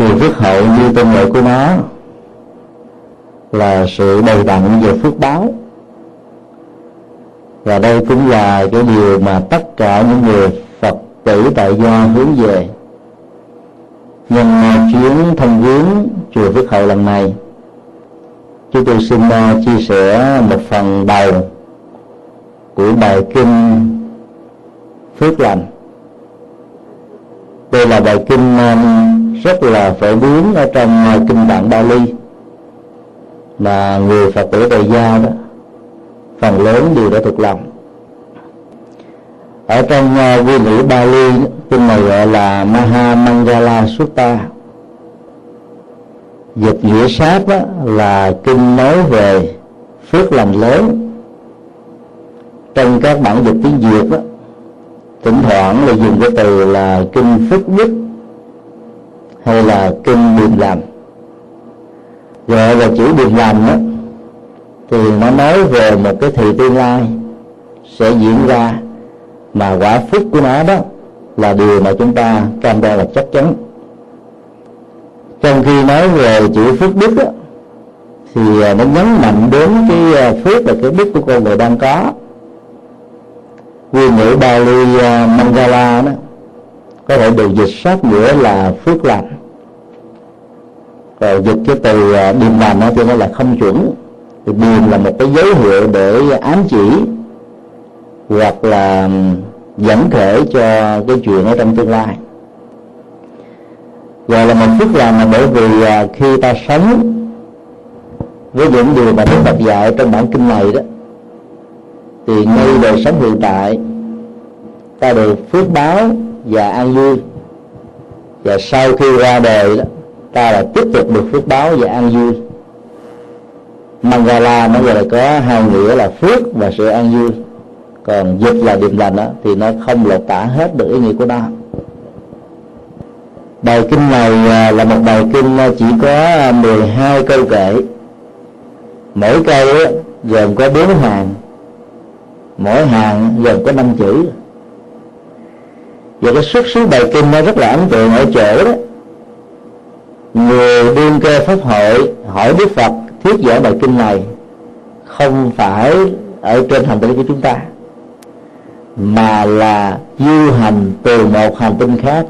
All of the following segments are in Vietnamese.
chùa phước hậu như tên gọi của nó là sự đầy đặn về phước báo. Và đây cũng là cái điều mà tất cả những người phật tử tại gia hướng về. Nhân chuyến thông viếng chùa phước hậu lần này chúng tôi xin à, chia sẻ một phần đầu của bài kinh phước lành. Đây là bài kinh à, rất là phổ biến ở trong à, kinh tạng Bali. Mà người Phật tử tại gia đó phần lớn đều đã thuộc lòng. Ở trong à, uh, nguyên ngữ Bali kinh này gọi là Maha Mangala Sutta. Dịch nghĩa sát đó là kinh nói về phước lành lớn. Trong các bản dịch tiếng việt đó thỉnh thoảng là dùng cái từ là kinh phước đức hay là kinh điềm làm, gọi là chữ điềm làm đó thì nó nói về một cái thị tương lai sẽ diễn ra mà quả phước của nó đó là điều mà chúng ta cam đoan là chắc chắn. Trong khi nói về chữ phước đức đó, thì à, nó nhấn mạnh đến cái à, phước và cái đức của con người đang có. Nguyên ngữ Bali à, Mangala đó có thể được dịch sát nghĩa là phước lành rồi dịch cái từ à, điềm đàm thì nó là không chuẩn. Thì điềm là một cái dấu hiệu để ám chỉ hoặc là dẫn khởi cho cái chuyện ở trong tương lai. Gọi là một phước lành là bởi vì à, khi ta sống với những điều mà Đức Phật dạy trong bản kinh này đó, thì ngay đời sống hiện tại, ta được phước báo và an vui. Và sau khi ra đời đó ta là tiếp tục được phước báo và an vui. Mangala nó gọi là có hai nghĩa là phước và sự an vui. Còn dịch là điềm lành đó thì nó không lột tả hết được ý nghĩa của nó. Bài kinh này à, là một bài kinh à, chỉ có à, 12 câu kệ mỗi câu gồm có bốn hàng. Mỗi hàng gồm có năm chữ. Và cái xuất xứ bài kinh nó rất là ấn tượng ở chỗ đó người đương cơ pháp hội hỏi đức phật thuyết giảng bài kinh này không phải ở trên hành tinh của chúng ta, mà là du hành từ một hành tinh khác.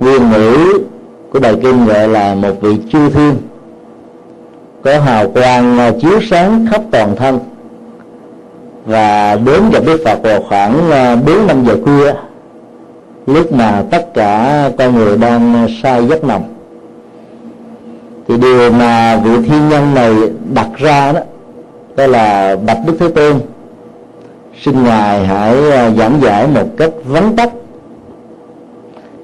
Nguyên ngữ của bài kinh gọi là một vị chư thiên, có hào quang chiếu sáng khắp toàn thân. Và đến gặp Đức Phật vào khoảng à, bốn năm giờ khuya, lúc mà tất cả con người đang say giấc nồng thì điều mà vị thiên nhân này đặt ra đó đó là bạch đức thế tôn. Xin ngài hãy à, giảng giải một cách vắn tắt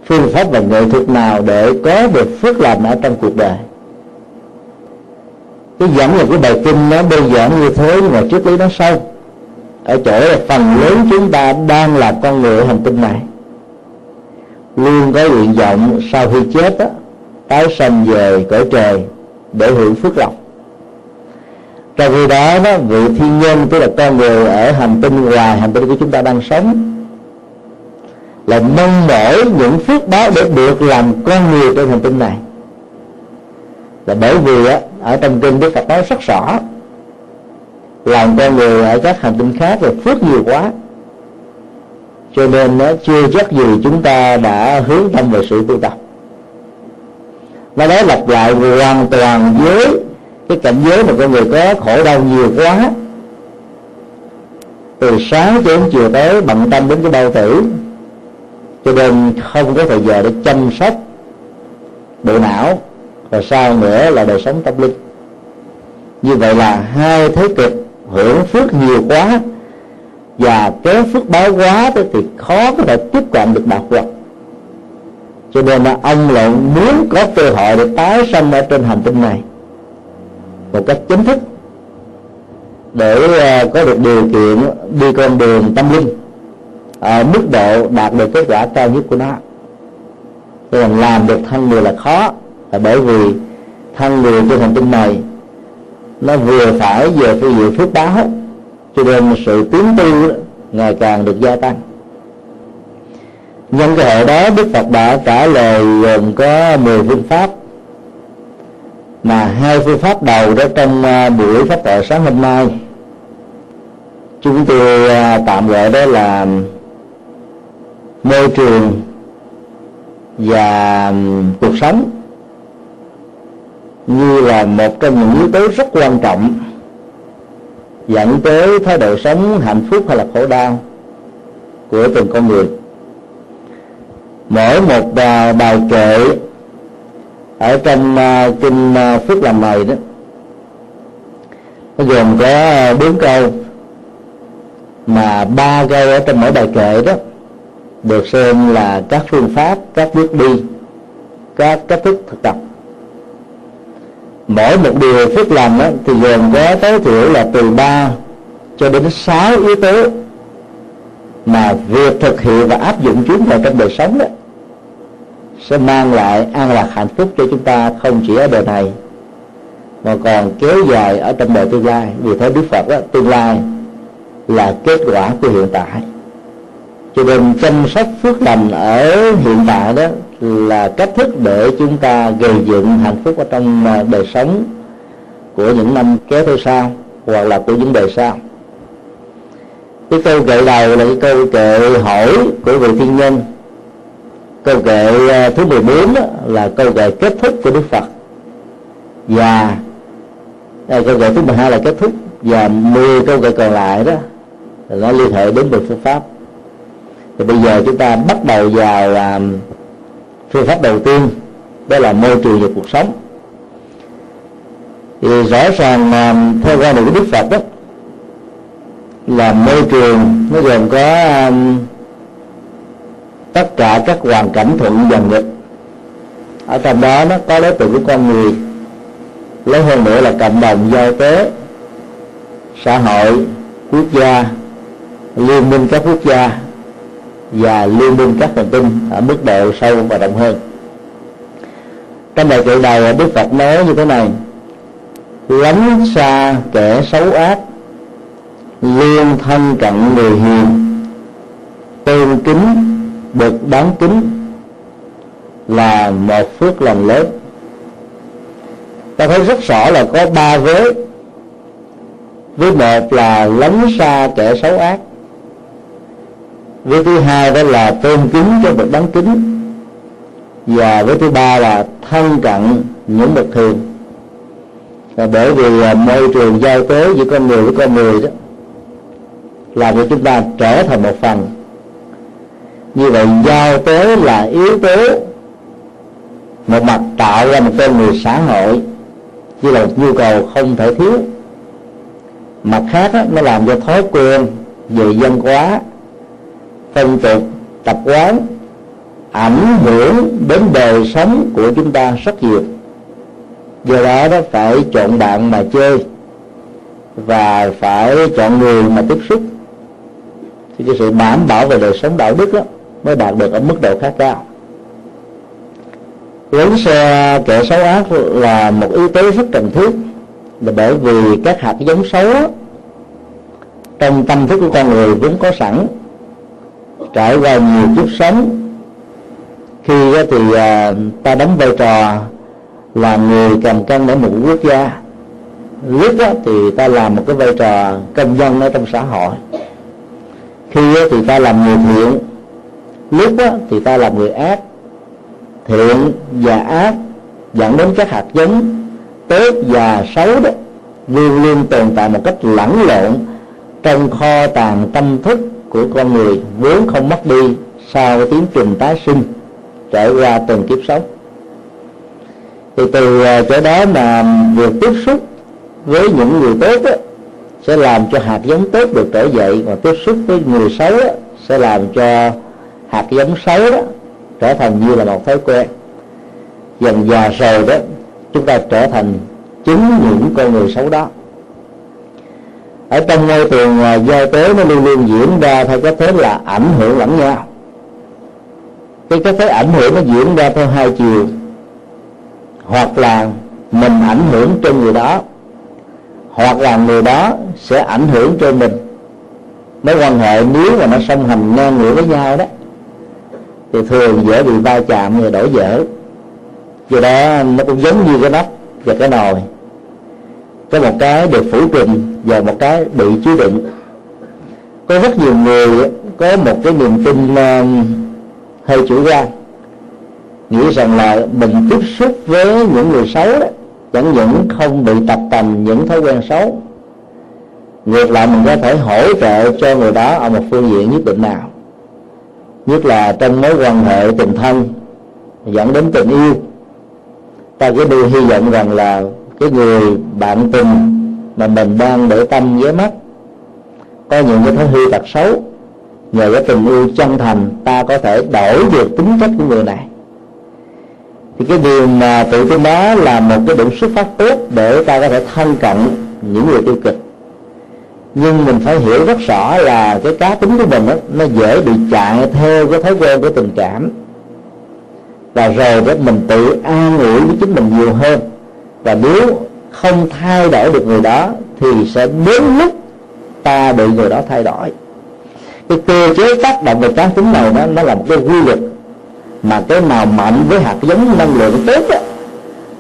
phương pháp và nghệ thuật nào để có được phước lành ở trong cuộc đời. Cái giảng là cái bài kinh nó đơn giản như thế nhưng mà trước lý nó sâu. Ở chỗ là phần lớn chúng ta đang là con người hành tinh này. Luôn có nguyện vọng sau khi chết đó, tái sanh về cõi trời để hưởng phước lộc. Trong khi đó, đó vị thiên nhân tức là con người ở hành tinh ngoài hành tinh của chúng ta đang sống là mong mỏi những phước báo để được làm con người trên hành tinh này. Là bởi vì á, ở trong kinh đức phật nói rất rõ làm con người ở các hành tinh khác là phước nhiều quá. Cho nên nó chưa chắc gì chúng ta đã hướng tâm về sự tu tập nó lấy lặp lại hoàn toàn với cái cảnh giới mà con người có, khổ đau nhiều quá. Từ sáng cho đến chiều tới bận tâm đến cái đau tử. Cho nên không có thời giờ để chăm sóc bộ não. Và sau nữa là đời sống tâm linh. Như vậy là hai thế cực hưởng phước nhiều quá. Và kéo phước báo quá thì khó có thể tiếp cận được đạo Phật cho nên là ông lại muốn có cơ hội để tái sanh ở trên hành tinh này. Một cách chính thức. Để à, có được điều kiện đi con đường tâm linh. Ở mức độ đạt được kết quả cao nhất của nó. Cho nên làm được thân người là khó. Là bởi vì thân người trên hành tinh này, nó vừa phải về phương diện phước báo. Cho nên sự tiến tu ngày càng được gia tăng nhân cơ hội đó, đức phật đã trả lời gồm có 10 phương pháp. Mà hai phương pháp đầu đó trong à, buổi pháp thoại sáng hôm nay. Chúng tôi à, tạm gọi đó là môi trường và à, cuộc sống như là một trong những yếu tố rất quan trọng dẫn tới thái độ sống hạnh phúc hay là khổ đau của từng con người mỗi một bài, kệ ở trong à, kinh à, phước làm này đó nó gồm có bốn câu mà ba câu ở trong mỗi bài kệ đó được xem là các phương pháp các bước đi các cách thức thực tập. Mỗi một điều phước làm đó, thì gồm có tối thiểu là từ 3 cho đến 6 yếu tố mà việc thực hiện và áp dụng chúng vào trong đời sống đó sẽ mang lại an lạc hạnh phúc cho chúng ta không chỉ ở đời này mà còn kéo dài ở trong đời tương lai. Vì thế đức phật đó, tương lai là kết quả của hiện tại. Cho nên chăm sóc phước lành ở hiện tại đó là cách thức để chúng ta gây dựng hạnh phúc ở trong à, đời sống của những năm kéo theo sau hoặc là của những đời sau. Cái câu gợi đầu là cái câu kệ hỏi của vị thiên nhân câu kệ à, thứ 14 đó là câu kệ kết thúc của Đức Phật. Và đây, câu kệ thứ 12 là kết thúc. Và 10 câu kệ còn lại đó là nó liên hệ đến một phương pháp. Thì bây giờ chúng ta bắt đầu vào làm phương pháp đầu tiên đó là môi trường và cuộc sống. Thì rõ ràng à, theo quan điểm của đức phật đó là môi trường nó gồm có um, tất cả các hoàn cảnh thuận và nghịch ở trong đó nó có đối tượng của con người. Lớn hơn nữa là cộng đồng giao tế, xã hội, quốc gia, liên minh các quốc gia và liên minh các hành tinh ở mức độ sâu và rộng hơn. Trong bài kệ đầu, đức phật nói như thế này, lánh xa kẻ xấu ác liên thân cận người hiền, tôn kính được đáng kính là một phước lành lớn. Ta thấy rất rõ là có ba vế. Với một là lánh xa kẻ xấu ác. Với thứ hai đó là tôn kính cho bậc đáng kính. Và với thứ ba là thân cận những bậc thường. Và bởi vì à, môi trường giao tế giữa con người với con người đó, làm cho chúng ta trở thành một phần như vậy giao tế là yếu tố một mặt tạo ra một con người xã hội. Như là một nhu cầu không thể thiếu. Mặt khác đó, nó làm cho thói quen về dân hóa phong tục tập quán ảnh hưởng đến đời sống của chúng ta rất nhiều. Do đó đó phải chọn bạn mà chơi và phải chọn người mà tiếp xúc. Thì cái sự đảm bảo về đời sống đạo đức đó, mới đạt được ở mức độ khác cao. Lấn xe kẻ xấu ác là một yếu tố rất cần thiết là bởi vì các hạt giống xấu đó, trong tâm thức của con người vốn có sẵn trải qua nhiều kiếp sống. Khi thì à, ta đóng vai trò là người cầm cân để một quốc gia lúc đó thì ta làm một cái vai trò công dân ở trong xã hội. Khi thì ta làm người thiện lúc đó thì ta làm người ác thiện và ác dẫn đến các hạt giống tốt và xấu đó luôn luôn tồn tại một cách lẫn lộn trong kho tàng tâm thức của con người vốn không mất đi sau tiến trình tái sinh trải qua từng kiếp sống. Thì từ à, chỗ đó mà việc tiếp xúc với những người tốt đó, sẽ làm cho hạt giống tốt được trở dậy và tiếp xúc với người xấu đó, sẽ làm cho hạt giống xấu đó, trở thành như là một thói quen. Dần già rồi đó, chúng ta trở thành chính những con người xấu đó. Ở trong môi trường giao tế nó luôn luôn diễn ra theo cái thế là ảnh hưởng lẫn nhau. Cái cái thế ảnh hưởng nó diễn ra theo hai chiều. Hoặc là mình ảnh hưởng trên người đó, hoặc là người đó sẽ ảnh hưởng trên mình. Mối quan hệ nếu mà nó song hành ngang ngửa với nhau đó thì thường dễ bị va chạm và đổ vỡ do đó, nó cũng giống như cái nắp và cái nồi. Có một cái được phủ trình và một cái bị chứa đựng. Có rất nhiều người có một cái niềm tin um, hơi chủ quan. Nghĩ rằng là mình tiếp xúc với những người xấu đó, chẳng những không bị tập tành những thói quen xấu, ngược lại mình có thể hỗ trợ cho người đó ở một phương diện nhất định nào nhất là trong mối quan hệ tình thân, dẫn đến tình yêu. Ta cứ đưa hy vọng rằng là cái người bạn tình mà mình đang để tâm với mắt, có những cái thói hư tật xấu, nhờ cái tình yêu chân thành, ta có thể đổi được tính cách của người này. Thì cái điều mà tự tin đó là một cái điểm xuất phát tốt để ta có thể thân cận những người tiêu cực nhưng mình phải hiểu rất rõ là cái cá tính của mình đó, nó dễ bị chạy theo cái thói quen của tình cảm. Và rồi đó mình tự an ủi với chính mình nhiều hơn. Và nếu không thay đổi được người đó thì sẽ đến lúc ta bị người đó thay đổi. Cái cơ chế tác động về cá tính này đó nó là một cái quy luật mà cái nào mạnh với hạt giống năng lượng tốt đó,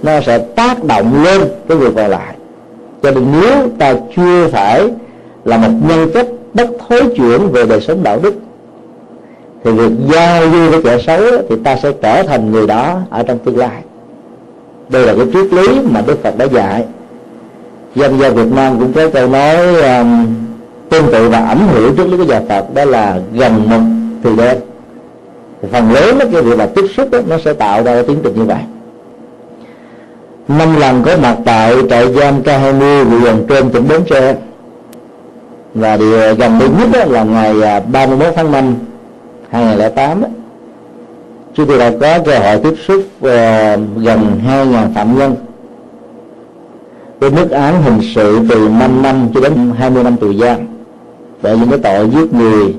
nó sẽ tác động lên cái người còn lại. Cho nên nếu ta chưa phải là một nhân cách bất thối chuyển về đời sống đạo đức. Thì việc giao du với kẻ xấu thì ta sẽ trở thành người đó ở trong tương lai. Đây là cái triết lý mà đức phật đã dạy. Dân gian việt nam cũng có câu nói um, tương tự và ảnh hưởng trước lý của nhà phật đó là gần một thì đen. Phần lớn đó, cái việc là tiếp xúc đó, nó sẽ tạo ra cái tiến trình như vậy. Năm lần có mặt tại trại giam K20 huyện trên tỉnh Bến Tre và điều ờ, gần đây nhất đó là ngày à, 31 tháng 5 2008 chúng tôi đã có cơ hội tiếp xúc ờ, gần 2.000 phạm nhân với mức án hình sự từ 5 năm cho đến 20 năm tù giam về những cái tội giết người,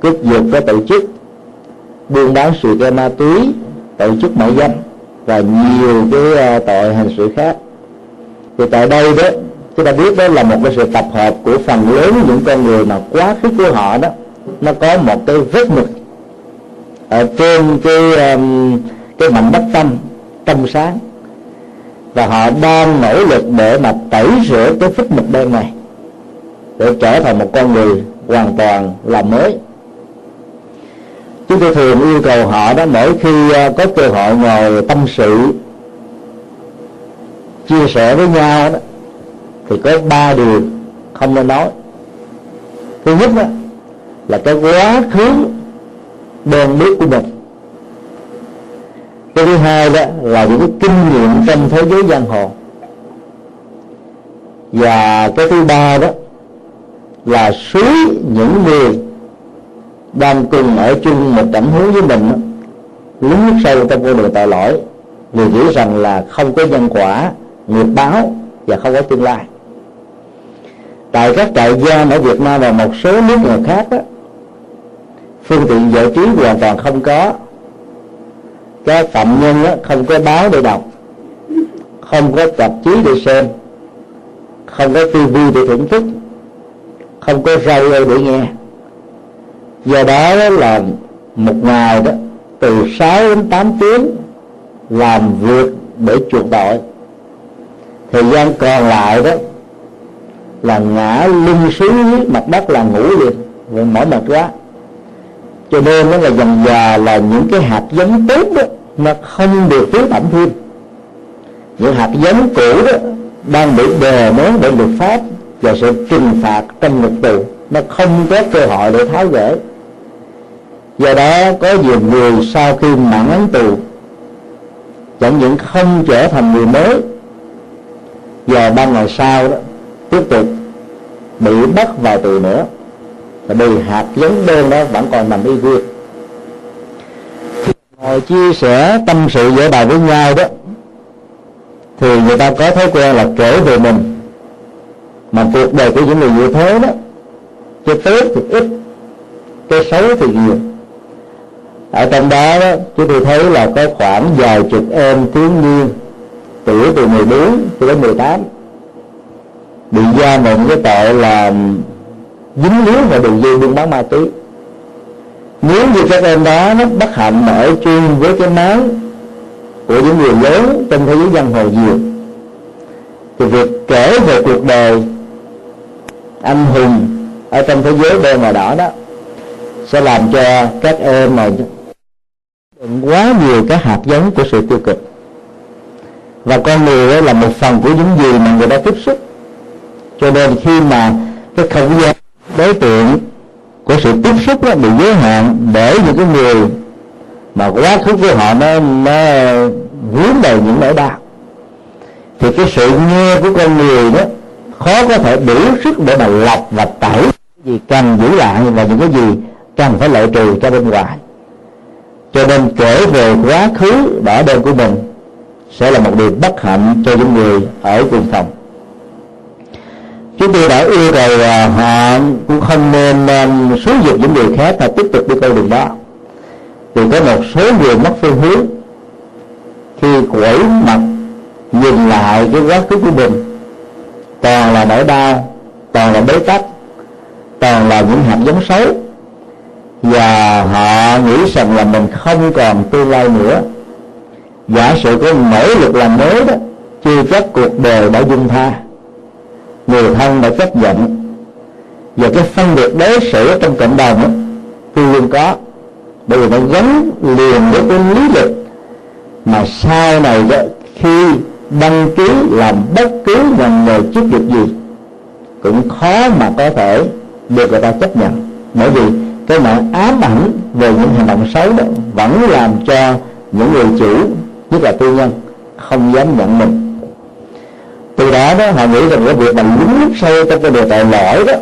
cướp giật có tổ chức, buôn bán sự cây ma túy, tổ chức mại dâm và nhiều cái ờ, tội hình sự khác. Thì tại đây đó chúng ta biết đó là một cái sự tập hợp của phần lớn những con người mà quá khứ của họ đó. Nó có một cái vết mực ở trên cái um, cái mảnh đất tâm trong sáng. Và họ đang nỗ lực để mà tẩy rửa cái vết mực đen này để trở thành một con người hoàn toàn làm mới. Chúng tôi thường yêu cầu họ đó mỗi khi ờ, có cơ hội ngồi tâm sự chia sẻ với nhau đó thì có ba điều không nên nói. Thứ nhất đó, là cái quá khứ đen biết của mình. Cái thứ hai đó là những cái kinh nghiệm trong thế giới giang hồ. Và cái thứ ba đó là suối những người đang cùng ở chung một cảnh hướng với mình đó, lún nước sâu trong con đường tội lỗi vì nghĩ rằng là không có nhân quả nghiệp báo và không có tương lai tại các trại giam ở Việt Nam và một số nước ngoài khác đó, phương tiện giải trí hoàn toàn không có. Các phạm nhân đó, không có báo để đọc không có tạp chí để xem không có tivi để thưởng thức không có radio để nghe. Do đó, đó là một ngày đó từ 6 đến 8 tiếng làm việc để chuộc tội. Thời gian còn lại đó là ngã lưng xuống mặt đất là ngủ liền vì mỏi mệt quá. Cho nên nó là dần dà là những cái hạt giống tốt đó, nó không được tưới tẩm thêm. Những hạt giống cũ đó đang bị đè nén bởi luật pháp và sự trừng phạt trong ngục tù. Nó không có cơ hội để tháo gỡ. Do đó có nhiều người sau khi mãn án tù, chẳng những không trở thành người mới và ba ngày sau đó tiếp tục bị bắt vào tù nữa. Và vì hạt giống đơn đó vẫn còn nằm y nguyên. Ngồi chia sẻ tâm sự giữa bài với nhau đó thì người ta có thói quen là kể về mình. Mà cuộc đời của những người như thế đó cái tốt thì ít cái xấu thì nhiều. Ở trong đó, đó chúng tôi thấy là có khoảng vài chục em thiếu niên tuổi từ 14 cho đến 18 bị gia một cái tội là dính líu vào đường dây buôn bán ma túy. Nếu như các em đó nó bất hạnh mà ở chung với cái máu của những người lớn trong thế giới văn hồ nhiều, thì việc kể về cuộc đời anh hùng ở trong thế giới đen và đỏ đó sẽ làm cho các em mà đựng quá nhiều các hạt giống của sự tiêu cực. Và con người là một phần của những gì mà người ta tiếp xúc cho nên khi mà cái không gian đối tượng của sự tiếp xúc đó bị giới hạn để những cái người mà quá khứ của họ nó nó vướng đầy những nỗi đau, thì cái sự nghe của con người đó khó có thể đủ sức để mà lọc và tẩy gì cần giữ lại và những cái gì cần phải loại trừ cho bên ngoài. Cho nên kể về quá khứ đã đen của mình sẽ là một điều bất hạnh cho những người ở cùng phòng chúng tôi đã yêu cầu à, họ cũng không nên à, xúi dục những người khác là tiếp tục đi con đường đó. Thì có một số người mất phương hướng khi quẩy mặt, nhìn lại cái quá khứ của mình. Toàn là nỗi đau, toàn là bế tắc, toàn là những hạt giống xấu. Và họ nghĩ rằng là mình không còn tương lai nữa. Giả sử có nỗ lực làm mới đó, chưa chắc cuộc đời đã dung tha người thân đã chấp nhận. Và cái phân biệt đối xử trong cộng đồng đó, luôn luôn có. Bởi vì nó gắn liền với cái lý lịch mà sau này đó, khi đăng ký làm bất cứ ngành nghề chức việc gì cũng khó mà có thể được người ta chấp nhận. Bởi vì cái mạng ám ảnh về những hành động xấu đó vẫn làm cho những người chủ nhất là tư nhân không dám nhận mình từ đó đó, họ nghĩ rằng cái việc mà lún lút sâu trong cái đề tài lỗi đó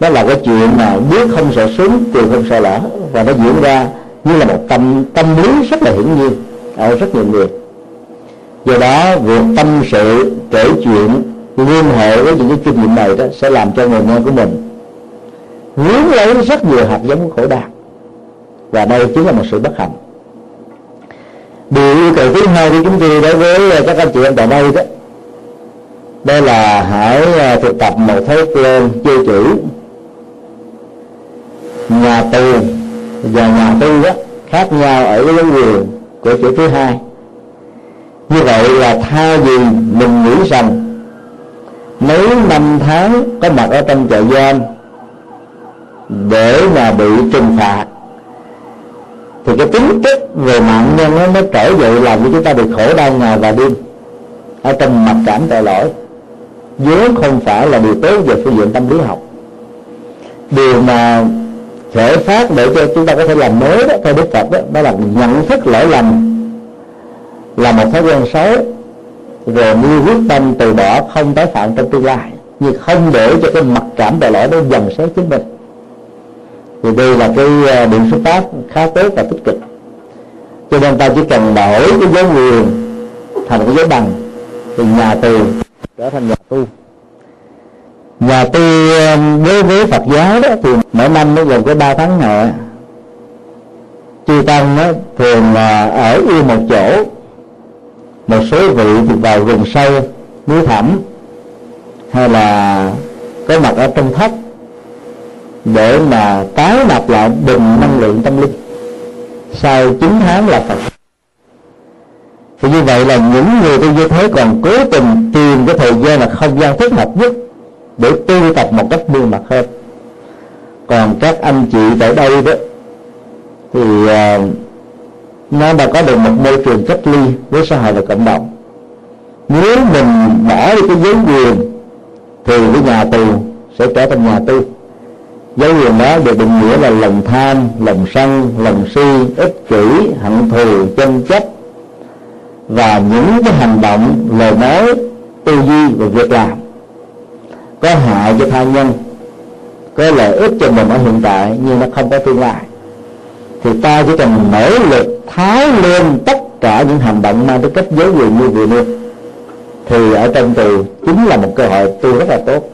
đó là cái chuyện mà biết không sợ súng, tiền không sợ lỡ. Và nó diễn ra như là một tâm tâm lý rất là hiển nhiên ở rất nhiều người. Do đó, việc tâm sự, kể chuyện, liên hệ với những cái kinh nghiệm này đó sẽ làm cho người nghe của mình hướng lấy rất nhiều hạt giống khổ đau. Và đây chính là một sự bất hạnh. Điều yêu cầu thứ hai của chúng tôi đối với các anh chị em tại đây đó đây là hãy à, thực tập một thói quen chơi chữ nhà tù và nhà tu đó, khác nhau ở cái dấu quyền của chữ thứ hai. Như vậy là thay vì mình nghĩ rằng, mấy năm tháng có mặt ở trong trại giam để mà bị trừng phạt, thì cái tính chất về mạng nhân nó mới trở dậy làm cho chúng ta bị khổ đau ngày và đêm ở trong mặt cảm tội lỗi vốn không phải là điều tốt về phương diện tâm lý học điều mà khởi phát để cho chúng ta có thể làm mới đó theo đức phật đó, đó là nhận thức lỗi lầm là một thói quen xấu. Rồi như quyết tâm từ bỏ không tái phạm trong tương lai nhưng không để cho cái mặc cảm tội lỗi đó dần xéo chính mình. Thì đây là cái ờ, điểm xuất phát khá tốt và tích cực. Cho nên ta chỉ cần đổi cái dấu quyền thành cái dấu bằng thì nhà tù trở thành nhà tu. Nhà tu um, đối với Phật giáo đó thì mỗi năm nó gồm có ba tháng hè chư tăng đó, thường là ở yên một chỗ. Một số vị thì vào rừng sâu núi thẳm hay là có mặt ở trong thấp để mà tái nạp lại bình năng lượng tâm linh. Sau 9 tháng là Phật thì như vậy là những người tu như thế còn cố tình tìm cái thời gian là không gian thích hợp nhất để tu tập một cách buông mật hơn. Còn các anh chị tại đây đó thì uh, nó đã có được một môi trường cách ly với xã hội và cộng đồng. Nếu mình bỏ đi cái giới quyền thì cái nhà tù sẽ trở thành nhà tu. Giới quyền đó được định nghĩa là lòng tham lòng sân lòng si ích kỷ hận thù chân chấp và những cái hành động, lời nói, tư duy và việc làm có hại cho tha nhân, có lợi ích cho mình ở hiện tại nhưng nó không có tương lai. Thì ta chỉ cần nỗ lực tháo lên tất cả những hành động mang tới cách giới quyền như vừa nêu, thì ở trong tù chính là một cơ hội tu rất là tốt.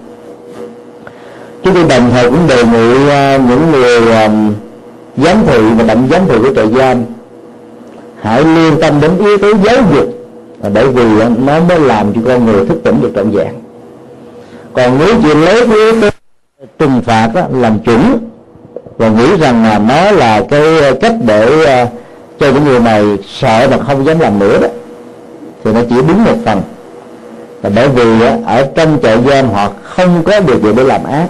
Chúng tôi đồng thời cũng đề nghị à, những người à, giám thị và tổng giám thị của trại giam hãy lưu tâm đến yếu tố giáo dục bởi vì nó mới làm cho con người thức tỉnh được trọn vẹn. Còn nếu chỉ lấy cái yếu tố trừng phạt đó, làm chuẩn và nghĩ rằng là nó là cái ờ, cách để ờ, cho những người này sợ mà không dám làm nữa đó thì nó chỉ đúng một phần. Là bởi vì ở trong trại giam họ không có điều kiện để làm ác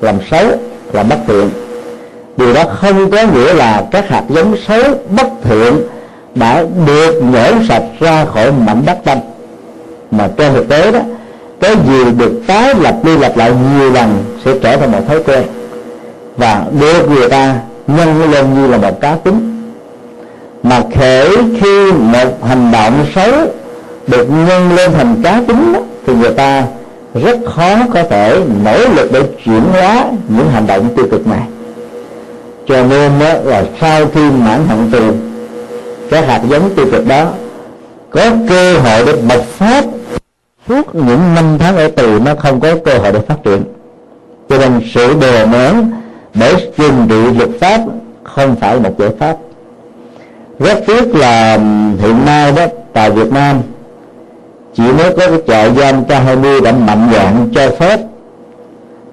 làm xấu làm bất thiện. Điều đó không có nghĩa là các hạt giống xấu bất thiện đã được nhổ sạch ra khỏi mảnh đất tâm. Mà trên thực tế đó cái gì được tái lập đi lặp lại nhiều lần sẽ trở thành một thói quen. Và được người ta nhân lên như là một cá tính. Mà kể khi một hành động xấu được nhân lên thành cá tính đó, thì người ta rất khó có thể nỗ lực để chuyển hóa những hành động tiêu cực này. Cho nên đó là sau khi mãn hạn tù cái hạt giống tiêu cực đó có cơ hội để bộc phát suốt những năm tháng ở tù nó không có cơ hội để phát triển. Cho nên sự đồ nén để trừng trị luật pháp không phải một giải pháp. Rất tiếc là hiện nay đó, tại Việt Nam, chỉ mới có cái trại giam K20 đã mạnh dạng cho phép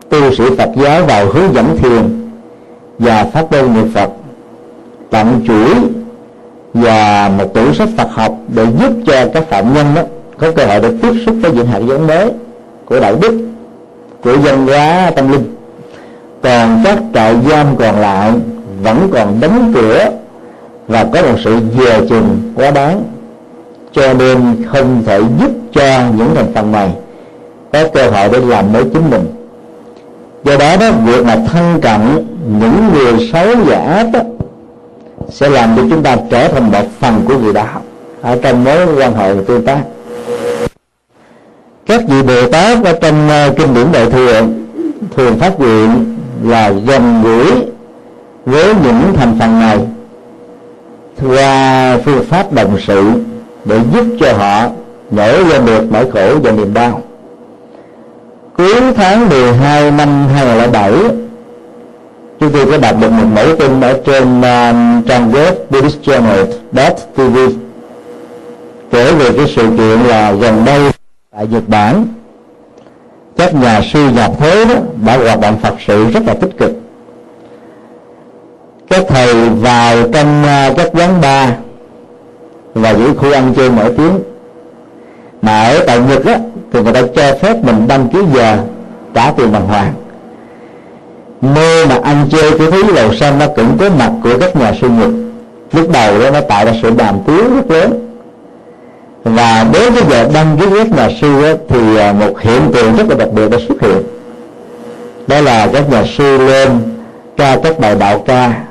tu sĩ Phật giáo vào hướng dẫn thiền và phát đơn niệm Phật, tặng chuỗi và một tủ sách Phật học để giúp cho các phạm nhân đó có cơ hội để tiếp xúc với những hạt giống mới của đạo đức của dân hóa tâm linh. Còn các trại giam còn lại vẫn còn đóng cửa và có một sự dè chừng quá đáng. Cho nên không thể giúp cho những thành phần này có cơ hội để làm mới chính mình. Do đó đó việc mà thân cận những người xấu và ác đó, sẽ làm cho chúng ta trở thành một phần của người đó. Ở trong mối quan hệ tương tác. Các vị bồ tát ở trong ờ, kinh điển đại thừa thường phát nguyện là gần gũi với những thành phần này qua phương pháp đồng sự để giúp cho họ nở ra được nỗi khổ và niềm đau. Cuối tháng 12 năm 2007 chúng tôi có đọc được một mẫu tin ở trên uh, trang web buddhistjournal.tv kể về cái sự kiện là gần đây tại Nhật Bản các nhà sư nhập thế đó đã hoạt động Phật sự rất là tích cực. Các thầy vào trong uh, các quán bar và những khu ăn chơi nổi tiếng. Mà ở tại Nhật á thì người ta cho phép mình đăng ký giờ trả tiền bằng hoàng nơi mà ăn chơi cái thứ lầu xanh nó cũng có mặt của các nhà sư nghiệp lúc đầu đó nó tạo ra sự đàm tiếu rất lớn. Và đến cái giờ đăng ký các nhà sư đó, thì à, một hiện tượng rất là đặc biệt đã xuất hiện. Đó là các nhà sư lên ca các bài đạo ca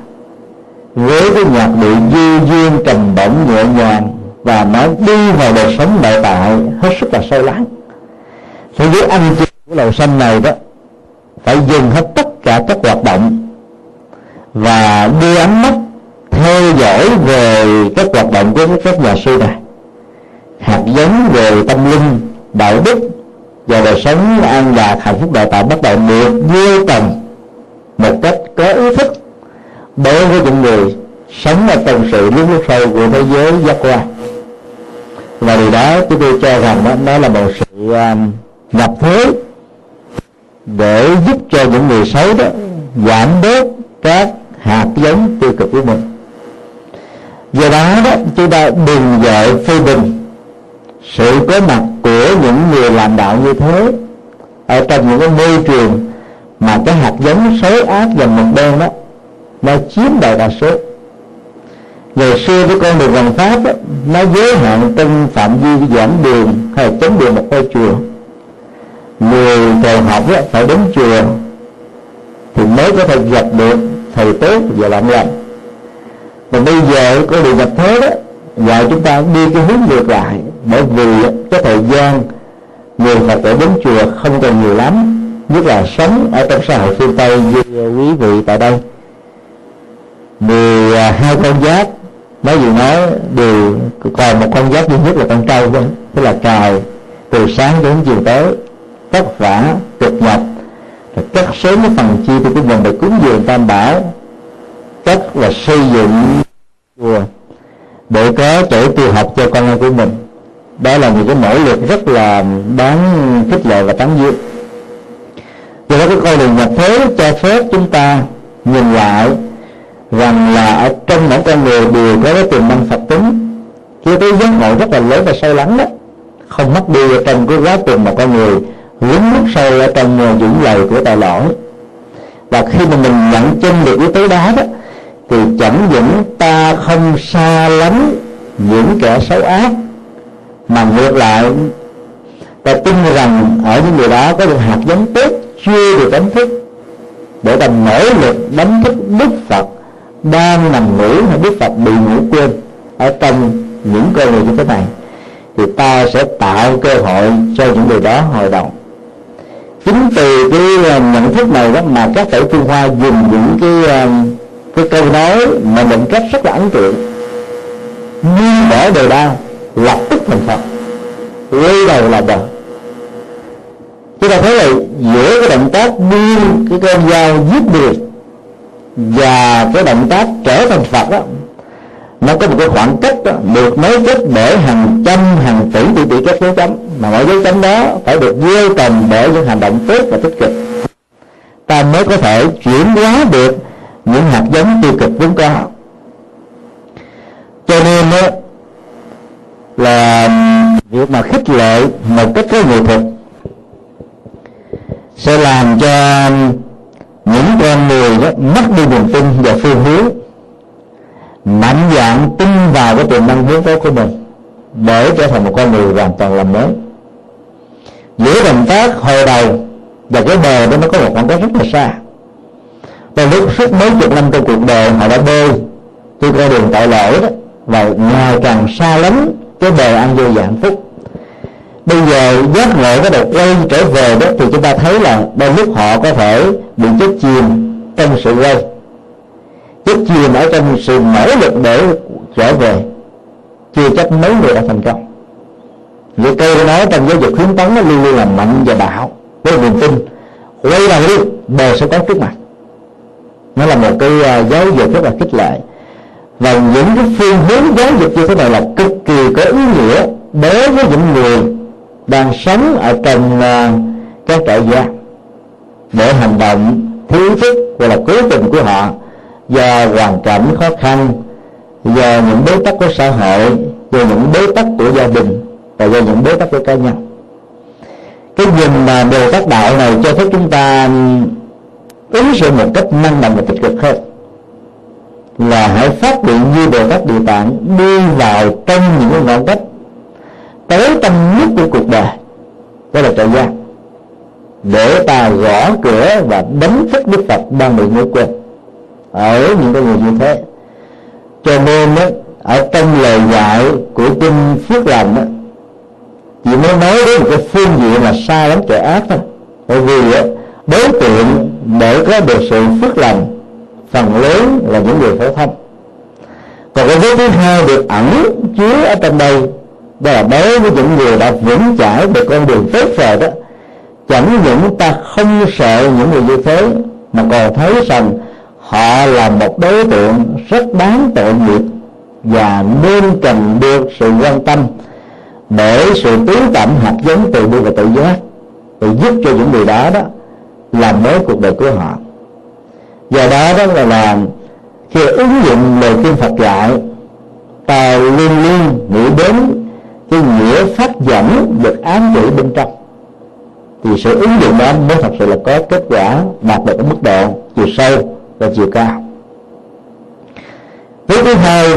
với cái nhạc điệu du duyên trầm bổng nhẹ nhàng và nó đi vào đời sống nội tại hết sức là sâu lắng. Thế giới anh chơi của lầu xanh này đó phải dừng hết tất cả các hoạt động và đưa ánh mắt theo dõi về các hoạt động của các nhà sư này hạt giống về tâm linh đạo đức và đời sống an lạc hạnh phúc đạo tạo bắt đầu được gieo trồng một cách có ý thức đối với những người sống ở trong sự lúc lúc sâu của thế giới giác quan. Và điều đó chúng tôi cho rằng đó, đó là một sự à, um, nhập thế để giúp cho những người xấu đó giảm bớt các hạt giống tiêu cực của mình. Do đó đó chúng ta đừng dạy phê bình sự có mặt của những người làm đạo như thế ở trong những cái môi trường mà cái hạt giống xấu ác và mực đen đó nó chiếm đại đa số. Ngày xưa cái con đường bằng pháp đó, nó giới hạn trong phạm vi giảng đường hay chống đường một ngôi chùa người cầu học ấy, phải đến chùa thì mới có thể gặp được thầy tốt và bạn lành. Mà bây giờ có điều gặp thế đó dạy chúng ta đi cái hướng ngược lại bởi vì cái thời gian người phật tử đến chùa không còn nhiều lắm nhất là sống ở trong xã hội phương tây như quý vị tại đây. Mười à, hai con giáp nói gì nói đều còn một con giáp duy nhất là con trâu thôi tức là cài từ sáng đến chiều tối vất vả cực nhọc rồi cắt sớm cái phần chi tiêu của mình để cúng dường tam bảo. Cắt là xây dựng chùa để có chỗ tu học cho con em của mình. Đó là những cái nỗ lực rất là đáng khích lệ và tán dương. Do đó cái con đường nhập thế cho phép chúng ta nhìn lại rằng là ở trong mỗi con người đều có cái tiềm năng phật tính. Cái tới giác ngộ rất là lớn và sâu lắng đó. Không mất đi ở trong cái quá trình mà con người lún nước sâu ở trong dũng lầy của tội lỗi. Và khi mà mình nhận chân được yếu tố đó đó, thì chẳng những ta không xa lắm những kẻ xấu ác, mà ngược lại, ta tin rằng ở những người đó có được hạt giống tốt chưa được đánh thức. Để ta nỗ lực đánh thức đức phật đang nằm ngủ hay đức phật bị ngủ quên ở trong những con người như thế này, thì ta sẽ tạo cơ hội cho những người đó hồi đầu chính từ cái ờ, nhận thức này đó mà các tổ trung hoa dùng những cái ờ, cái câu nói mà định cách rất là ấn tượng. Như bỏ đời đau lập tức thành phật. Lấy đầu là đầu chúng ta thấy là giữa cái động tác đưa cái con dao giết người và cái động tác trở thành phật đó nó có một cái khoảng cách đó, được nối kết bởi hàng trăm hàng tỷ tỷ tỷ các dấu chấm. Mà mỗi dấu chấm đó phải được gieo trồng bởi những hành động tốt và tích cực. Ta mới có thể chuyển hóa được những hạt giống tiêu cực vốn có. Cho nên đó, là việc mà khích lệ một cách có nghệ thuật sẽ làm cho những con người đó mất đi niềm tin và phương hướng mạnh dạng tin vào cái tiềm năng vốn có của mình, để trở thành một con người hoàn toàn làm mới. Giữa động tác hồi đầu và cái bờ đó nó có một khoảng cách rất là xa. Và lúc suốt mấy chục năm trong cuộc đời họ đã bơi trên con đường tội lỗi đó, và ngày càng xa lắm cái bờ ăn vô và hạnh phúc. Bây giờ giác ngộ cái đầu quay trở về đó thì chúng ta thấy là đôi lúc họ có thể bị chết chìm trong sự quay chết chìm ở trong sự nỗ lực để trở về chưa chắc mấy người đã thành công. Người cây nói trong giáo dục khuyến tấn nó luôn luôn là mạnh và bạo với niềm tin. Quay đầu đi bờ sẽ có trước mặt. Nó là một cái à, giáo dục rất là khích lệ. Và những cái phương hướng giáo dục như thế này là cực kỳ có ý nghĩa đối với những người đang sống ở trong uh, các trại giam. Để hành động thiếu thức hoặc là cố tình của họ do hoàn cảnh khó khăn, do những bế tắc của xã hội, do những bế tắc của gia đình và do những bế tắc của cá nhân. Cái nhìn mà đồ tác đạo này cho phép chúng ta ứng xử một cách năng động và tích cực hơn là hãy phát điện như đồ tác địa tạng đi vào trong những cái ngọn cách tới tâm nhất của cuộc đời, đó là trại giam để ta gõ cửa và đánh thức đức phật đang bị ngủ quên ở những cái người như thế. Cho nên đó, ở trong lời dạy của kinh phước lành đó chỉ mới nói đến một cái phương diện là xa lắm kẻ ác thôi. Bởi vì đó, đối tượng để có được sự phước lành phần lớn là những người phổ thông. Còn cái vết thứ hai được ẩn chứa ở trong đây đó là đối với những người đã vững chãi được con đường tốt rồi đó chẳng những ta không sợ những người như thế mà còn thấy rằng họ là một đối tượng rất đáng tội nghiệp và nên cần được sự quan tâm để sự tiến tẩm hạt giống từ bi và tự giác để giúp cho những người đó đó làm mới cuộc đời của họ. Do đó đó là làm khi ứng dụng lời kinh Phật dạy ta luôn luôn nghĩ đến cái nghĩa phát dẫn được ám chỉ bên trong, thì sự ứng dụng đó mới thật sự là có kết quả đạt được ở mức độ chiều sâu và chiều cao. Thứ thứ hai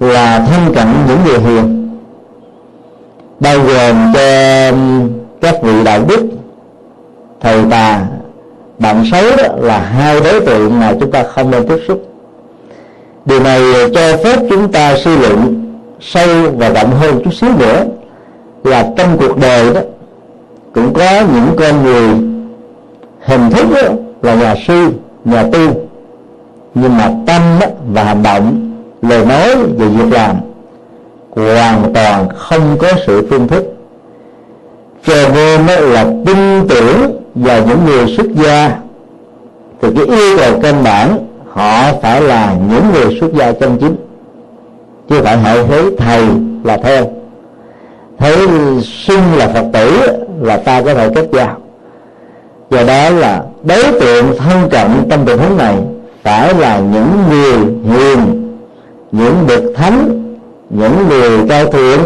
là thân cận những người hiền bao gồm cho các vị đạo đức thầy bà bạn xấu đó là hai đối tượng mà chúng ta không nên tiếp xúc. Điều này cho phép chúng ta suy luận sâu và rộng hơn chút xíu nữa là trong cuộc đời đó cũng có những con người hình thức đó, là nhà sư nhà tu. Nhưng mà tâm và hành động, lời nói và việc làm hoàn toàn không có sự tương thích cho nên là tin tưởng vào những người xuất gia. Thì cái yêu cầu căn bản, họ phải là những người xuất gia chân chính. Chứ phải họ thấy thầy là theo thấy xưng là phật tử là ta có thể kết giao do đó là đối tượng thân cận trong tình huống này phải là những người hiền, những bậc thánh, những người cao thượng.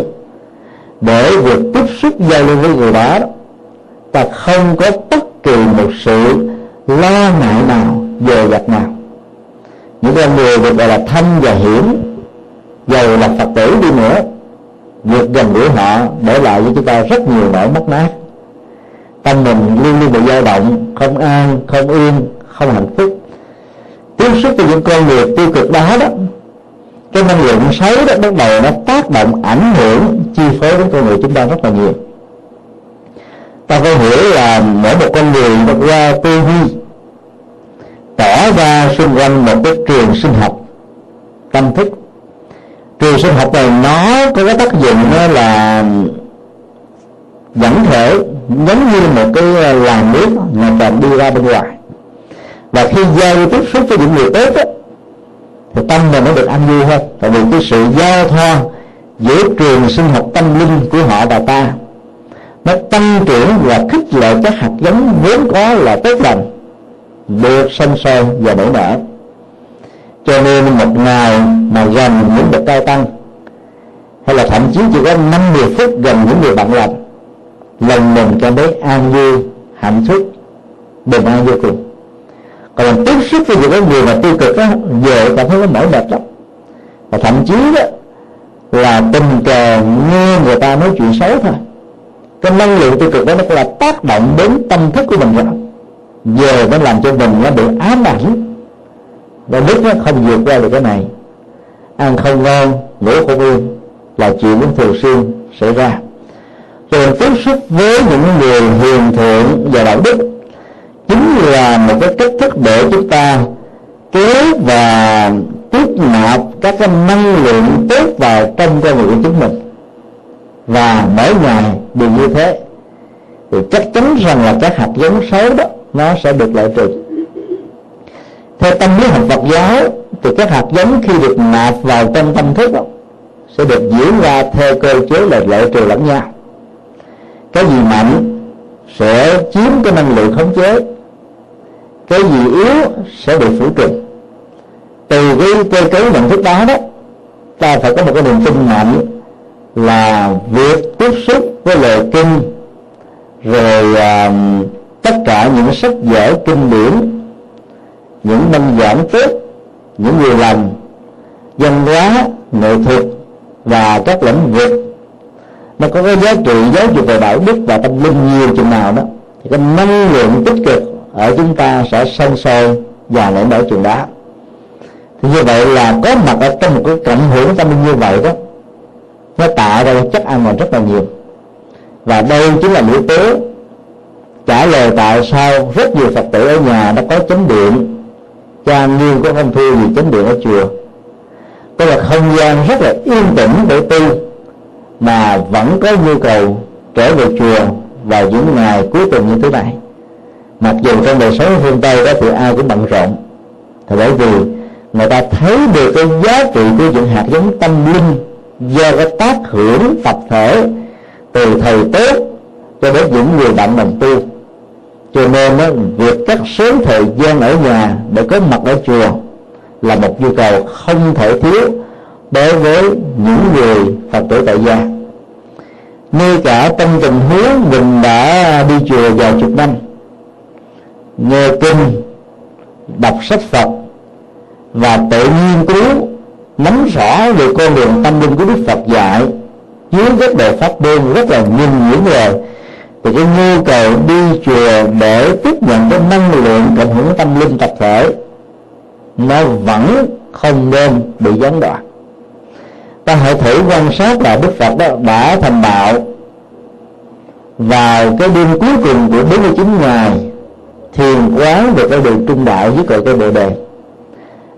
Để việc tiếp xúc giao lưu với người đó, ta không có bất kỳ một sự lo ngại nào về vật nào. Những con người được gọi là thanh và hiểm giàu là phật tử đi nữa việc gần gũi họ để lại cho chúng ta rất nhiều nỗi mất mát tâm mình luôn luôn bị dao động, không an, không yên, không hạnh phúc. Tiếp xúc với những con người tiêu cực đó đó, cái năng lượng xấu đó, bắt đầu nó tác động, ảnh hưởng, chi phối đến con người chúng ta rất là nhiều. Ta phải hiểu là mỗi một con người nó qua tư duy, tỏ ra xung quanh một cái trường sinh học, tâm thức. Trường sinh học này nó có cái tác dụng đó là dẫn thể giống như một cái ờ, làn nước mà càng đi ra bên ngoài. Và khi giao tiếp xúc với những người tốt đó, thì tâm mình nó được an vui hơn. Tại vì cái sự giao thoa giữa trường sinh học tâm linh của họ và ta nó tăng trưởng và khích lệ các hạt giống vốn có là tốt lành được sinh sôi và nảy nở. Cho nên một ngày mà gần những bậc cao tăng hay là thậm chí chỉ có 50 phút gần những người bạn lành lòng mình cảm thấy an vui, hạnh phúc, bình an vô cùng. Còn mình tiếp xúc với những người mà tiêu cực á về cảm thấy nó mỏi mệt lắm. Và thậm chí đó là tình cờ nghe người ta nói chuyện xấu thôi. Cái năng lượng tiêu cực đó nó là tác động đến tâm thức của mình rồi. Giờ nó làm cho mình nó bị ám ảnh. Và biết nó không vượt qua được cái này. Ăn không ngon, ngủ không yên là chuyện cũng thường xuyên xảy ra thường tiếp xúc với những người hiền thượng và đạo đức. Chính là một cái cách thức để chúng ta kéo và tiếp nạp các cái năng lượng tốt vào trong con người của chúng mình. Và mỗi ngày đều như thế. Thì chắc chắn rằng là các hạt giống xấu đó nó sẽ được loại trừ. Theo tâm lý học Phật giáo thì các hạt giống khi được nạp vào trong tâm thức đó, sẽ được diễn ra theo cơ chế là loại trừ lẫn nhau cái gì mạnh sẽ chiếm cái năng lượng khống chế. Cái gì yếu sẽ bị phủ trừng từ cái cơ cấu nhận thức đó đó ta phải có một cái niềm tin mạnh là việc tiếp xúc với lời kinh rồi uh, tất cả những sách vở kinh điển những minh giảng tốt những người lành văn hóa nghệ thuật và các lĩnh vực nó có cái giá trị giáo dục về đạo đức và tâm linh nhiều chừng nào đó. Thì cái năng lượng tích cực ở chúng ta sẽ sân sôi và lãnh đạo chừng đó. Thì như vậy là có mặt ở trong một cái cộng hưởng tâm linh như vậy đó, nó tạo ra chất an toàn rất là nhiều. Và đây chính là yếu tố trả lời tại sao rất nhiều phật tử ở nhà đã có chánh điện. Cha nghiêng có không thua gì chánh điện ở chùa. Có là không gian rất là yên tĩnh để tu mà vẫn có nhu cầu trở về chùa vào những ngày cuối tuần như thế này mặc dù trong đời sống phương tây đó thì ai cũng bận rộn thì bởi vì người ta thấy được cái giá trị của những hạt giống tâm linh do cái tác hưởng tập thể từ thầy tốt cho đến những người bạn đồng tu. Cho nên đó, việc cắt sớm thời gian ở nhà để có mặt ở chùa là một nhu cầu không thể thiếu đối với những người phật tử tại gia. Ngay cả trong tình huống mình đã đi chùa vài chục năm, nghe kinh, đọc sách phật, và tự nghiên cứu, nắm rõ về con đường tâm linh của đức phật dạy, dưới các độ pháp môn rất là nhìn những rồi thì cái nhu cầu đi chùa để tiếp nhận cái năng lượng cộng hưởng tâm linh tập thể, nó vẫn không nên bị gián đoạn ta hãy thử quan sát là đức phật đó đã thành đạo vào cái đêm cuối cùng của 49 ngày thiền quán được cái đường trung đạo với cội cái bộ đề.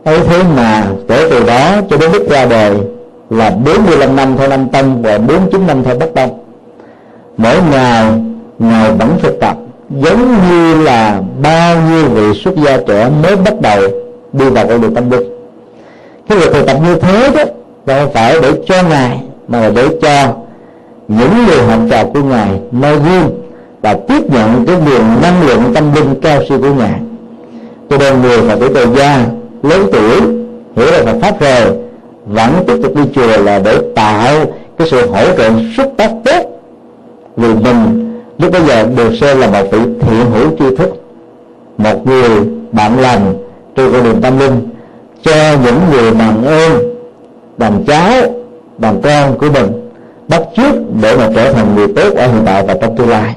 Ấy thế mà kể từ đó cho đến lúc ra đời là 45 năm theo năm tân và 49 năm theo bất tông. Mỗi ngày, ngài vẫn thực tập, giống như là bao nhiêu vị xuất gia trẻ mới bắt đầu đi vào con đường tâm linh. Cái việc thực tập như thế đó không phải để cho ngài, mà là để cho những người học trò của ngài noi gương và tiếp nhận cái nguồn năng lượng tâm linh cao siêu của ngài. Cho nên người phật tử tại gia lớn tuổi, hiểu được Phật pháp rồi, vẫn tiếp tục đi chùa là để tạo cái sự hỗ trợ xúc tác tốt. Vì mình, lúc bây giờ được xem là một vị thiện hữu tri thức, một người bạn lành trên con đường tâm linh cho những người bằng ơn bằng cháu bằng con của mình, bắt trước để mà trở thành người tốt ở hiện tại và trong tương lai.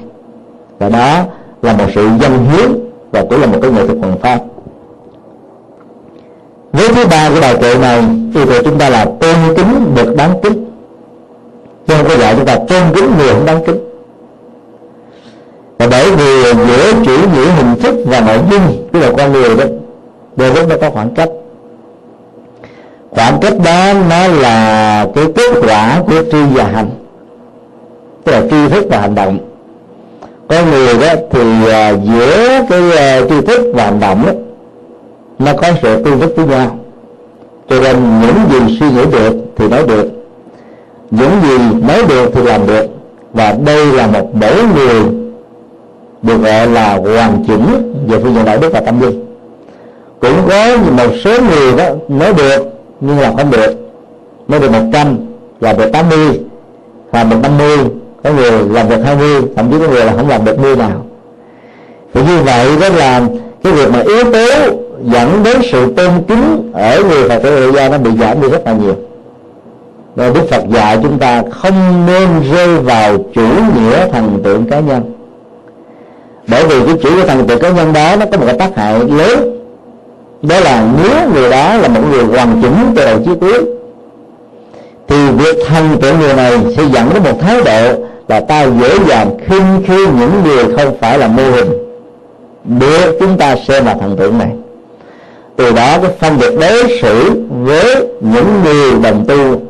Và đó là một sự dân hiến và cũng là một cái nghệ thuật hoàn pháp với thứ ba của bài kệ này yêu cầu chúng ta là tôn kính được đáng kính. Chứ không có dạy chúng ta tôn kính người không đáng kính. Và bởi vì giữa chủ nghĩa hình thức và nội dung của một con người đó, đôi lúc nó có khoảng cách khoảng cách đó nó là cái kết quả của tri và hành. Tức là tri thức và hành động. Có người đó thì à, giữa cái à, tri thức và hành động đó, nó có sự tương thích với nhau. Cho nên những gì suy nghĩ được thì nói được. Những gì nói được thì làm được. Và đây là một mẫu người được gọi là hoàn chỉnh về phương diện đạo đức và tâm linh cũng có một số người đó nói được nhưng là không được nói được một trăm được tám mươi được năm mươi, có người làm được hai mươi, thậm chí có người là không làm được mươi nào. Thì như vậy đó là cái việc mà yếu tố dẫn đến sự tôn kính ở người phật tử gia nó bị giảm đi rất là nhiều. Và đức phật dạy chúng ta không nên rơi vào chủ nghĩa thần tượng cá nhân. Bởi vì cái chủ nghĩa thần tượng cá nhân đó nó có một cái tác hại lớn đó là nếu người đó là một người hoàn chỉnh từ đầu chí cuối thì việc thân của người này sẽ dẫn đến một thái độ là ta dễ dàng khinh khi những người không phải là mô hình. Được, chúng ta xem là thần tượng này. Từ đó, cái phân biệt đối xử với những người đồng tu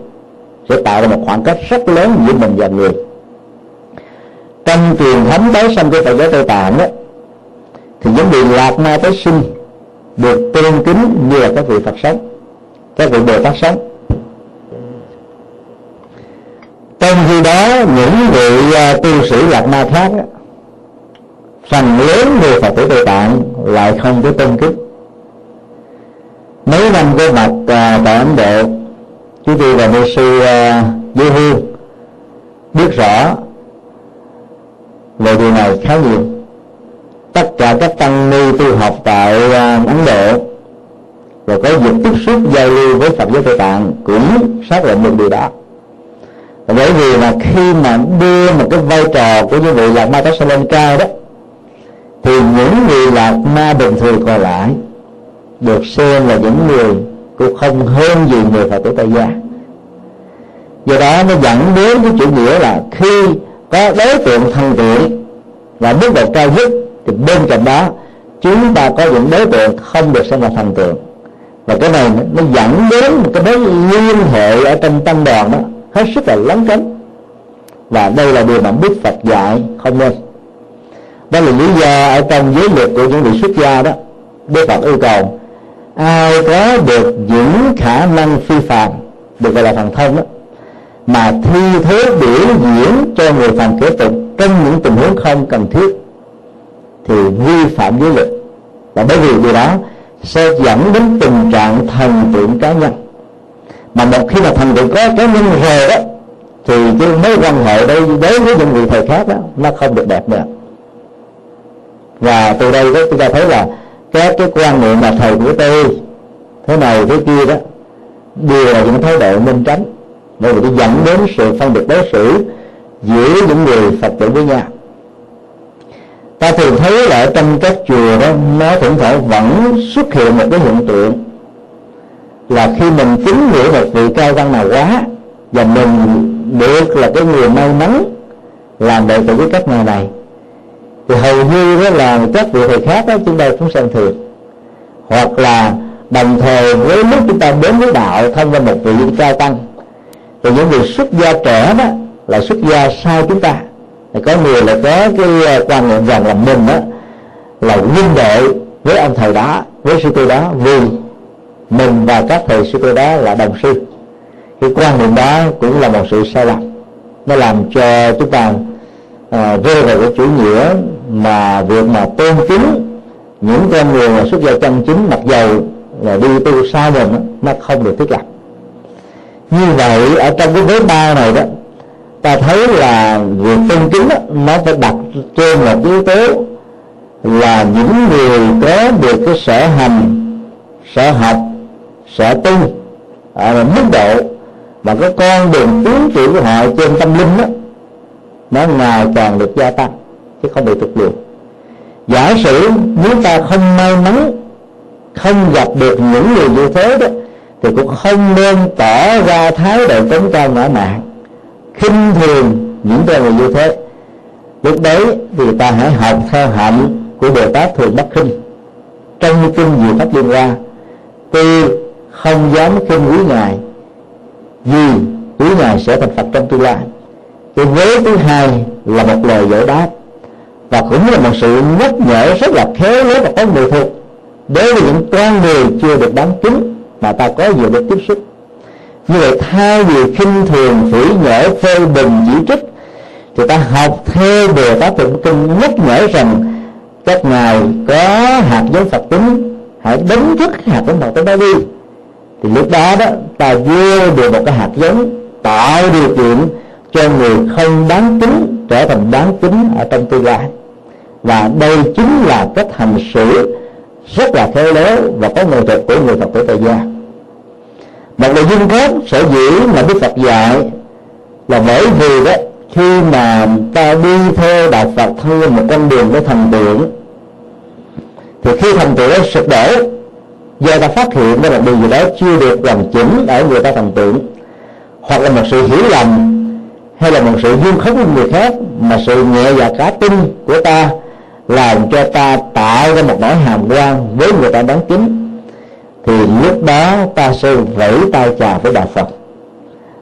sẽ tạo ra một khoảng cách rất lớn giữa mình và người. Trong truyền thống tái sanh của Phật giáo Tây Tạng đó thì những vị lạc ma tái sinh được tôn kính như là các vị Phật sống. Các vị Bồ Tát sống. Trong khi đó những vị uh, tu sĩ lạc ma khác phần lớn người Phật tử Tây Tạng lại không có tôn kính. Mấy năm có mặt uh, tại Ấn Độ chú tôi và mê sư uh, Dư Hương biết rõ về điều này khá nhiều tất cả các tăng ni tu học tại à, Ấn Độ và có dịp tiếp xúc giao lưu với Phật giáo Tây Tạng cũng xác định được điều đó. Bởi vì là khi mà đưa một cái vai trò của những vị lạc ma tát lên cao đó, thì những người lạc ma bình thường còn lại được xem là những người cũng không hơn gì người phật tử tại gia. Do đó nó dẫn đến cái chủ nghĩa là khi có đối tượng thân thiện và mức độ cao nhất thì bên cạnh đó, chúng ta có những đối tượng không được xem là thần tượng. Và cái này nó dẫn đến một cái mối liên hệ ở trong tăng đoàn đó, hết sức là lấn cấn. Và đây là điều mà đức Phật dạy không nên. Đó là lý do ở trong giới luật của những vị xuất gia đó, đức Phật yêu cầu ai có được những khả năng phi phạm, được gọi là thần thông đó, mà thi thế biểu diễn cho người phàm kế tục trong những tình huống không cần thiết thì vi phạm giới luật. Và bởi vì điều đó, sẽ dẫn đến tình trạng thần tượng cá nhân. Mà một khi mà thần tượng có cá nhân rồi đó, thì cái mối quan hệ đây đối với những vị thầy khác đó, nó không được đẹp nữa. Và từ đây đó chúng ta thấy là các cái quan niệm mà thầy của tôi, thế này thế kia đó, đều là những thái độ nên tránh. Bởi vì nó dẫn đến sự phân biệt đối xử giữa những người phật tử với nhau ta thường thấy là ở trong các chùa đó, nó thỉnh thoảng vẫn xuất hiện một cái hiện tượng là khi mình kính ngưỡng một vị cao tăng nào quá và mình được là cái người may mắn làm đệ tử với các ngài này, thì hầu như đó là các vị thầy khác đó chúng ta cũng xem thường. Hoặc là đồng thời với lúc chúng ta đến với đạo thông qua một vị cao tăng, thì những người xuất gia trẻ đó là xuất gia sau chúng ta thì có người là có cái ờ, quan niệm rằng là mình đó là huynh đệ với ông thầy đó với sư cô đó vì mình và các thầy sư cô đó là đồng sư. Cái quan niệm đó cũng là một sự sai lầm. Nó làm cho chúng ta à, rơi vào cái chủ nghĩa mà việc mà tôn kính những con người mà xuất gia chân chính mặc dầu là đi tu xa mình nó không được thiết lập. Như vậy ở trong cái vế ba này đó ta thấy là việc tôn kính đó, nó phải đặt trên một yếu tố là những người có được cái sở hành sở học sở tu ở à, mức độ mà cái con đường tiến triển của họ trên tâm linh đó nó ngày càng được gia tăng chứ không bị tụt lùi. Giả sử nếu ta không may mắn không gặp được những người như thế đó thì cũng không nên tỏ ra thái độ tấn cao ngã mạn khinh thường những con người như thế. Lúc đấy thì ta hãy học theo hạnh của bồ tát thường bất khinh. Trong kinh diệu pháp liên hoa, tôi không dám khinh quý ngài, vì quý ngài sẽ thành phật trong tương lai. Cái vế thứ hai là một lời giải đáp, và cũng là một sự nhắc nhở rất là khéo léo và có người thuật đối với những con người chưa được đáng kính mà ta có nhiều được tiếp xúc như vậy thay vì khinh thường phỉ nhở phê bình, chỉ trích, thì ta học theo bồ tát tụng kinh, nhắc nhở rằng các ngài có hạt giống phật tính, hãy đánh thức hạt giống phật tính đó đi. Thì lúc đó đó, ta vô được một cái hạt giống, tạo điều kiện cho người không đáng tính trở thành đáng tính ở trong tương lai. Và đây chính là cách hành xử rất là khéo léo và có nghệ thuật của người phật tử tại gia một nội dung khác sở dĩ mà đức phật dạy là bởi vì đó, khi mà ta đi theo đạo phật theo một con đường để thành tựu thì khi thành tựu đó sụp đổ, do ta phát hiện đó là điều gì đó chưa được hoàn chỉnh ở người ta thành tựu hoặc là một sự hiểu lầm, hay là một sự dung khống của người khác, mà sự nhẹ dạ cá tinh của ta làm cho ta tạo ra một nỗi hàm quan với người ta đáng kính thì lúc đó ta sẽ vẫy tay chào với đạo phật.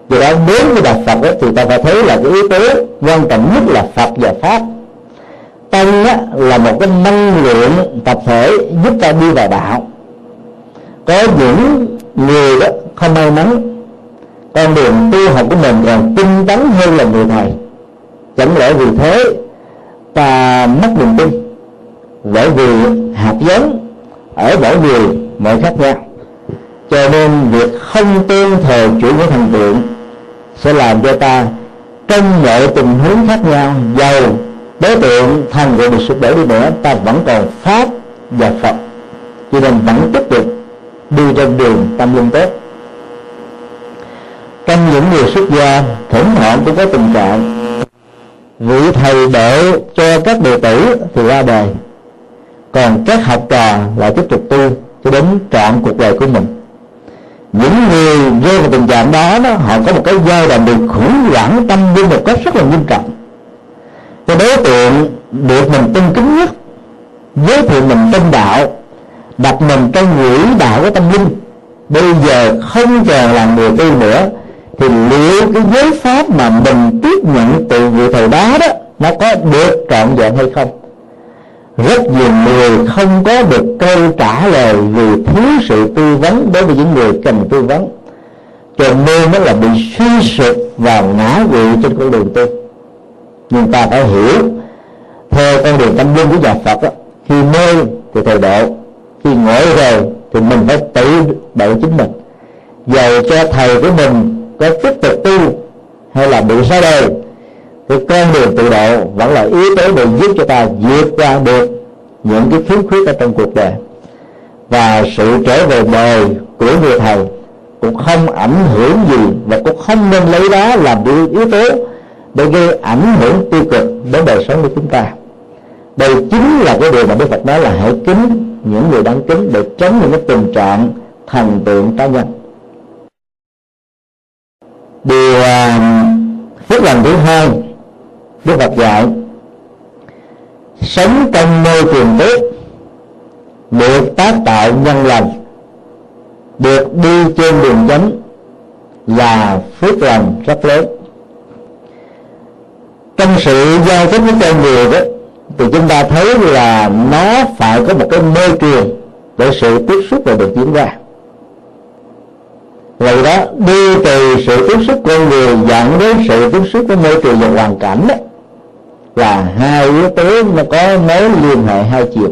Do đó đến với đạo phật đó, thì ta phải thấy là cái yếu tố quan trọng nhất là phật và pháp. Tăng á, là một cái năng lượng tập thể giúp ta đi vào đạo. Có những người đó không may mắn con đường tu học của mình còn tinh tấn hơn là người thầy. Chẳng lẽ vì thế ta mất niềm tin? Bởi vì hạt giống ở mỗi người mọi khác nhau cho nên việc không tương thờ chủ nghĩa thần tượng sẽ làm cho ta trong mọi tình huống khác nhau, giàu, đối tượng, thần của bị sụp đổ đi nữa, ta vẫn còn pháp và phật. Cho nên vẫn tiếp tục đi trên đường tâm linh tốt. Trong những người xuất gia, thỉnh thoảng cũng có tình trạng, vị thầy độ cho các đệ tử thì ra đời, còn các học trò lại tiếp tục tu cho đến trọn cuộc đời của mình. Những người rơi vào tình trạng đó, đó họ có một cái giai đoạn bị khủng hoảng tâm linh một cách rất là nghiêm trọng. Cái đối tượng được mình tôn kính nhất giới thiệu mình tin đạo đặt mình trong quỹ đạo của tâm linh bây giờ không còn là người tu nữa thì liệu cái giới pháp mà mình tiếp nhận từ vị thầy đó đó nó có được trọn vẹn hay không? Rất nhiều người không có được câu trả lời vì thiếu sự tư vấn đối với những người cần tư vấn. Cho nên nó là bị suy sụp vào ngã quỵ trên con đường tu. Nhưng ta phải hiểu theo con đường tâm linh của nhà Phật đó, khi mê thì thầy độ khi ngộ rồi thì mình phải tự độ chính mình. Dầu cho thầy của mình có tiếp tục tu hay là bị xa đời thì con đường tự độ vẫn là yếu tố để giúp cho ta vượt qua được những cái khiếm khuyết ở trong cuộc đời. Và sự trở về đời của người thầy cũng không ảnh hưởng gì và cũng không nên lấy đó làm yếu tố để gây ảnh hưởng tiêu cực đến đời sống của chúng ta. Đây chính là cái điều mà Đức Phật nói là hãy kính những người đáng kính để tránh những cái tình trạng thần tượng cá nhân. Điều à, phước lành thứ hai Đức Phật dạy, sống trong môi trường tốt, được tác tạo nhân lành, được đi trên đường chánh là phước lành rất lớn. Trong sự giao tiếp với con người đó, thì chúng ta thấy là nó phải có một cái môi trường để sự tiếp xúc và được diễn ra. Vậy đó, đi từ sự tiếp xúc con người dẫn đến sự tiếp xúc với môi trường và hoàn cảnh đó là hai yếu tố nó có mối liên hệ hai chiều.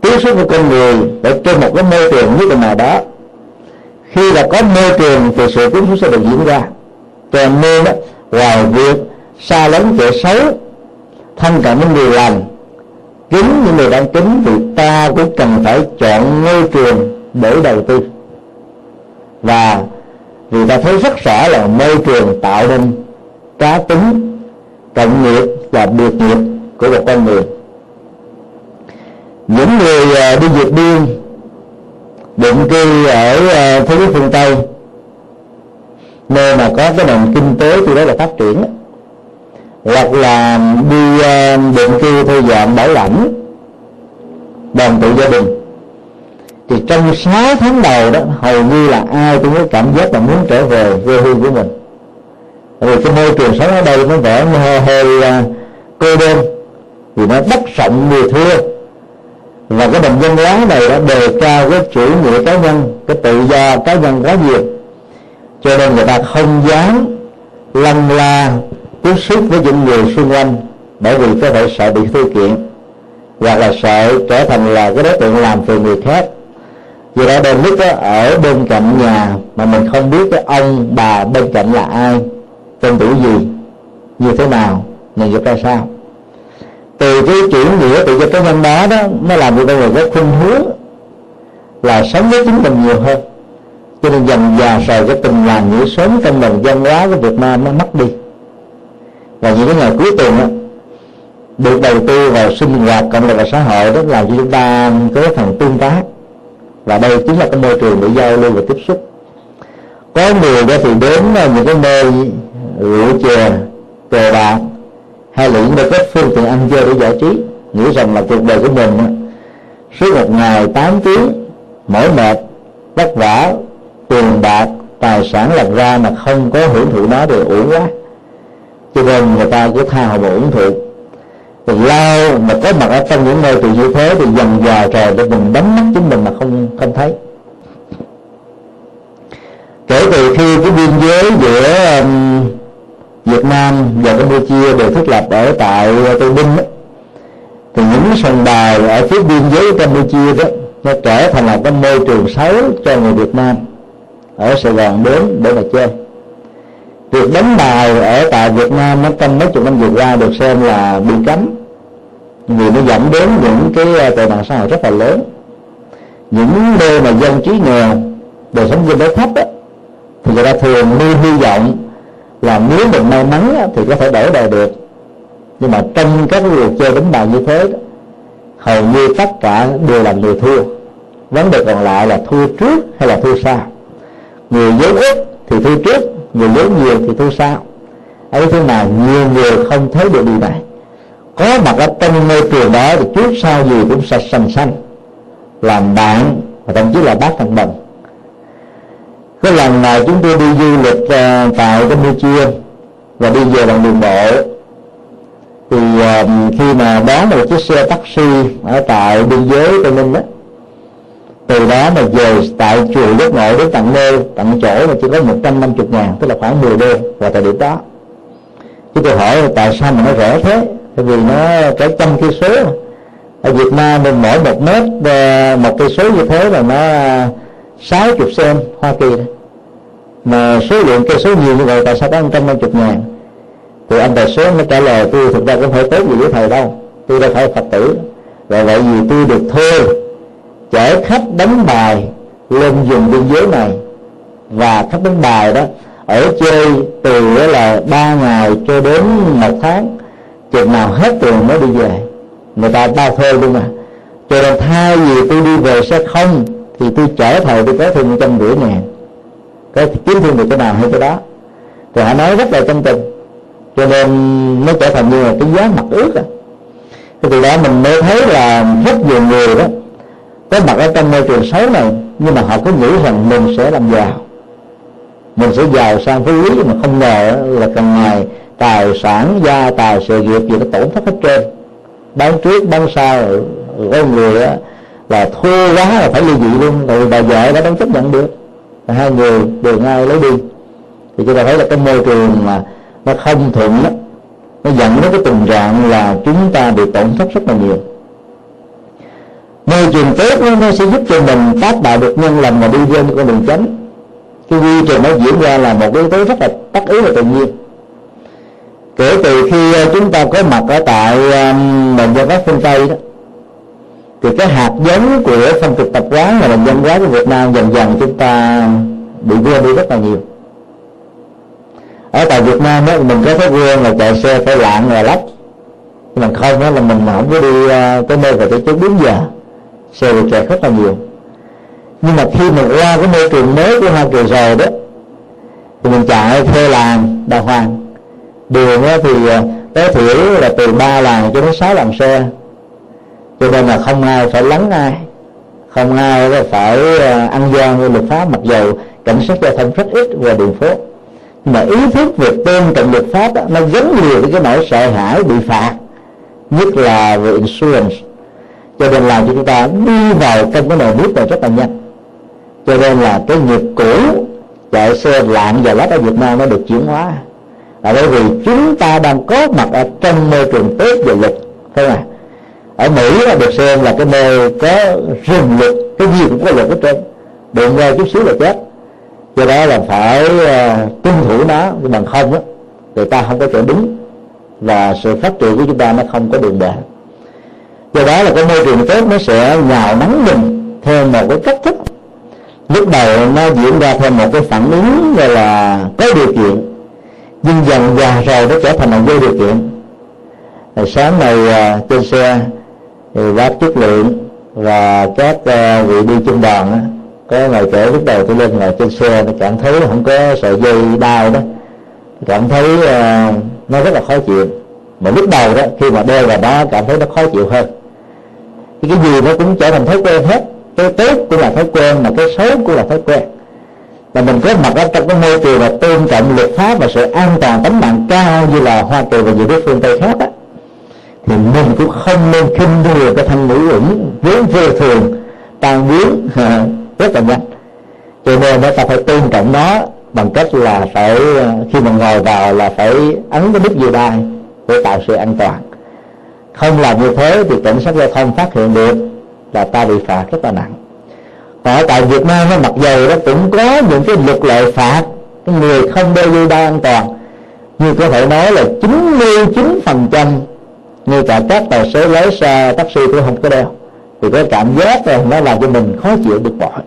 Tiếp xúc của con người ở trên một cái môi trường nhất định nào đó. Khi là có môi trường thì sự tiếp xúc sẽ được diễn ra. Cho nên đó, ngoài việc xa lánh kẻ xấu thân cận với người lành kính những người đang kính thì ta cũng cần phải chọn môi trường để đầu tư. Và vì ta thấy rất rõ là môi trường tạo nên cá tính cộng nghiệp và biệt nghiệp của một con người. Những người à, đi vượt biên, định cư ở à, thế giới phương tây, nơi mà có cái nền kinh tế thì đó là phát triển, hoặc là đi à, định cư theo dạng bảo lãnh, đoàn tụ gia đình, thì trong 6 tháng đầu đó, hầu như là ai cũng có cảm giác là muốn trở về quê hương của mình vì cái môi trường sống ở đây nó vẻ hơi, hơi uh, cô đơn. Vì nó đất rộng người thưa. Và cái đồng dân hóa này đã đề cao cái chủ nghĩa cá nhân cái tự do cá nhân quá nhiều. Cho nên người ta không dám lăn la tiếp xúc với những người xung quanh bởi vì có thể sợ bị thư kiện hoặc là sợ trở thành là cái đối tượng làm phiền người khác. Vì đó đôi lúc đó, ở bên cạnh nhà mà mình không biết cái ông bà bên cạnh là ai tên tuổi gì? Như thế nào? Nghề nghiệp ra sao? Từ cái chuyển nghĩa từ do cá nhân đó đó nó làm cho con người có khuynh hướng là sống với chính mình nhiều hơn. Cho nên dần già rồi cái tình làng nghĩa sống trong nền văn hóa của Việt Nam nó mất đi. Và những cái ngày cuối tuần đó, được đầu tư vào sinh hoạt cộng đồng và xã hội đó làm cho chúng ta có cái phần tương tác. Và đây chính là cái môi trường để giao lưu và tiếp xúc. Có người đó thì đến những cái nơi rượu chè cờ bạc. Hay là những cái phương tiện ăn chơi để giải trí. Nghĩ rằng là cuộc đời của mình suốt một ngày 8 tiếng mỏi mệt vất vả tiền bạc tài sản làm ra mà không có hưởng thụ nó thì uổng quá. Cho nên người ta cứ tha hồ mà thụ từ lao mà có mặt ở trong những nơi từ như thế thì dần dà rồi để mình đánh mất chính mình mà không không thấy. Kể từ khi cái biên giới giữa um, Việt Nam và Campuchia đều thiết lập ở tại Tây Ninh đó, thì những sân bài ở phía biên giới Campuchia đó nó trở thành là cái môi trường xấu cho người Việt Nam ở Sài Gòn đến để mà chơi. Việc đánh bài ở tại Việt Nam nó trong mấy chục năm vừa qua được xem là bị cấm vì nó dẫn đến những cái ờ, tệ nạn xã hội rất là lớn. Những nơi mà dân trí nghèo đời sống dân tế thấp á, thì người ta thường nuôi hy vọng là nếu mình may mắn thì có thể đổi đời được. Nhưng mà trong các người chơi đánh bài như thế hầu như tất cả đều là người thua. Vấn đề còn lại là thua trước hay là thua sau? Người vốn ít thì thua trước, người vốn nhiều thì thua sau. Ấy thế nào nhiều người không thấy được điều này. Có mặt ở trong môi trường đó thì trước sau gì cũng sạch sành xanh làm bạn và thậm chí là bác thằng đồng cái lần này chúng tôi đi du lịch uh, tại Campuchia và đi về bằng đường bộ. Thì uh, khi mà đón một chiếc xe taxi ở tại biên giới tây ninh đó từ đó mà về tại chùa giác ngộ đến tận nơi tận chỗ mà chỉ có 150 ngàn tức là khoảng 10 đô vào thời điểm đó. Chúng tôi hỏi tại sao mà nó rẻ thế? Tại vì nó cả trăm cây số. Ở Việt Nam mình mỗi một mét ờ, một cây số như thế là nó sáu chục sen Hoa Kỳ đó. mà số lượng cây số nhiều như vậy, tại sao có một trăm năm chục ngàn? Thì anh tài số mới trả lời, tôi thực ra cũng phải tốt gì với thầy đâu. Tôi đâu phải phật tử. Và vậy vì tôi được thuê chở khách đánh bài lên vùng biên giới này. Và khách đánh bài đó, ở chơi từ là ba ngày cho đến một tháng, chừng nào hết tiền mới đi về. Người ta bao thuê luôn mà. Cho nên thay vì tôi đi về sẽ không thì tôi chở thầy tôi có thêm một trăm rưỡi ngàn có kiếm thêm được cái nào hay cái đó. Thì họ nói rất là chân tình. Cho nên nó trở thành như là cái giá mặt ước à thì từ đó mình mới thấy là rất nhiều người đó có mặt ở trong môi trường xấu này nhưng mà họ cứ nghĩ rằng mình sẽ làm giàu. Mình sẽ giàu sang phú quý mà không ngờ là càng ngày tài sản gia tài sự nghiệp gì nó tổn thất hết trơn. Bán trước bán sau con người á, là thua quá là phải ly dị luôn. Rồi bà vợ đã không chấp nhận được. Và hai người đều ngay lấy đi. Thì chúng ta thấy là cái môi trường mà nó không thuận đó, nó dẫn đến cái tình trạng là chúng ta bị tổn thất rất là nhiều. Môi trường tốt nó, nó sẽ giúp cho mình tác đạo được nhân lành và đi lên con đường chánh. Cái quy trình nó diễn ra là một cái yếu tố rất là tất yếu và tự nhiên. Kể từ khi ờ, chúng ta có mặt ở tại nền văn các phương tây đó thì cái hạt giống của phong tục tập quán và nền văn hóa của việt nam dần dần chúng ta bị quên đi rất là nhiều. Ở tại Việt Nam đó, mình có thói quen là chạy xe phải lạng là lách. Nhưng mà không đó là mình không có đi ờ, tới nơi và tới chỗ đúng giờ xe bị kẹt rất là nhiều. Nhưng mà khi mình qua cái môi trường mới của Hoa Kỳ rồi đó thì mình chạy theo làng đà hoàng. Đường thì ờ, tối thiểu là từ ba làng cho đến sáu làng xe cho nên là không ai phải lắng ai không ai phải ờ, ăn gian với luật pháp mặc dù cảnh sát giao thông rất ít qua đường phố. Mà ý thức về tôn trọng luật pháp đó, nó gắn liền với cái nỗi sợ hãi bị phạt nhất là về insurance. Cho nên làm cho chúng ta đi vào trong cái nồi nước này rất là nhanh. Cho nên là cái nghiệp cũ chạy xe lạng và lách ở Việt Nam nó được chuyển hóa. Là bởi vì chúng ta đang có mặt ở trong môi trường tốt và luật thấy không ở Mỹ là được xem là cái nơi có rừng luật cái gì cũng có luật ở trên đụng ra chút xíu là chết. Do đó là phải uh, tuân thủ nó bằng không á người ta không có chỗ đứng. Và sự phát triển của chúng ta nó không có đường bền do đó là cái môi trường tốt nó sẽ nhào nắng mình theo một cái cách thức. Lúc đầu nó diễn ra theo một cái phản ứng gọi là có điều kiện nhưng dần dần rồi nó trở thành một vô điều kiện. Rồi sáng nay uh, trên xe thì bác chất lượng và các uh, vị đi chung đoàn á, có ngày kể lúc đầu tôi lên ngồi trên xe tôi cảm thấy không có sợi dây đau đó. Cảm thấy uh, nó rất là khó chịu. Mà lúc đầu đó khi mà đeo vào đó cảm thấy nó khó chịu hơn. Thì cái gì nó cũng trở thành thói quen hết. Cái tốt cũng là thói quen mà cái xấu cũng là thói quen. Và mình có mặt ở trong cái môi trường là tôn trọng luật pháp và sự an toàn tính mạng cao như là hoa kỳ và nhiều nước phương tây khác á thì mình cũng không nên khinh thường cái thân nữ uẩn vốn vô thường, tan biến rất là nhanh. Cho nên ta phải tôn trọng nó bằng cách là phải ờ, khi mà ngồi vào là phải ấn cái nút dây đai để tạo sự an toàn. Không làm như thế thì cảnh sát giao thông phát hiện được là ta bị phạt rất là nặng. Còn ở tại Việt Nam nó mặc dầu đó cũng có những cái luật lệ phạt người không đeo dây đai an toàn Nhưng có thể nói là 99 phần trăm ngay cả các tài xế lái xe taxi cũng không có đeo. Thì cái cảm giác này nó làm cho mình khó chịu bực bội.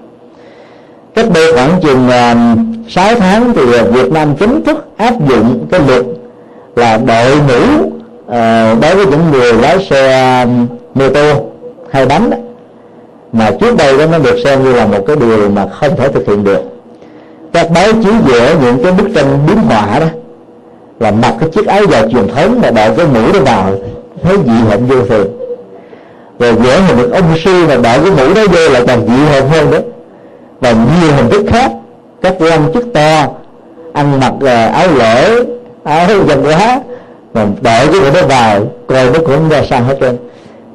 Cách đây khoảng chừng à, uh, 6 tháng thì Việt Nam chính thức áp dụng cái luật là đội mũ uh, à, đối với những người lái xe à, mô tô hay bánh đó. mà trước đây đó nó được xem như là một cái điều mà không thể thực hiện được. Các báo chí vẽ những cái bức tranh biến họa đó là mặc cái chiếc áo dài truyền thống mà đội cái mũ đó vào thấy dị hợm vô thường. Rồi vẽ hình được ông sư và đội cái mũ đó vô là càng dị hợm hơn đó và nhiều hình thức khác. Các quan chức to, ăn mặc à, áo lễ, áo dân hóa, mà đội cái người đó vào, coi nó cũng ra sao hết trơn.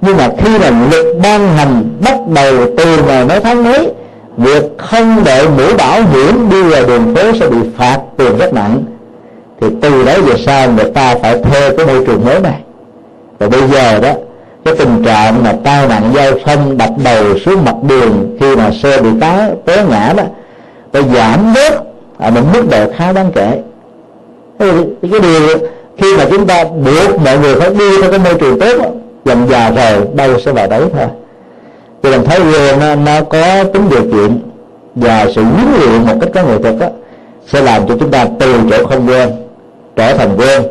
Nhưng mà khi mà luật ban hành bắt đầu từ ngày mấy tháng mấy, việc không đội mũ bảo hiểm đi vào đường phố sẽ bị phạt tiền rất nặng. Thì từ đó về sau người ta phải thuê cái môi trường mới này và bây giờ đó cái tình trạng mà tai nạn giao thông đập đầu xuống mặt đường khi mà xe bị té té ngã đó phải giảm bớt ở một mức độ khá đáng kể. Cái điều khi mà chúng ta buộc mọi người phải đi theo cái môi trường tốt dần già rồi đâu sẽ vào đấy thôi. Thì mình thấy quen nó, nó có tính điều kiện và sự huấn luyện một cách có nghệ thuật đó, sẽ làm cho chúng ta từ chỗ không quen trở thành quen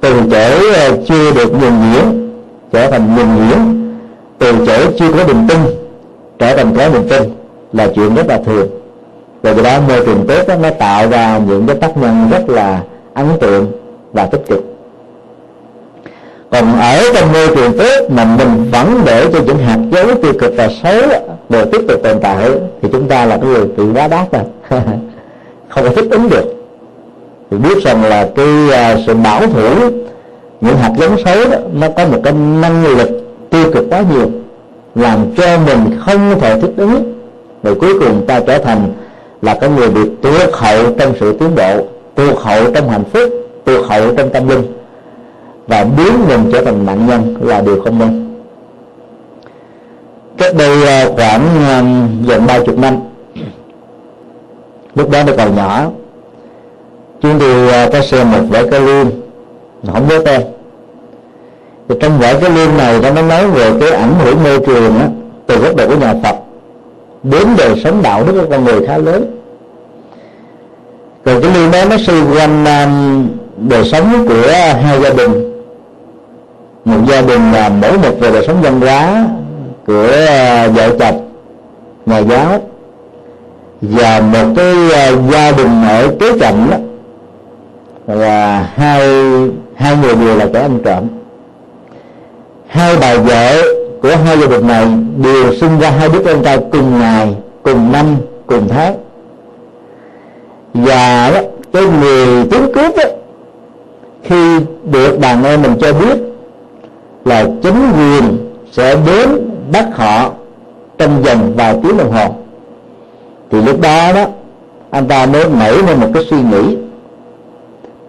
từ chỗ ờ, chưa được nhuần nhuyễn trở thành nhuần nhuyễn từ chỗ chưa có niềm tin trở thành có niềm tin là chuyện rất là thường. Và do đó môi trường tốt đó, nó tạo ra những cái tác nhân rất là ấn tượng và tích cực. Còn ở trong môi trường tốt mà mình vẫn để cho những hạt giống tiêu cực và xấu đều tiếp tục tồn tại thì chúng ta là cái người bị quá đát rồi không có thích ứng được thì biết rằng là cái uh, sự bảo thủ những hạt giống xấu đó nó có một cái năng lực tiêu cực quá nhiều làm cho mình không thể thích ứng. Rồi cuối cùng ta trở thành là cái người bị tuột hậu trong sự tiến bộ tuột hậu trong hạnh phúc tuột hậu trong tâm linh. Và biến mình trở thành nạn nhân là điều không nên. Cách đây à, khoảng à, gần ba chục năm lúc đó tôi còn nhỏ chúng đi à, có xem một vở cái lương không nhớ tên. Thì trong vở cái lương này nó nói về cái ảnh hưởng môi trường á, từ góc độ của nhà Phật. Đến đời sống đạo đức của con người khá lớn. Rồi cái lương đó nó xoay quanh à, đời sống của hai gia đình. Một gia đình là mỗi một về đời sống văn hóa của à, vợ chồng nhà giáo. Và một cái à, gia đình ở kế cạnh đó và hai hai người đều là kẻ ăn trộm. Hai bà vợ của hai gia đình này đều sinh ra hai đứa con trai cùng ngày cùng năm cùng tháng. Và đó, cái người tướng cướp đó, khi được đàn em mình cho biết là chính quyền sẽ đến bắt họ trong vòng vài tiếng đồng hồ thì lúc đó đó anh ta mới nảy lên một cái suy nghĩ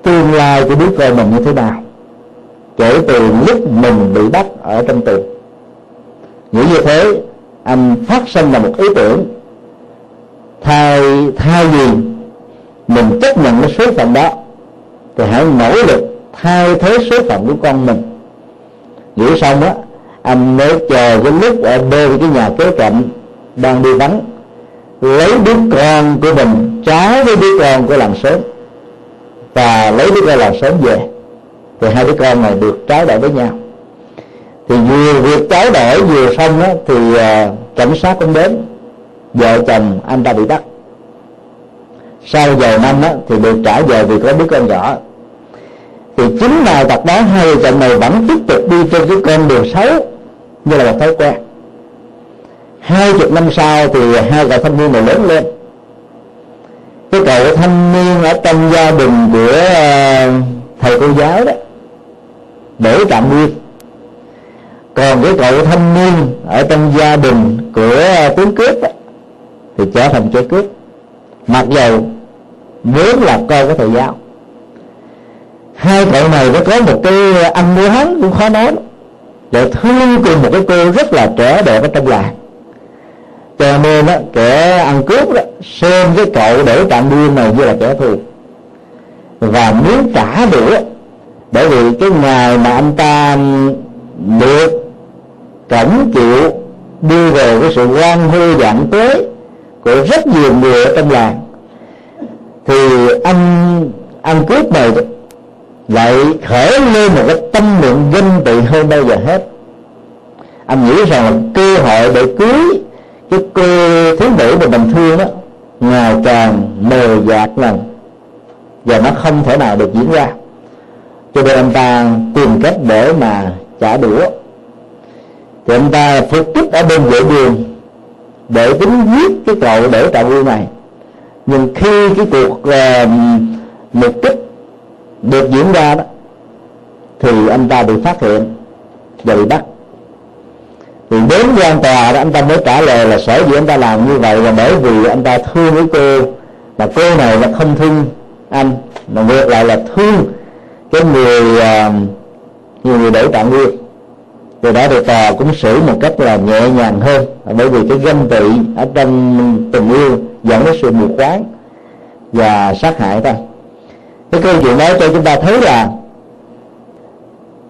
tương lai của đứa con mình như thế nào. Kể từ lúc mình bị bắt ở trong tù. Nghĩ như thế, anh phát sinh là một ý tưởng. Thay thay vì mình chấp nhận cái số phận đó, thì hãy nỗ lực thay thế số phận của con mình. Nghĩ xong á, anh mới chờ cái lúc ở bên cái nhà kế cận đang đi vắng, lấy đứa con của mình trái với đứa con của làng sớm và lấy đứa con làm sớm về thì hai đứa con này được trái đổi với nhau. Thì vừa việc trái đổi vừa xong á, thì uh, cảnh sát cũng đến vợ chồng anh ta bị bắt. Sau vài năm á, thì được trả về vì có đứa con nhỏ. Thì chính là tập đó hai vợ chồng này vẫn tiếp tục đi trên cái con đường xấu như là một thói quen. Hai chục năm sau thì hai cậu thanh niên này lớn lên cái cậu thanh niên ở trong gia đình của ờ, thầy cô giáo đó để tạm nguyên. Còn cái cậu thanh niên ở trong gia đình của ờ, tướng cướp đó, thì trở thành kẻ cướp. Mặc dầu vốn là con của thầy giáo. Hai cậu này nó có một cái ăn mua hắn cũng khó nói để thương cùng một cái cô rất là trẻ đẹp ở trong làng cho nên á, kẻ ăn cướp đó, xem cái cậu để tạm điên này như là kẻ thù. Và muốn trả đũa, bởi vì cái ngày mà anh ta được cẩn chịu đưa về cái sự quan hư dạng tế của rất nhiều người ở trong làng, thì anh ăn cướp này lại khởi lên một cái tâm niệm ganh tị hơn bao giờ hết. Anh nghĩ rằng là cơ hội để cưới cái cô thiếu nữ mà mình thương đó ngày càng mờ dạt lần. Và nó không thể nào được diễn ra. Cho nên anh ta tìm cách để mà trả đũa. Thì anh ta phục kích ở bên vệ đường để tính giết cái cậu để tạo vui này. Nhưng khi cái cuộc uh, mục kích được diễn ra đó thì anh ta bị phát hiện và bị bắt thì đến quan tòa đó anh ta mới trả lời là sở dĩ anh ta làm như vậy là bởi vì anh ta thương với cô. Mà cô này là không thương anh mà ngược lại là thương cái người uh, người để tạng nguyên từ đó thì tòa à, cũng xử một cách là nhẹ nhàng hơn bởi vì cái ganh tị ở trong tình yêu dẫn đến sự mù quáng và sát hại ta. Cái câu chuyện đó cho chúng ta thấy là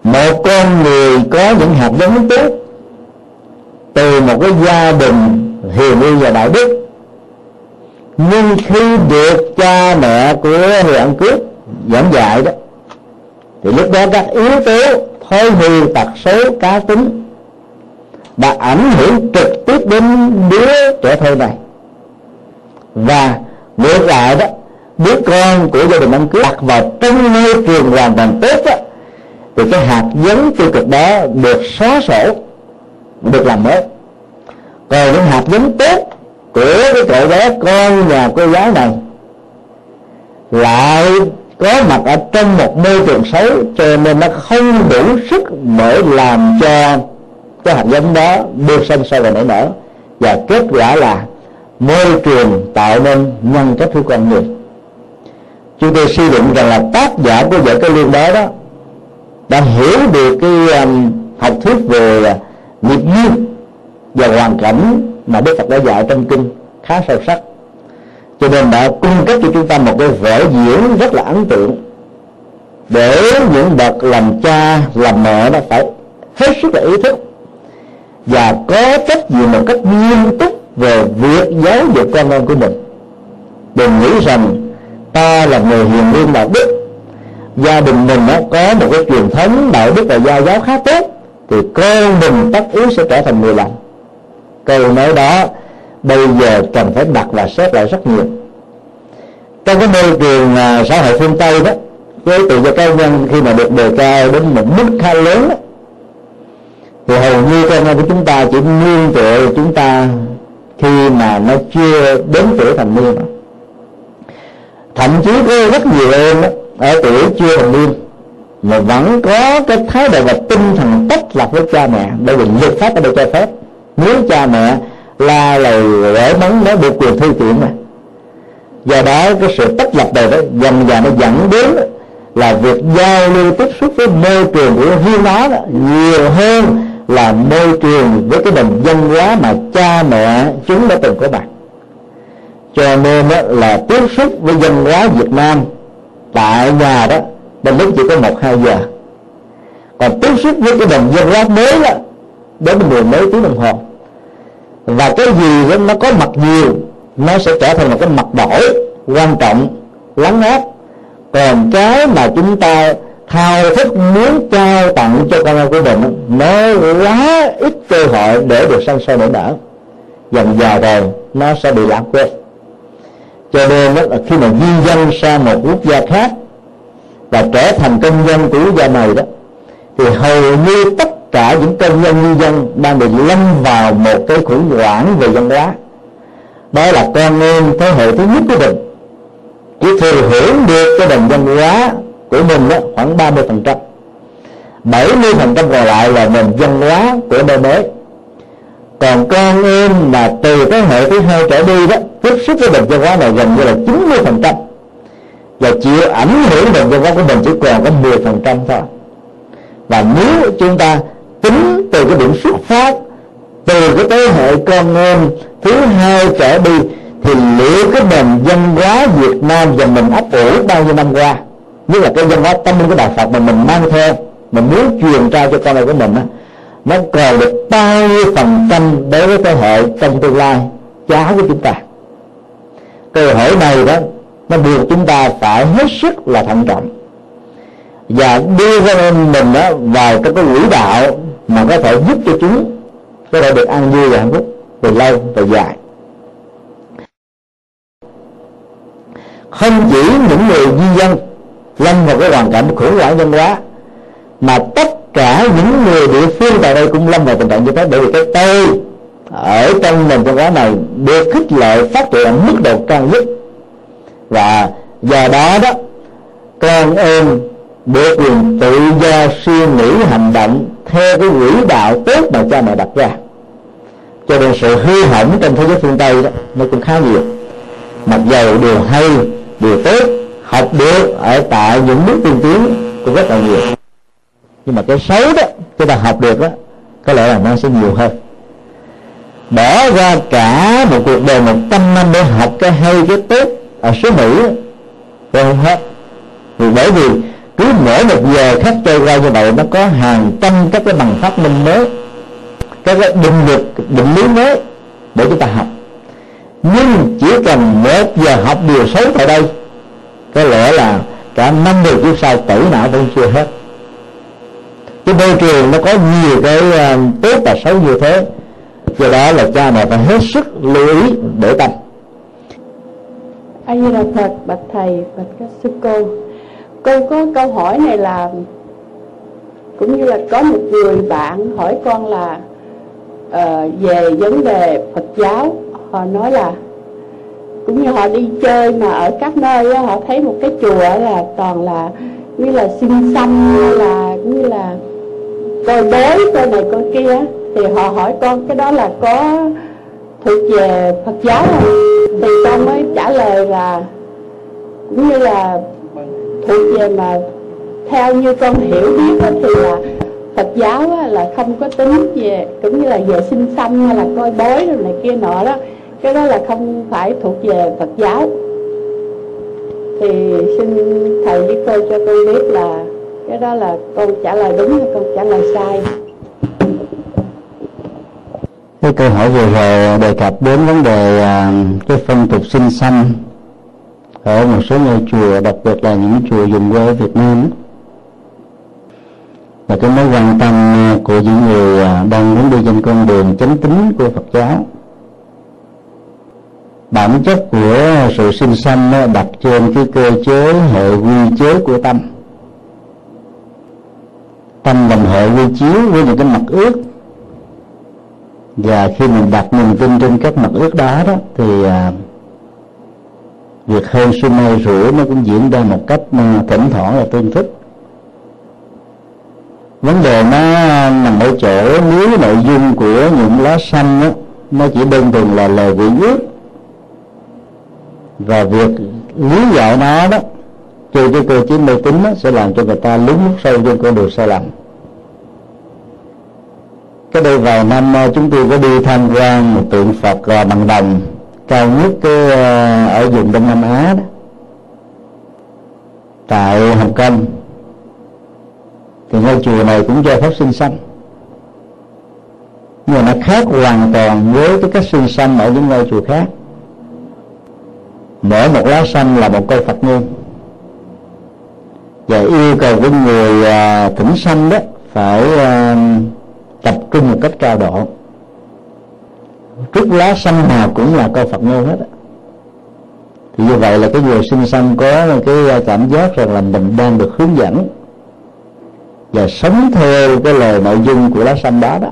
một con người có những hạt giống tốt từ một cái gia đình hiền lương và đạo đức. Nhưng khi được cha mẹ của người ăn cướp dẫn dạy đó thì lúc đó các yếu tố thói hư tật xấu cá tính đã ảnh hưởng trực tiếp đến đứa trẻ thơ này. Và ngược lại đó đứa con của gia đình ăn cướp đặt vào trong môi trường hoàn toàn tốt đó, thì cái hạt giống tiêu cực đó được xóa sổ được làm mới. Còn những hạt giống tốt của cái cậu bé con nhà cô giáo này. Lại có mặt ở trong một môi trường xấu cho nên nó không đủ sức để làm cho cái hạt giống đó được sinh sôi và nảy nở. Và kết quả là môi trường tạo nên nhân cách của con người. Chúng tôi suy định rằng là tác giả của vở cái liên đó đó đã hiểu được cái um, học thuyết về nghiệp duyên và hoàn cảnh mà Đức Phật đã dạy trong kinh khá sâu sắc. Cho nên đã cung cấp cho chúng ta một cái vở diễn rất là ấn tượng. Để những bậc làm cha, làm mẹ nó phải hết sức là ý thức và có trách nhiệm một cách nghiêm túc về việc giáo dục con em của mình. Đừng nghĩ rằng ta là người hiền lương đạo đức. Gia đình mình nó có một cái truyền thống đạo đức và gia giáo khá tốt thì con mình tất yếu sẽ trở thành người lành câu nói đó bây giờ cần phải đặt và xét lại rất nhiều. Trong cái môi trường à, xã hội phương tây đó với tự do cá nhân khi mà được đề cao đến một mức khá lớn đó, thì hầu như con em của chúng ta chỉ nương tựa chúng ta khi mà nó chưa đến tuổi thành niên. Thậm chí có rất nhiều em đó, ở tuổi chưa thành niên mà vẫn có cái thái độ và tinh thần tách lập với cha mẹ. Bởi vì luật pháp ở đây cho phép. Nếu cha mẹ la lời rẽ mắng nó được quyền thư kiện mà. Do đó cái sự tách lập này đó dần dần nó dẫn đến là việc giao lưu tiếp xúc với môi trường của riêng nó đó, nhiều hơn là môi trường với cái nền văn hóa mà cha mẹ chúng đã từng có mặt. Cho nên đó là tiếp xúc với văn hóa Việt Nam tại nhà đó đôi lúc chỉ có một, hai giờ. Còn tiếp xúc với cái đồng dân lát mới đó, đến mười mấy tiếng đồng hồ. Và cái gì đó nó có mặt nhiều, nó sẽ trở thành một cái mặt đổi quan trọng, lắng áp còn cái mà chúng ta thao thức muốn trao tặng cho con em của mình, nó quá ít cơ hội để được sanh sôi nảy nở. Dần già rồi, nó sẽ bị lãng quên. Cho nên đó là khi mà di dân sang một quốc gia khác và trở thành công dân của quốc gia này đó, thì hầu như tất cả những công nhân di dân đang bị lâm vào một cái khủng hoảng về văn hóa. Đó là con em thế hệ thứ nhất của mình. Chỉ thừa hưởng được cái nền văn hóa của mình đó khoảng 30 phần trăm. 70 phần trăm còn lại là nền văn hóa của nơi mới. Còn con em mà từ thế hệ thứ hai trở đi đó, tiếp xúc với nền văn hóa này gần như là 90 phần trăm và chịu ảnh hưởng đồng văn hóa của mình chỉ còn có 10 phần trăm thôi. Và nếu chúng ta tính từ cái điểm xuất phát từ cái thế hệ con em thứ hai trở đi thì liệu cái nền văn hóa Việt Nam và mình ấp ủ bao nhiêu năm qua? Như là cái văn hóa tâm linh của đạo Phật mà mình mang theo mình muốn truyền trao cho con em của mình đó, nó còn được bao nhiêu phần trăm đối với thế hệ trong tương lai cháu của chúng ta. Câu hỏi này đó nó buộc chúng ta phải hết sức là thận trọng. Và đưa ra mình đó vào trong cái quỹ đạo mà có thể giúp cho chúng có thể được an vui và hạnh phúc về lâu về dài. Không chỉ những người di dân lâm vào cái hoàn cảnh khủng hoảng văn hóa, mà tất cả những người địa phương tại đây cũng lâm vào tình trạng như thế, bởi vì cái tôi ở trong nền văn hóa này được khích lệ phát triển ở mức độ cao nhất và do đó đó, con em được quyền tự do suy nghĩ hành động theo cái quỹ đạo tốt mà cha mẹ đặt ra. Cho nên sự hư hỏng trong thế giới phương tây đó, nó cũng khá nhiều. Mặc dầu điều hay, điều tốt, học được ở tại những nước tiên tiến cũng rất là nhiều. Nhưng mà cái xấu đó, chúng ta học được đó, có lẽ là nó sẽ nhiều hơn. Bỏ ra cả một cuộc đời một trăm năm để học cái hay, cái tốt ở xứ Mỹ rồi không hết vì bởi vì cứ mỗi một giờ khác trôi qua như vậy nó có hàng trăm các cái bằng phát minh mới, các cái định luật, định lý mới để chúng ta học. Nhưng chỉ cần một giờ học điều xấu tại đây, có lẽ là cả năm điều kiếp sau tử não vẫn chưa hết. Cái môi trường nó có nhiều cái à, tốt và xấu như thế. Do đó là cha mẹ phải hết sức lưu ý để tâm a di đà phật bạch thầy bạch các sư cô. Cô có câu hỏi này là cũng như là có một người bạn hỏi con là uh, về vấn đề Phật giáo. Họ nói là cũng như họ đi chơi mà ở các nơi đó họ thấy một cái chùa là toàn là như là xinh xăm như là như là coi bối coi này coi kia thì họ hỏi con cái đó là có thuộc về Phật giáo không? Thì con mới trả lời là cũng như là thuộc về mà theo như con hiểu biết đó, thì là Phật giáo là không có tính về cũng như là về sinh xăm hay là coi bói rồi này kia nọ đó. Cái đó là không phải thuộc về Phật giáo. Thì xin thầy với cô cho con biết là cái đó là con trả lời đúng hay con trả lời sai cái câu hỏi vừa rồi đề cập đến vấn đề à, cái phong tục sinh sanh ở một số ngôi chùa, đặc biệt là những chùa dùng quê ở Việt Nam. Và cái mối quan tâm à, của những người à, đang muốn đi trên con đường chánh tính của Phật giáo. Bản chất của sự sinh sanh đặt trên cái cơ chế hệ quy chế của tâm. Tâm đồng hệ quy chiếu với những cái mặt ước và khi mình đặt niềm tin trên các mặt ước đó đó thì à, việc hơn sương mai rủi nó cũng diễn ra một cách à, thỉnh thoảng là tương thích. Vấn đề nó nằm ở chỗ nếu nội dung của những lá xanh đó, nó chỉ đơn thuần là lời gửi ước và việc lý giải nó đó trừ cái cơ chế mê tín đó, sẽ làm cho người ta lún sâu trên con đường sai lầm cái đây vài năm ờ, chúng tôi có đi tham quan một tượng Phật ờ, bằng đồng. Cao nhất cái ờ, ở vùng Đông Nam Á đó. Tại Hồng Kông. Thì ngôi chùa này cũng cho phép sinh xăm nhưng mà nó khác hoàn toàn với cái cách sinh xăm ở những ngôi chùa khác. Mỗi một lá xanh là một câu Phật ngôn. Và yêu cầu của người thỉnh sanh đó phải tập trung một cách cao độ. Trước lá xanh nào cũng là câu Phật ngôn hết thì như vậy là cái người sinh sanh có cái cảm giác rằng là mình đang được hướng dẫn và sống theo cái lời nội dung của lá xanh đó đó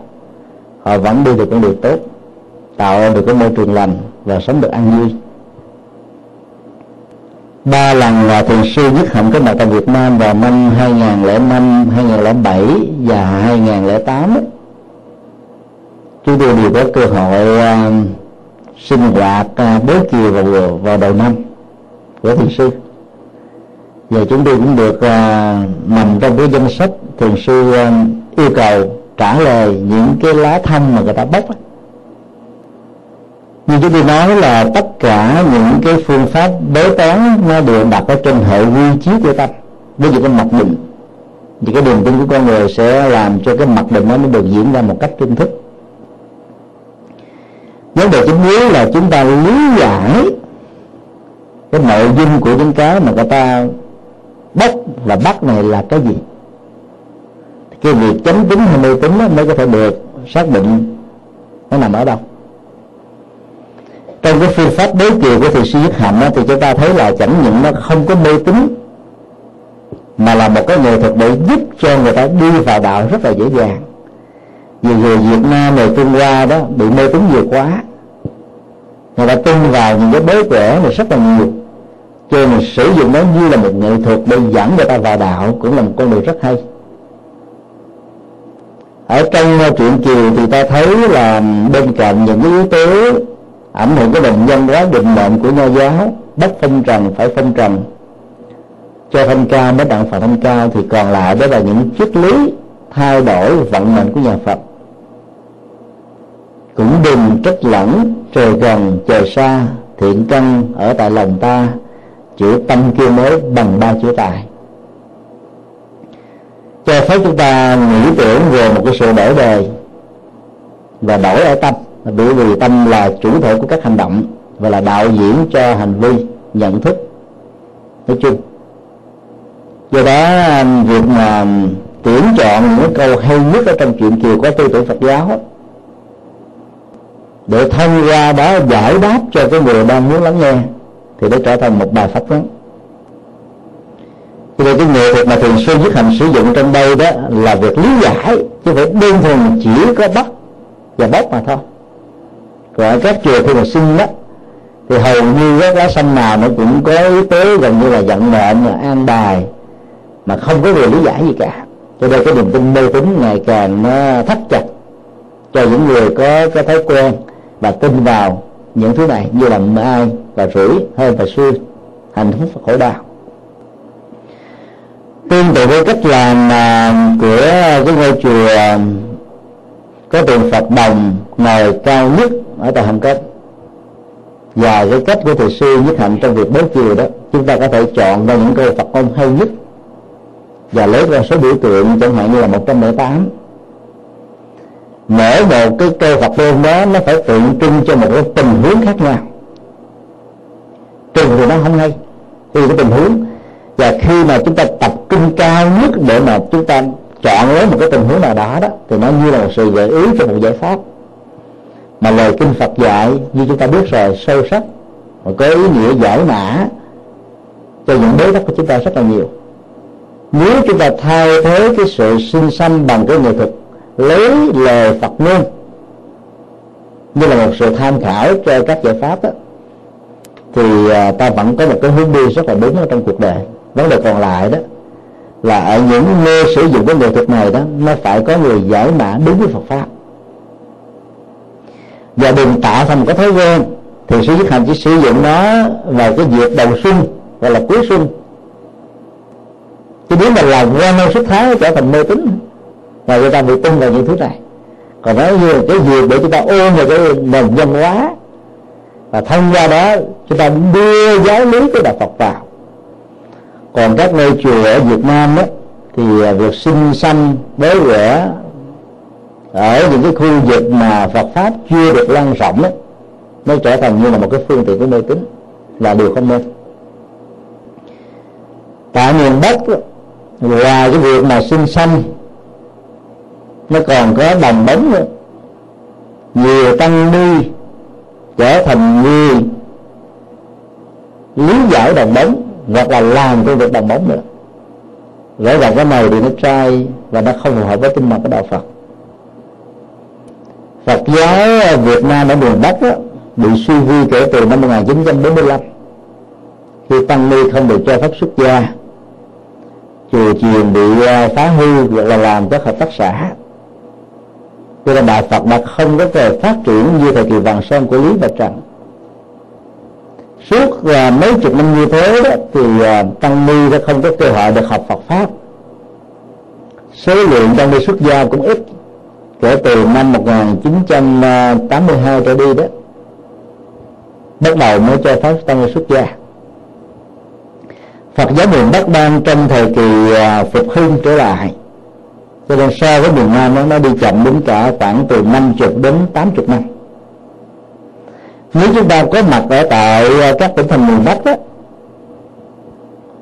họ vẫn đi được con đường tốt tạo được cái môi trường lành và sống được an vui. Ba lần là thiền sư nhất hạnh có mặt tại Việt Nam vào năm 2005, 2007 và 2008 ấy chúng tôi đều có cơ hội uh, sinh hoạt ờ, uh, bố chiều vào vào đầu năm của thiền sư. Và chúng tôi cũng được uh, nằm trong cái danh sách thiền sư uh, yêu cầu trả lời những cái lá thông mà người ta bốc như chúng tôi nói là tất cả những cái phương pháp bế toán nó đều đặt ở trên hệ quy chiếu của tâm với những cái mặt định. Thì cái đường tin của con người sẽ làm cho cái mặt định nó được diễn ra một cách trung thức vấn đề chính yếu là chúng ta lý giải cái nội dung của những cái mà người ta bắt và bắt này là cái gì. Cái việc chấm tính hay mê tính mới có thể được xác định nó nằm ở đâu. Trong cái phương pháp đối chiều của thiền sư nhất hạnh thì chúng ta thấy là chẳng những nó không có mê tín, mà là một cái nghệ thuật để giúp cho người ta đi vào đạo rất là dễ dàng. Vì người Việt Nam người Trung Hoa đó bị mê tín nhiều quá người ta tin vào những cái bế quẻ này rất là nhiều. Cho nên sử dụng nó như là một nghệ thuật để dẫn người ta vào đạo cũng là một con đường rất hay. Ở trong ờ, chuyện kiều thì ta thấy là bên cạnh những cái yếu tố ảnh hưởng cái định nhân hóa định mệnh của nho giáo bất phân trần, phải phân trần. Cho thanh cao mới đặng phật thanh cao thì còn lại đó là những triết lý thay đổi vận mệnh của nhà phật. Cũng đừng trách lẫn trời gần, trời xa, thiện căn ở tại lòng ta chữ tâm kia mới bằng ba chữ tài. Cho phép chúng ta nghĩ tưởng về một cái sự đổi đời và đổi ở tâm, bởi vì tâm là chủ thể của các hành động và là đạo diễn cho hành vi, nhận thức. Nói chung, do đó, việc mà tuyển chọn những câu hay nhất ở trong chuyện kiều có tư tưởng Phật giáo để thông qua đó giải đáp cho cái người đang muốn lắng nghe, thì nó trở thành một bài pháp vấn cho nên cái nghệ thuật mà thường xuyên nhất hành sử dụng trong đây đó là việc lý giải, chứ phải đơn thuần chỉ có bắt và bóc mà thôi. Còn ở các chùa khi mà sinh đó, thì hầu như các lá xanh nào nó cũng có yếu tố gần như là vận mệnh là an bài, mà không có người lý giải gì cả. Cho nên cái niềm tin mê tín ngày càng nó thắt chặt cho những người có cái thói quen và tin vào những thứ này như là mai và rủi hơn và xui hạnh phúc và khổ đau. Tương tự với cách làm à, của cái ngôi chùa à, có tượng Phật đồng ngồi cao nhất ở tại Hồng Kông và cái cách của thầy sư nhất hạnh trong việc bố chùa đó, chúng ta có thể chọn ra những câu Phật ông hay nhất và lấy ra số biểu tượng chẳng hạn như là 108 mỗi một cái câu Phật đơn đó, nó phải tượng trưng cho một cái tình huống khác nhau. Trùng thì nó không hay tùy cái tình huống. Và khi mà chúng ta tập trung cao nhất để mà chúng ta chọn lấy một cái tình huống nào đó đó, thì nó như là một sự gợi ý cho một giải pháp. Mà lời kinh Phật dạy, như chúng ta biết rồi, sâu sắc và có ý nghĩa giải mã cho những bế tắc của chúng ta rất là nhiều. Nếu chúng ta thay thế cái sự sinh sanh bằng cái nghệ thuật lấy lời Phật ngôn như là một sự tham khảo cho các giải pháp đó, thì à, ta vẫn có một cái hướng đi rất là đúng ở trong cuộc đời. Vấn đề còn lại đó là ở những nơi sử dụng cái nghệ thuật này đó nó phải có người giải mã đúng với Phật pháp. Và đừng tạo thành một cái thói quen thì sử nhất hành chỉ sử dụng nó vào cái dịp đầu xuân gọi là cuối xuân. Chứ nếu mà làm quen nơi xuất thái trở thành mê tín và người ta bị tin vào những thứ này. Còn nói như cái gì để chúng ta ôm vào cái nền văn hóa, và thông qua đó chúng ta đưa giáo lý của đạo Phật vào. Còn các ngôi chùa ở Việt Nam đó thì việc sinh sanh, bế rẽ ở những cái khu vực mà Phật pháp chưa được lan rộng đó nó trở thành như là một cái phương tiện của mê tín, là điều không nên. Tại miền Bắc ngoài cái việc mà sinh sanh nó còn có đồng bóng nữa. Nhiều tăng ni trở thành người lý giải đồng bóng hoặc là làm công việc đồng bóng nữa. Rõ ràng cái này thì nó trai và nó không phù hợp với tinh thần của đạo Phật. Phật giáo Việt Nam ở miền Bắc đó, bị suy vi kể từ năm 1945 khi tăng ni không được cho phép xuất gia chùa chiền bị à, phá hư hoặc là làm các hợp tác xã cho nên đạo Phật đã không có thể phát triển như thời kỳ vàng son của Lý và Trần. Suốt là mấy chục năm như thế đó, thì à, tăng ni đã không có cơ hội được học Phật pháp. Số lượng tăng ni xuất gia cũng ít kể từ năm 1982 trở đi đó bắt đầu mới cho phép tăng ni xuất gia. Phật giáo miền Bắc đang trong thời kỳ à, phục hưng trở lại cho nên so với miền Nam nó, nó đi chậm đến cả khoảng từ 50 đến 80 năm. Nếu chúng ta có mặt ở tại ờ, các tỉnh thành miền Bắc đó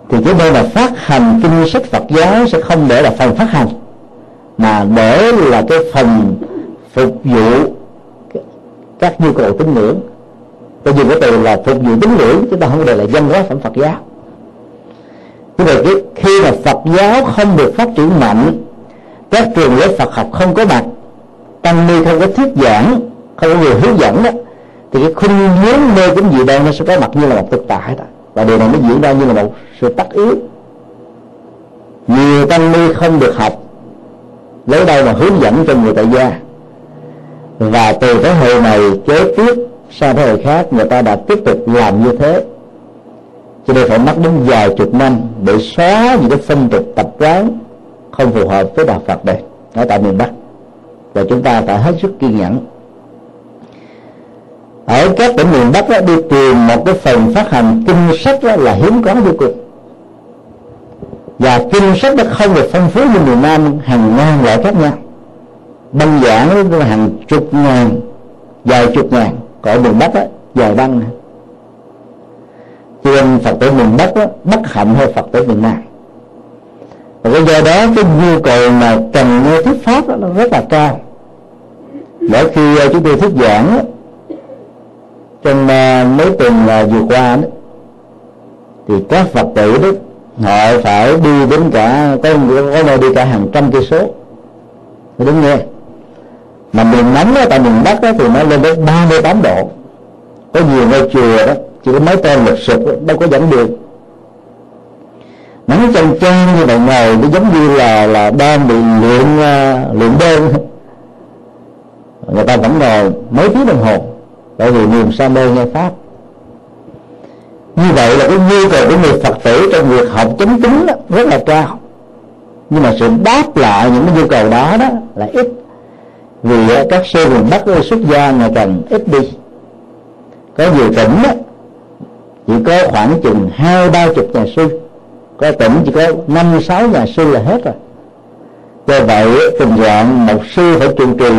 thì cái nơi mà phát hành kinh sách Phật giáo sẽ không để là phần phát hành mà để là cái phần phục vụ các nhu cầu tín ngưỡng. Tôi dùng cái từ là phục vụ tín ngưỡng chúng ta không để là dân hóa phẩm Phật giáo. Như vậy khi mà Phật giáo không được phát triển mạnh các trường lớp Phật học không có mặt tăng ni không có thuyết giảng, không có người hướng dẫn đó. Thì cái khuynh hướng mê tín dị đoan nó sẽ có mặt như là một thực tại đó. Và điều này nó diễn ra như là một sự tất yếu nhiều tăng ni không được học, lấy đâu mà hướng dẫn cho người tại gia. Và từ thế hệ này kế tiếp sang thế hệ khác, người ta đã tiếp tục làm như thế. Cho nên phải mất đến vài chục năm để xóa những cái phong tục tập quán không phù hợp với đạo Phật đây. Ở tại miền Bắc. Và chúng ta phải hết sức kiên nhẫn. Ở các tỉnh miền Bắc đó, đi tìm một cái phần phát hành kinh sách đó là hiếm có vô cùng. Và kinh sách nó không được phong phú như miền Nam hàng ngàn loại khác nhau. Băng giảng nó hàng chục ngàn vài chục ngàn. Còn miền Bắc đó, vài băng. Cho nên Phật tử miền Bắc đó, bất hạnh hơn Phật tử miền Nam và cái do đó cái nhu cầu mà cần nghe thuyết pháp đó, nó rất là cao. Mỗi khi ờ, chúng tôi thuyết giảng trong ờ, mấy tuần ờ, vừa qua đó thì các phật tử đó họ phải đi đến cả có có nơi đi cả hàng trăm cây số để đến nghe. Mà miền nóng đó, tại miền bắc đó, thì nó lên đến 38 độ. Có nhiều ngôi chùa đó chỉ có mấy tên lịch sụp đâu có dẫn được nắng chân trang như bạn ngồi nó giống như là là đang bị luyện uh, luyện đơn. Người ta vẫn ngồi mấy tiếng đồng hồ bởi vì niềm sa mê nghe pháp. Như vậy là cái nhu cầu của người phật tử trong việc học chánh đó, rất là cao. Nhưng mà sự đáp lại những cái nhu cầu đó đó là ít. Vì à, các sư miền bắc xuất gia ngày càng ít đi. Có nhiều tỉnh đó, chỉ có khoảng chừng hai ba chục nhà sư có tỉnh chỉ có năm sáu nhà sư là hết rồi. Do vậy tình trạng một sư phải trụ trì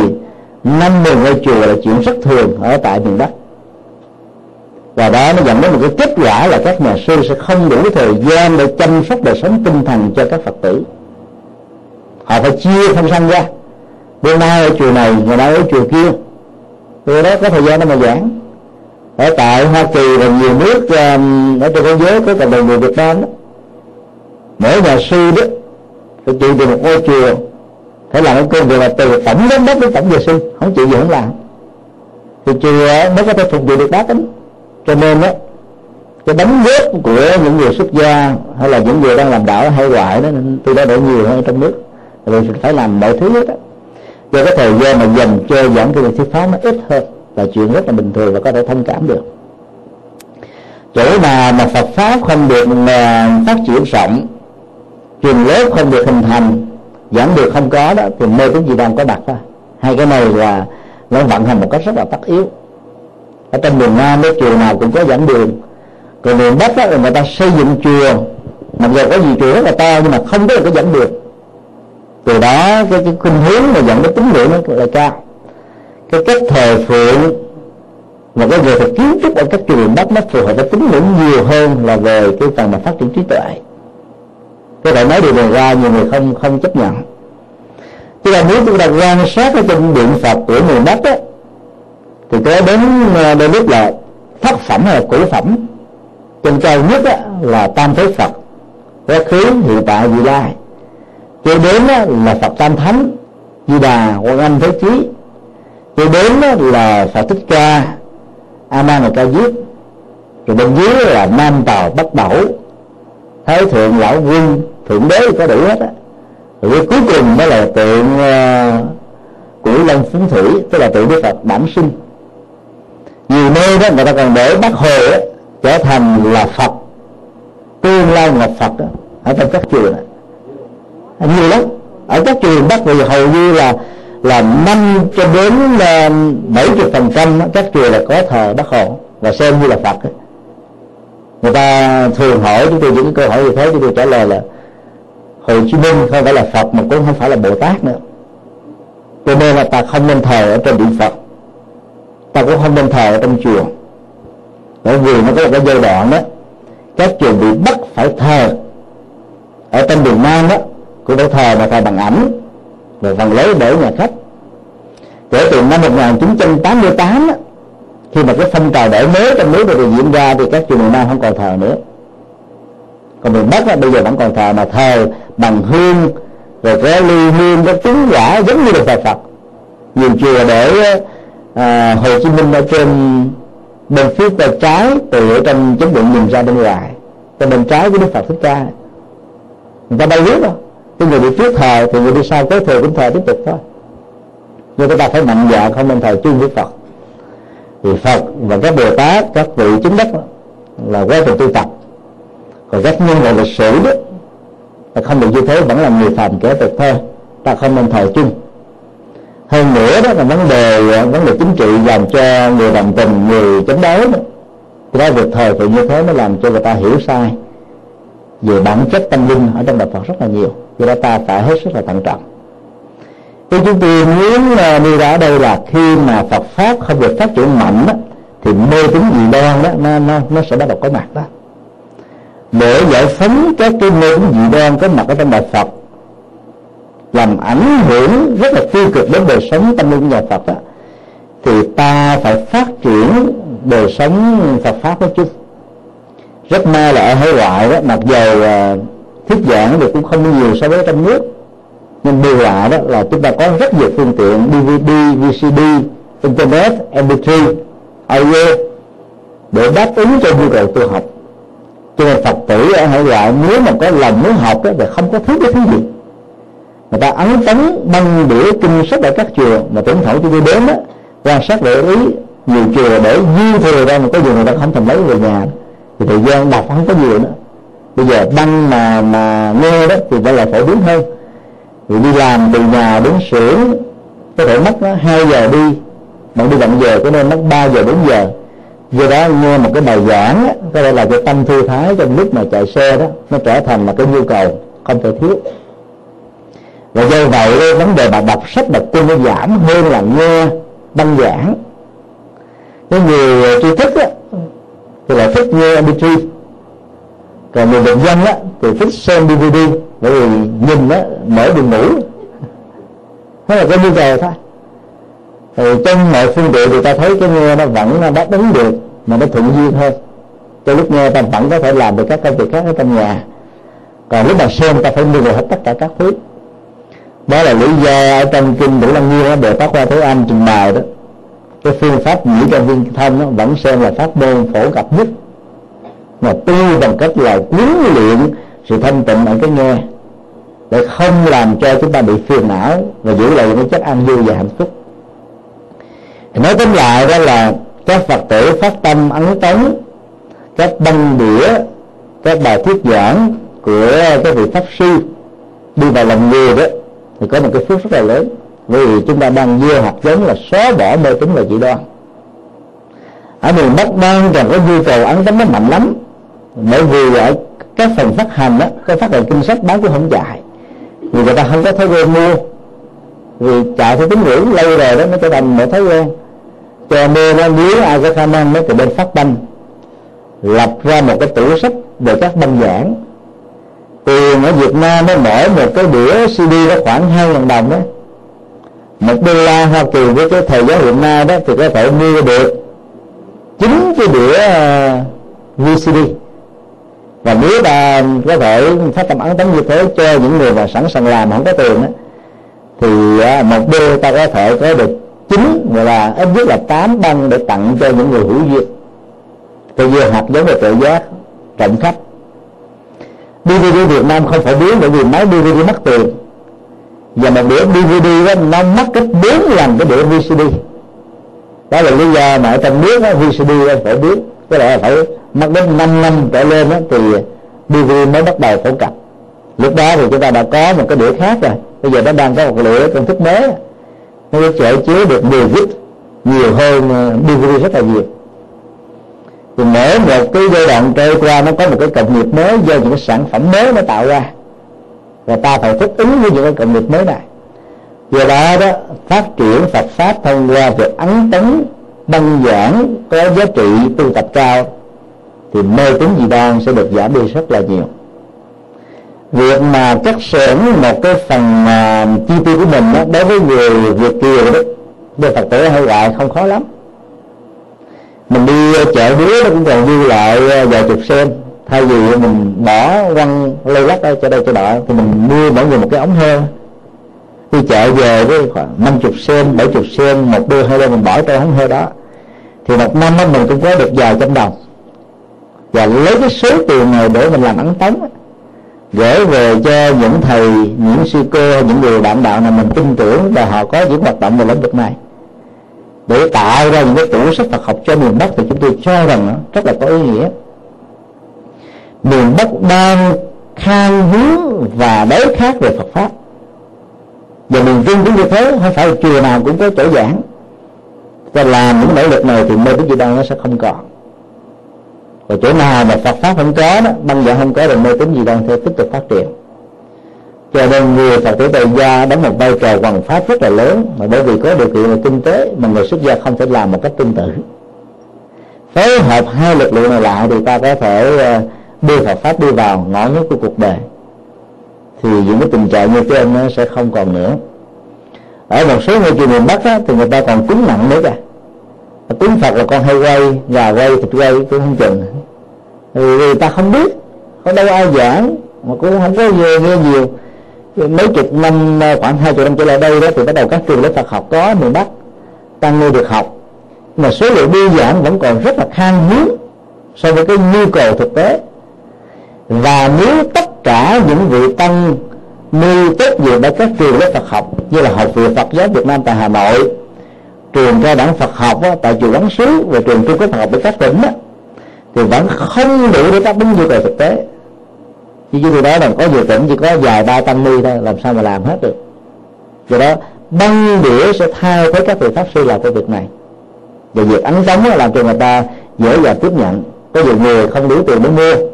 năm mươi ngôi chùa là chuyện rất thường ở tại miền bắc. Và đó nó dẫn đến một cái kết quả là các nhà sư sẽ không đủ thời gian để chăm sóc đời sống tinh thần cho các phật tử. Họ phải chia không sanh ra. Bữa nay ở chùa này ngày nay ở chùa kia. Từ đó có thời gian để mà giảng. Ở tại hoa kỳ và nhiều nước um, ở trên thế giới có cộng đồng người việt nam đó mỗi nhà sư đó, phải chịu từ một ngôi chùa, phải làm cái công việc là từ tổng giám đốc đến tổng vệ sư, không chịu gì không làm. Thì chùa mới có thể phục vụ được bá tính cho nên đó cái đánh góp của những người xuất gia, hay là những người đang làm đạo hay ngoại đó tôi đã đổi nhiều hơn trong nước. Rồi phải làm mọi thứ hết đó do cái thời gian mà dành cho giảng cái thuyết pháp nó ít hơn, là chuyện rất là bình thường và có thể thông cảm được. Chỗ nào mà Phật pháp không được phát triển rộng trường lớp không được hình thành giảng được không có đó thì mê tín gì đang có đặt ra. Hai cái này là nó vận hành một cách rất là tất yếu. Ở trong miền Nam đó chùa nào cũng có giảng đường. Còn miền Bắc đó là người ta xây dựng chùa. Mặc dù có gì chùa rất là to nhưng mà không có được cái giảng đường. Từ đó cái, cái khuynh hướng mà dẫn đến tính ngưỡng nó là cao. Cái cách thờ phượng và cái về kiến trúc ở các chùa miền Bắc nó phù hợp với tính ngưỡng nhiều hơn là về cái phần mà phát triển trí tuệ cái đại nói điều này ra nhiều người không không chấp nhận. Chứ là nếu chúng ta quan sát ở trên điện Phật của người đất á thì có đến ờ, đôi lúc là thất phẩm hay là cửu phẩm. Trên cao nhất á, là tam thế Phật quá khứ hiện tại vị lai. Cho đến á, là Phật tam thánh Di Đà Quan Âm Thế Chí. Cho đến á, là Phật Thích Ca A Nan là Ca Diếp. Rồi bên dưới là Nam Tàu Bắc Bảo. Thái Thượng Lão Quân Thượng Đế có đủ hết á. Rồi cuối cùng mới là tượng ờ, uh, của Long Phúng Thủy tức là tượng Đức Phật bản sinh. Nhiều nơi đó người ta còn để bác hồ đó, trở thành là phật tương lai ngọc phật đó, ở trong các chùa này nhiều lắm. Ở các chùa bắc thì hầu như là là năm cho đến ờ, bảy chục phần trăm các chùa là có thờ bác hồ và xem như là phật ấy người ta thường hỏi chúng tôi những câu hỏi như thế chúng tôi trả lời là hồ chí minh không phải là phật mà cũng không phải là bồ tát nữa. Cho nên là ta không nên thờ ở trên điện phật. Ta cũng không nên thờ ở trong chùa. Bởi vì nó có một cái giai đoạn đó các chùa bị bắt phải thờ ở trong miền nam đó cũng phải thờ mà thờ bằng ảnh rồi phần lấy để nhà khách. Kể từ năm 1988 đó, khi mà cái phong trào đổi mới trong nước được diễn ra thì các chùa miền nam không còn thờ nữa. Còn miền bắc là bây giờ vẫn còn thờ mà thờ bằng hương rồi có ly hương có chứng quả giống như là thờ phật. Nhiều chùa để à, Hồ Chí Minh ở trên bên phía bên trái từ ở trong chánh điện nhìn ra bên ngoài. Bên bên trái của Đức Phật Thích Ca. Người ta đâu biết đâu cái người đi trước thờ thì người đi sau tới thờ cũng thờ tiếp tục thôi. Nhưng chúng ta phải mạnh dạn không nên thờ chung với Phật thì Phật và các Bồ Tát, các vị chứng đắc là quá trình tu tập. Còn các nhân vật lịch sử đó là không được như thế, vẫn là người phàm kẻ tục thôi. Ta không nên thờ chung. Hơn nữa đó là vấn đề vấn đề chính trị làm cho người đồng tình, người chống đối đó thì đó việc thời thì như thế mới làm cho người ta hiểu sai. Về bản chất tâm linh ở trong đạo Phật rất là nhiều, do đó ta phải hết sức là thận trọng cái chúng tôi muốn à, đi ra ở đây là khi mà Phật pháp không được phát triển mạnh đó, thì mê tín dị đoan đó nó nó nó sẽ bắt đầu có mặt đó. Để giải phóng các cái mê tín dị đoan có mặt ở trong đạo Phật làm ảnh hưởng rất là tiêu cực đến đời sống tâm linh của nhà Phật đó, thì ta phải phát triển đời sống Phật pháp nói chung rất may là ở hải ngoại đó mặc dù à, thuyết giảng thì cũng không nhiều so với trong nước nhưng điều lạ đó là chúng ta có rất nhiều phương tiện DVD, VCD, Internet, MP3, audio để đáp ứng cho nhu cầu tu học. Cho nên Phật tử ở hải ngoại nếu mà có lòng muốn học đó, thì không có thiếu cái thứ gì. Người ta ấn tấn băng đĩa kinh sách ở các chùa mà tưởng thống chúng tôi đến đó quan sát để ý nhiều chùa để dư thừa ra mà có gì người ta không thèm lấy về nhà. Thì thời gian đọc không có nhiều nữa. Bây giờ băng mà mà nghe đó thì phải là phổ biến hơn người đi làm từ nhà đến xưởng có thể mất ờ, hai giờ đi. Bạn đi bận giờ có nên mất 3 giờ 4 giờ. Do đó nghe một cái bài giảng có thể là cái tâm thư thái trong lúc mà chạy xe đó nó trở thành là cái nhu cầu không thể thiếu. Và do vậy vấn đề mà đọc sách đọc kinh nó giảm hơn là nghe băng giảng. Cái người ờ, tri thức á, thì lại thích nghe mp3 còn người bệnh dân á, thì thích xem dvd bởi vì nhìn á, mở đường mũi nó là cái nhu cầu thôi. Thì trong mọi phương tiện thì ta thấy cái nghe nó vẫn nó đáp ứng được, mà nó thuận duyên hơn. Cho lúc nghe ta vẫn có thể làm được các công việc khác ở trong nhà. Còn lúc mà xem, ta phải mua hết tất cả các thứ. Đó là lý do ở trong kinh đủ lăng nghiêm đề phát qua thế anh trình bày đó. Cái phương pháp nhĩ trong viên thông nó vẫn xem là pháp môn phổ cập nhất. Mà tu bằng cách là huấn luyện sự thanh tịnh ở cái nghe. Để không làm cho chúng ta bị phiền não và giữ lại những chất an vui và hạnh phúc. Thì nói tóm lại đó là các phật tử phát tâm ấn tống các băng đĩa, các bài thuyết giảng của các vị pháp sư đi vào lòng người đó, thì có một cái phước rất là lớn. Vì chúng ta đang gieo hạt giống là xóa bỏ mê tín và dị đoan. Ở miền bắc đang còn có nhu cầu ấn tống nó mạnh lắm. Bởi vì ở các phần phát hành đó có phát hành kinh sách bán cũng không chạy vì người ta không có thói quen mua. Vì chạy theo tín ngưỡng lâu rồi đó nó trở thành một thói quen. Cho nên nó nếu ai có khả năng nó từ bên phát banh. Lập ra một cái tủ sách về các băng giảng. Tiền ở Việt Nam nó mỗi một cái đĩa CD đó khoảng hai ngàn đồng đó. Một đô la Hoa Kỳ với cái thời giá hiện nay đó thì có thể mua được chín cái đĩa à, uh, VCD và nếu ta có thể phát tâm ấn tấn như thế cho những người mà sẵn sàng làm không có tiền đó, thì à, một đô ta có thể có được chín gọi là ít nhất là tám băng để tặng cho những người hữu duyên. Tự vừa hạt giống về tự giác trọng khách DVD Việt Nam không phải biến bởi vì máy DVD mất tiền. Và một đĩa DVD đó nó mất cách bốn lần cái đĩa VCD đó là lý do mà ở trong nước đó, VCD phải biến cái là phải mất đến 5 năm trở lên đó, thì DVD mới bắt đầu phổ cập lúc đó thì chúng ta đã có một cái đĩa khác rồi. Bây giờ nó đang có một đĩa công thức mới. Nó có thể chứa được 10 lít nhiều hơn ờ, DVD rất là nhiều. Thì mỗi một cái giai đoạn trôi qua nó có một cái cộng nghiệp mới do những cái sản phẩm mới nó tạo ra. Và ta phải thích ứng với những cái cộng nghiệp mới này. Do đó đó phát triển Phật pháp thông qua việc ấn tấn băng giảng có giá trị tu tập cao thì mê tín dị đoan sẽ được giảm đi rất là nhiều. Việc mà cắt xẻn một cái phần uh, chi tiêu của mình đó, đối với người Việt kiều đó về Phật tử hay gọi không khó lắm. Mình đi chợ búa nó cũng còn dư lại ờ, vài chục sen. Thay vì mình bỏ quăng lây lắc ở cho đây cho đó thì mình mua mỗi người một cái ống heo. Đi chợ về với khoảng năm chục sen bảy chục sen một đôi hai đôi mình bỏ trong ống heo đó. Thì một năm đó mình cũng có được vài trăm đồng và lấy cái số tiền này để mình làm ấn tống gửi về cho những thầy, những sư cô, những người bạn đạo nào mình tin tưởng và họ có những hoạt động về lĩnh vực này. Để tạo ra những cái tủ sách Phật học cho miền Bắc thì chúng tôi cho rằng nó rất là có ý nghĩa. Miền Bắc đang khang hướng và đối khác về Phật pháp. Và miền Trung cũng như thế, không phải chùa nào cũng có tổ giảng. Và làm những nỗ lực này thì mê tín dị đoan nó sẽ không còn và chỗ nào mà Phật pháp không có đó băng giảng không có rồi mê tín gì đang sẽ tiếp tục phát triển. Cho nên người phật tử tại gia đóng một vai trò hoàn pháp rất là lớn mà bởi vì có điều kiện về kinh tế mà người xuất gia không thể làm một cách tương tự phối hợp hai lực lượng này lại thì ta có thể ờ, đưa Phật pháp đi vào ngõ nhất của cuộc đời. Thì những cái tình trạng như trên nó sẽ không còn nữa. Ở một số nơi trên miền Bắc á, thì người ta còn cúng nặng nữa kìa tiếng Phật là con hay quay gà quay thịt quay cũng không chừng. Vì ta không biết có đâu ai giảng mà cũng không có nghe, nghe nhiều. Mấy chục năm ờ, khoảng hai chục năm trở lại đây đó thì bắt đầu các trường lớp Phật học có miền Bắc tăng lên được học. Mà số lượng đi giảng vẫn còn rất là khan hiếm so với cái nhu cầu thực tế. Và nếu tất cả những vị tăng ni tốt nghiệp ở các trường lớp Phật học như là học viện Phật giáo Việt Nam tại Hà Nội trường cao đẳng Phật học á, tại chùa Quán Sứ và trường trung cấp Phật học ở các tỉnh á, thì vẫn không đủ để đáp ứng nhu cầu thực tế. Như chúng tôi nói là có nhiều tỉnh chỉ có vài ba tăng ni thôi làm sao mà làm hết được. Do đó băng đĩa sẽ thay thế các vị pháp sư làm cái việc này. Và việc ấn tống làm cho người ta dễ dàng tiếp nhận. Có nhiều người không đủ tiền để mua.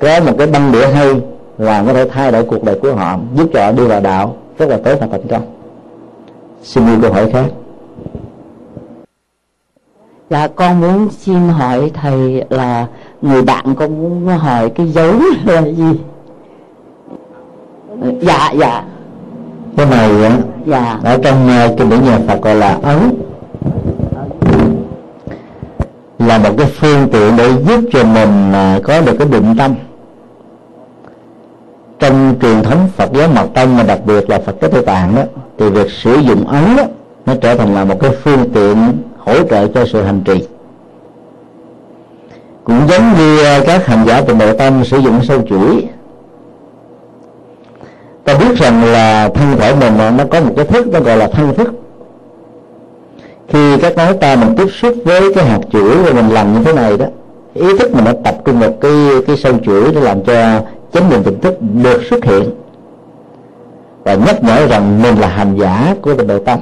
Có một cái băng đĩa hay là có thể thay đổi cuộc đời của họ giúp cho họ đi vào đạo rất là tốt và thành công xin đi câu hỏi khác dạ con muốn xin hỏi thầy là người bạn con muốn hỏi cái dấu là gì? Dạ dạ. Cái này á dạ. ở trong kinh điển nhà Phật gọi là ấn. Là một cái phương tiện để giúp cho mình uh, có được cái định tâm. Trong truyền thống Phật giáo mật tông mà đặc biệt là Phật giáo Tây Tạng đó thì việc sử dụng ấn đó, nó trở thành là một cái phương tiện hỗ trợ cho sự hành trì. Cũng giống như à, các hành giả từ nội tâm sử dụng sâu chuỗi. Ta biết rằng là thân thể mình à, nó có một cái thức nó gọi là thân thức. Khi các ngón tay mình tiếp xúc với cái hạt chuỗi và mình làm như thế này đó, ý thức mình đã tập trung vào cái cái sâu chuỗi để làm cho chánh niệm tỉnh thức được xuất hiện. Và nhắc nhở rằng mình là hành giả của tình độ tâm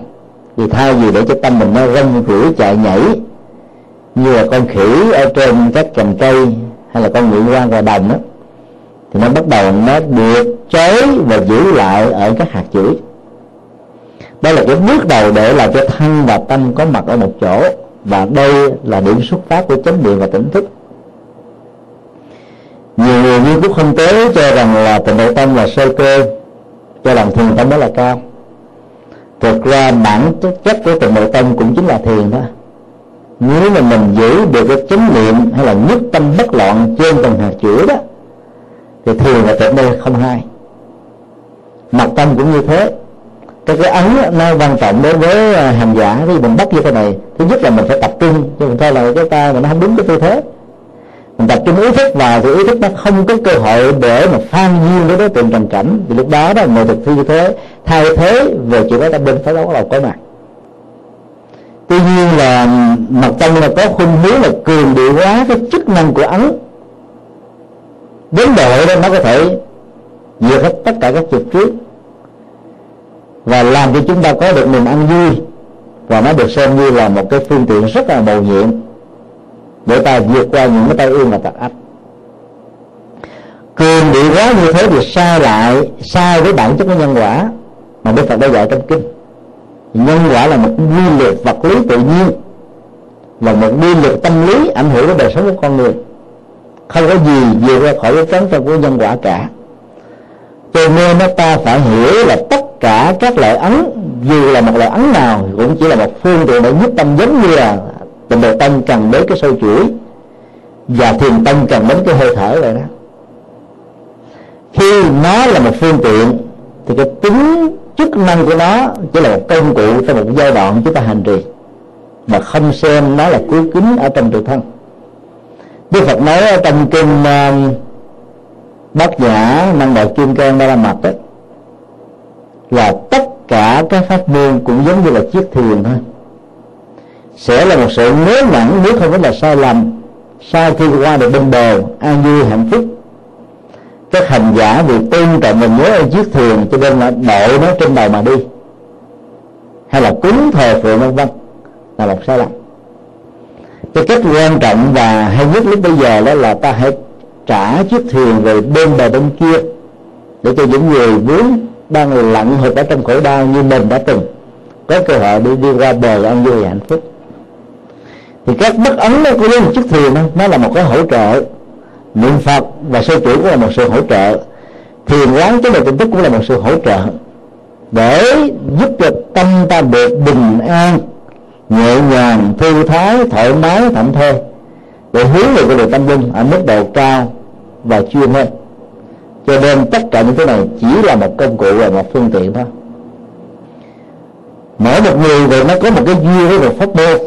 thì thay vì để cho tâm mình nó rong rủi chạy nhảy, như là con khỉ ở trên các cành cây hay là con ngựa quan và đồng đó thì nó bắt đầu nó được chế và giữ lại ở các hạt chữ. Đó là cái bước đầu để làm cho thân và tâm có mặt ở một chỗ, và đây là điểm xuất phát của chánh niệm và tỉnh thức. Nhiều người nghiên cứu không tế cho rằng là tình độ tâm là sơ cơ, cho rằng thiền tâm đó là cao thực ra bản chất của tịnh độ tâm cũng chính là thiền đó nếu mà mình giữ được cái chánh niệm hay là nhất tâm bất loạn trên từng hạt chữa đó, thì thiền và tịnh đây không hai mặt tâm cũng như thế. Cái cái ấn nó quan trọng đối với à, hành giả. Khi mình bắt như thế này, thứ nhất là mình phải tập trung, chứ mình coi là cái ta mà nó không đúng cái tư thế. Mình tập trung ý thức vào thì ý thức nó không có cơ hội để mà phan duyên với đối tượng trần cảnh. Thì lúc đó đó người thực thi như thế thay thế về chuyện đó tâm linh phải bắt đầu có mặt. Tuy nhiên là mặt tâm là có khuynh hướng là cường điệu hóa cái chức năng của ấn. Đến độ đó nó có thể vượt hết tất cả các trực trước. Và làm cho chúng ta có được niềm ăn vui. Và nó được xem như là một cái phương tiện rất là bầu nhiệm để ta vượt qua những cái tai ương và tạc ách. Cường điệu quá như thế thì sai lại, sai với bản chất của nhân quả mà đức phật đã dạy trong kinh. Nhân quả là một quy luật vật lý tự nhiên và một quy luật tâm lý ảnh hưởng đến đời sống của con người. Không có gì vượt ra khỏi cái cán trong của nhân quả cả. Cho nên nó ta phải hiểu là tất cả các loại ấn, dù là một loại ấn nào, cũng chỉ là một phương tiện để giúp tâm giống như là tình độ tâm cần đến cái sâu chuỗi và thiền tâm cần đến cái hơi thở vậy đó. Khi nó là một phương tiện, thì cái tính chức năng của nó chỉ là một công cụ trong một giai đoạn chúng ta hành trì mà không xem nó là cứu kính ở trong tự thân. Đức Phật nói ở trong kinh uh, Bát Nhã Năng Đạo Kim Cang Ba La Mật đó là tất cả các pháp môn cũng giống như là chiếc thuyền thôi. Sẽ là một sự ngớ ngẩn nếu không phải là sai lầm sau khi qua được bên bờ an vui hạnh phúc các hành giả vì tôn trọng mình nhớ ở chiếc thuyền cho nên là đội nó trên đầu mà đi. Hay là cúng thờ phượng vân vân. Là một sai lầm. Cái cách quan trọng và hay nhất lúc bây giờ đó là ta hãy trả chiếc thuyền về bên bờ bên kia để cho những người vướng đang lặn hụt ở trong khổ đau như mình đã từng có cơ hội đi đi ra bờ an vui hạnh phúc. Thì các bất ấn nó của một chiếc thuyền đó, nó là một cái hỗ trợ niệm phật và sơ chủ cũng là một sự hỗ trợ. Thiền quán cái đời tỉnh thức cũng là một sự hỗ trợ. Để giúp cho tâm ta được bình an, nhẹ nhàng, thư thái, thoải mái, thảnh thơi. Để hướng về cái đời tâm linh ở mức độ cao và chuyên hơn. Cho nên tất cả những cái này chỉ là một công cụ và một phương tiện thôi. Mỗi một người thì nó có một cái duyên với một pháp môn.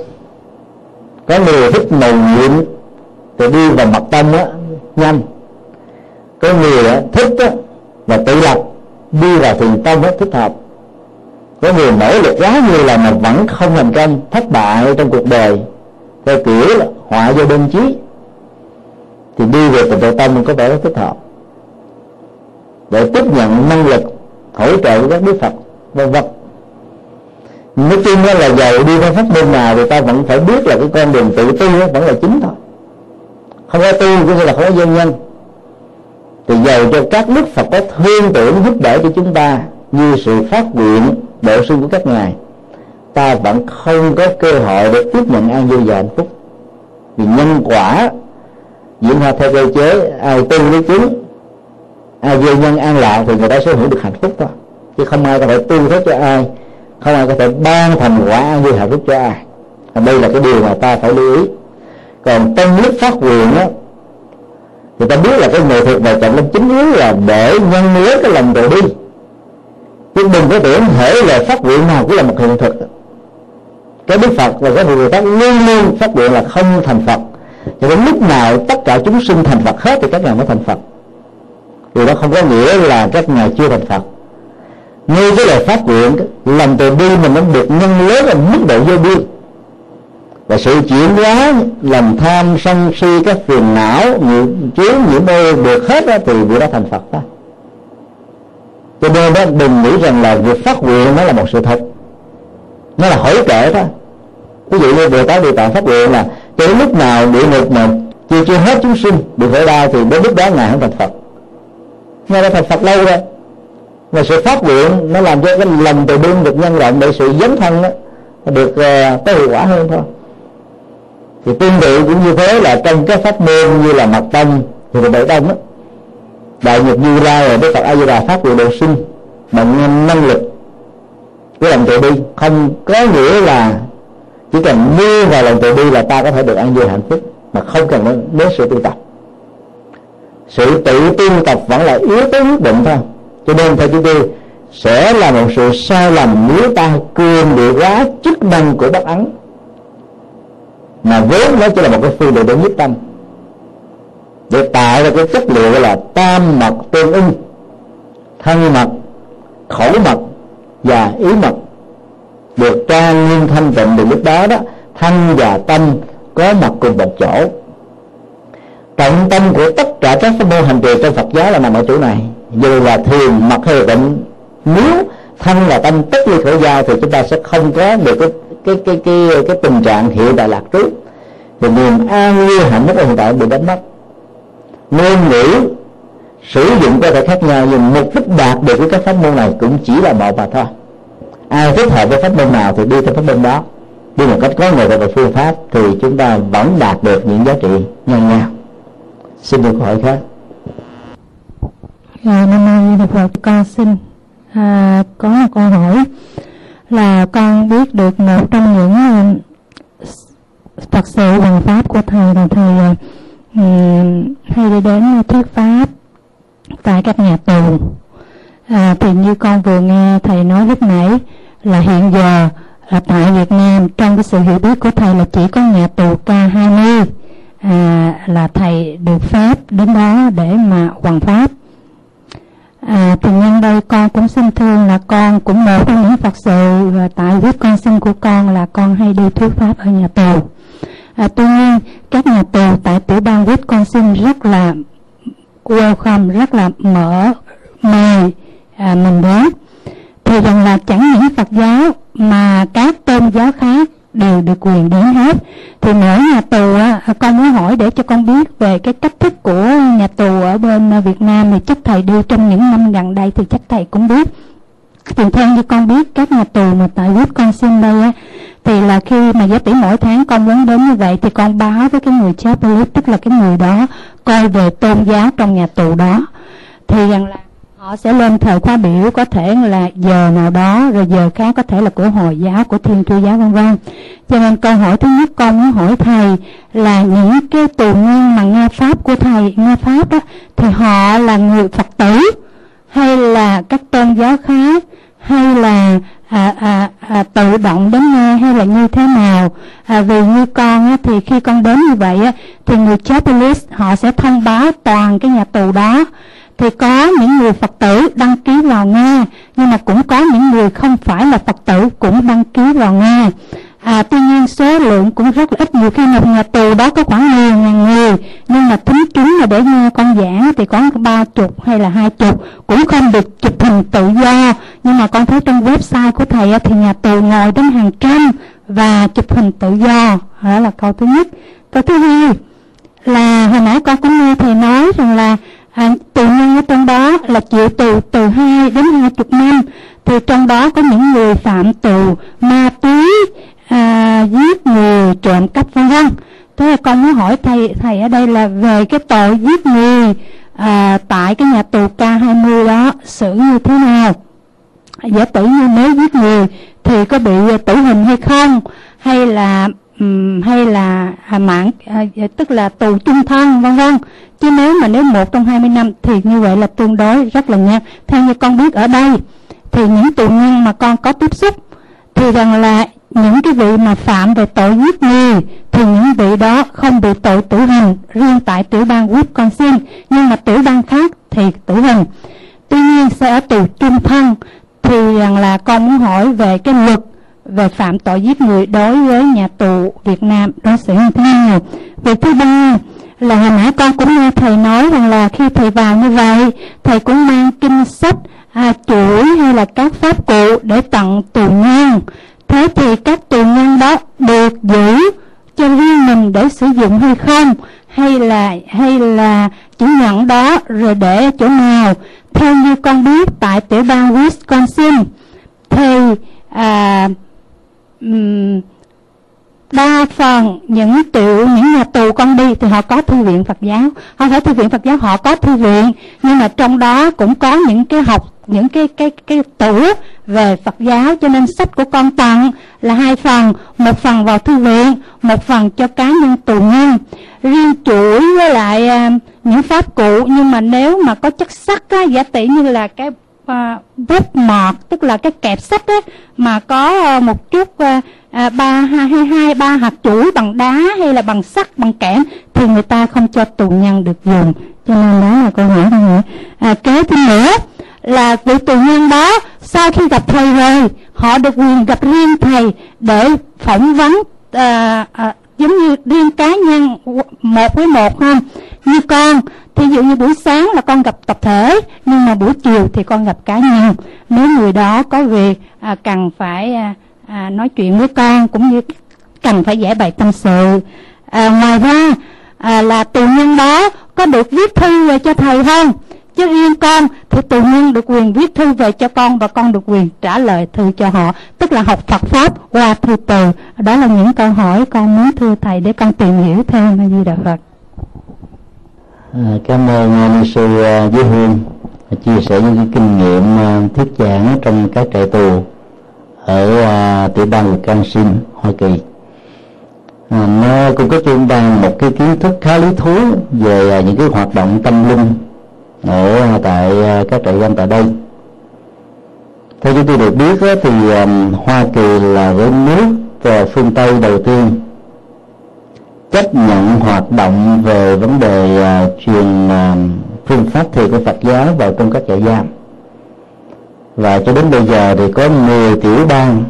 Có người thích màu nhiệm, thì đi vào mặt tâm á nhanh. Có người thích đó và tự lập, đi vào thiền tâm rất thích hợp. Có người nỗ lực quá nhiều là mà vẫn không thành công thất bại trong cuộc đời. Theo kiểu là họa do đơn chí. Thì đi về tình độ tâm có vẻ rất thích hợp. Để tiếp nhận năng lực, hỗ trợ của các đức phật, vân vân. Nói chung đó là giàu đi theo pháp môn nào thì ta vẫn phải biết là cái con đường tự tư vẫn là chính thôi không có tu cũng như là không có doanh nhân. Thì giàu cho các đức phật có thương tưởng giúp đỡ cho chúng ta như sự phát nguyện độ sư của các ngài, ta vẫn không có cơ hội để tiếp nhận an vui và hạnh phúc. Vì nhân quả, diễn ra theo cơ chế, ai tu với chúng, ai vô nhân an lạc thì người ta sẽ hưởng được hạnh phúc thôi. Chứ không ai có thể tu hết cho ai, không ai có thể ban thành quả an vui hạnh phúc cho ai. Đây là cái điều mà ta phải lưu ý còn trong lúc phát nguyện á người ta biết là cái nghệ thuật này trọng lên chính yếu là để nhân nhớ cái lòng từ bi. Chứ đừng có tưởng thể là phát nguyện nào cũng là một hiện thực. Cái đức phật và cái người ta luôn luôn phát nguyện là không thành phật. Cho đến lúc nào tất cả chúng sinh thành phật hết thì các ngài mới thành phật. Điều đó không có nghĩa là các ngài chưa thành phật. Như cái lời phát nguyện, lòng từ bi mình nó được nhân lớn ở mức độ vô biên và sự chuyển hóa lòng tham sân si các phiền não những chứa những mê được hết đó, thì vị đã thành phật đó. Cho nên đó đừng nghĩ rằng là việc phát nguyện nó là một sự thật. Nó là hỏi kể đó. Ví dụ như bồ tát địa tạng phát nguyện là cho đến lúc nào địa ngục mà chưa chưa hết chúng sinh bị khổ đau thì đến lúc đó ngài không thành phật. Ngài đã thành phật lâu rồi. Mà sự phát nguyện nó làm cho cái lòng từ bi được nhân rộng để sự dấn thân đó, được uh, có hiệu quả hơn thôi thì tương tự cũng như thế là trong các pháp môn như là mật tông thì là đại tâm đó đại nhật như la rồi đức phật a di đà phát nguyện độ sinh bằng năng lực cái lòng từ bi. Không có nghĩa là chỉ cần mua vào lòng từ bi là ta có thể được an vui hạnh phúc, mà không cần đến sự tu tập. Sự tự tu tập vẫn là yếu tố quyết định thôi. Cho nên, theo chúng tôi, sẽ là một sự sai lầm nếu ta cường điệu quá chức năng của bất ấn mà vốn nó chỉ là một cái phương tiện để nhiếp tâm. Để tạo ra cái chất liệu là tam mật tương ưng, thân mật, khẩu mật và ý mật. Được trang nghiêm thanh tịnh từ lúc đó đó, thân và tâm có mặt cùng một chỗ. Trọng tâm của tất cả các môn hành trì trong Phật giáo là nằm ở chỗ này. Dù là thiền, mật hay là tịnh, nếu thân và tâm tất ly khởi giao thì chúng ta sẽ không có được cái cái cái cái, cái tình trạng hiện tại lạc trú thì niềm an vui hạnh phúc hiện tại bị đánh mất. Ngôn ngữ sử dụng có thể khác nhau nhưng mục đích đạt được của các pháp môn này cũng chỉ là một mà thôi. Ai thích hợp với pháp môn nào thì đi theo pháp môn đó. Đi một cách có nghệ thuật và phương pháp thì chúng ta vẫn đạt được những giá trị ngang nhau. Xin được câu hỏi khác. À, năm nay được Phật con xin à, có một câu hỏi là con biết được một trong những ờ, Phật sự bằng pháp của thầy là thầy ờ, ừ, hay đi đến thuyết pháp tại các nhà tù. À, thì như con vừa nghe thầy nói lúc nãy là hiện giờ là tại Việt Nam trong cái sự hiểu biết của thầy là chỉ có nhà tù K20 à, là thầy được phép đến đó để mà hoàn pháp à, thì nhân đây con cũng xin thương là con cũng một trong những Phật sự và tại viết con sinh của con là con hay đi thuyết pháp ở nhà tù. À, tuy nhiên các nhà tù tại tiểu bang viết con sinh rất là welcome rất là mở mời à, mình đến. Thì rằng là chẳng những Phật giáo mà các tôn giáo khác đều được quyền đến hết. Thì mỗi nhà tù á, con muốn hỏi để cho con biết về cái cách thức của nhà tù ở bên Việt Nam thì chắc thầy đi trong những năm gần đây thì chắc thầy cũng biết. Thì theo như con biết các nhà tù mà tại con xin đây á thì là khi mà giá tỷ mỗi tháng con muốn đến như vậy thì con báo với cái người chaplain tức là cái người đó coi về tôn giáo trong nhà tù đó. Thì rằng là họ sẽ lên thờ khóa biểu có thể là giờ nào đó rồi giờ khác có thể là của hồi giáo của thiên chúa giáo vân vân. Cho nên câu hỏi thứ nhất con muốn hỏi thầy là những cái tù nhân mà nghe pháp của thầy nghe pháp đó thì họ là người phật tử hay là các tôn giáo khác hay là à, à, à, tự động đến nghe hay là như thế nào? À, vì như con á, thì khi con đến như vậy á, thì người chapelist họ sẽ thông báo toàn cái nhà tù đó thì có những người Phật tử đăng ký vào Nga nhưng mà cũng có những người không phải là Phật tử cũng đăng ký vào Nga. À, tuy nhiên số lượng cũng rất là ít nhiều khi một nhà tù đó có khoảng 10 ngàn người nhưng mà tính chúng là để nghe con giảng thì có ba chục hay là hai chục cũng không được chụp hình tự do. Nhưng mà con thấy trong website của thầy thì nhà tù ngồi đến hàng trăm và chụp hình tự do. Đó là câu thứ nhất. Câu thứ hai là hồi nãy con cũng nghe thầy nói rằng là à, tù nhân ở trong đó là chịu tù từ 2 đến hai chục năm. Thì trong đó có những người phạm tù ma túy à, giết người trộm cắp vân vân. Thế là con muốn hỏi thầy thầy ở đây là về cái tội giết người à, tại cái nhà tù K20 đó xử như thế nào? Giả tử như nếu giết người thì có bị tử hình hay không hay là um, hay là à, mạng à, à, tức là tù chung thân vân vân. Chứ nếu mà nếu một trong 20 năm thì như vậy là tương đối rất là nhanh theo như con biết ở đây thì những tù nhân mà con có tiếp xúc thì rằng là những cái vị mà phạm về tội giết người thì những vị đó không bị tội tử hình riêng tại tiểu bang Wisconsin. Nhưng mà tiểu bang khác thì tử hình. Tuy nhiên sẽ ở tù chung thân thì rằng là con muốn hỏi về cái luật về phạm tội giết người đối với nhà tù Việt Nam đó sẽ như thế nào việc thứ ba là hồi nãy con cũng nghe thầy nói rằng là khi thầy vào như vậy thầy cũng mang kinh sách à, chuỗi hay là các pháp cụ để tặng tù nhân. Thế thì các tù nhân đó được giữ cho riêng mình để sử dụng hay không? Hay là hay là chỉ nhận đó rồi để ở chỗ nào? Theo như con biết tại tiểu bang Wisconsin thì à, um, đa phần những tiểu những nhà tù con đi thì họ có thư viện Phật giáo. Không phải thư viện Phật giáo họ có thư viện nhưng mà trong đó cũng có những cái học những cái cái cái tủ về Phật giáo cho nên sách của con tặng là hai phần một phần vào thư viện một phần cho cá nhân tù nhân. Riêng chuỗi với lại uh, những pháp cụ nhưng mà nếu mà có chất sắt á giả tỷ như là cái uh, bút mọt tức là cái kẹp sách ấy, mà có uh, một chút uh, ba hai hai ba hạt chuỗi bằng đá hay là bằng sắt bằng kẽm thì người ta không cho tù nhân được dùng. Cho nên đó là câu hỏi này à, kế tiếp nữa là vị tù nhân đó sau khi gặp thầy rồi họ được quyền gặp riêng thầy để phỏng vấn uh, uh, giống như riêng cá nhân một với một không như con thí dụ như buổi sáng là con gặp tập thể nhưng mà buổi chiều thì con gặp cá nhân. Nếu người đó có việc à, cần phải à, à, nói chuyện với con cũng như cần phải giải bày tâm sự. À, ngoài ra à, là tù nhân đó có được viết thư về cho thầy không? Chứ riêng con thì tù nhân được quyền viết thư về cho con và con được quyền trả lời thư cho họ. Tức là học Phật pháp qua thư từ. Đó là những câu hỏi con muốn thưa thầy để con tìm hiểu thêm a di đà Phật. À, cảm ơn uh, sư à, Duy Hương chia sẻ những cái kinh nghiệm à, thuyết giảng trong các trại tù ở uh, tiểu bang Wisconsin Hoa Kỳ. À, nó cũng có trung bằng một cái kiến thức khá lý thú về uh, những cái hoạt động tâm linh ở tại à, các trại giam tại đây. Theo chúng tôi được biết thì à, Hoa Kỳ là với nước và phương Tây đầu tiên chấp nhận hoạt động về vấn đề à, truyền phương pháp thiền của Phật giáo vào trong các trại giam. Và cho đến bây giờ thì có 10 tiểu bang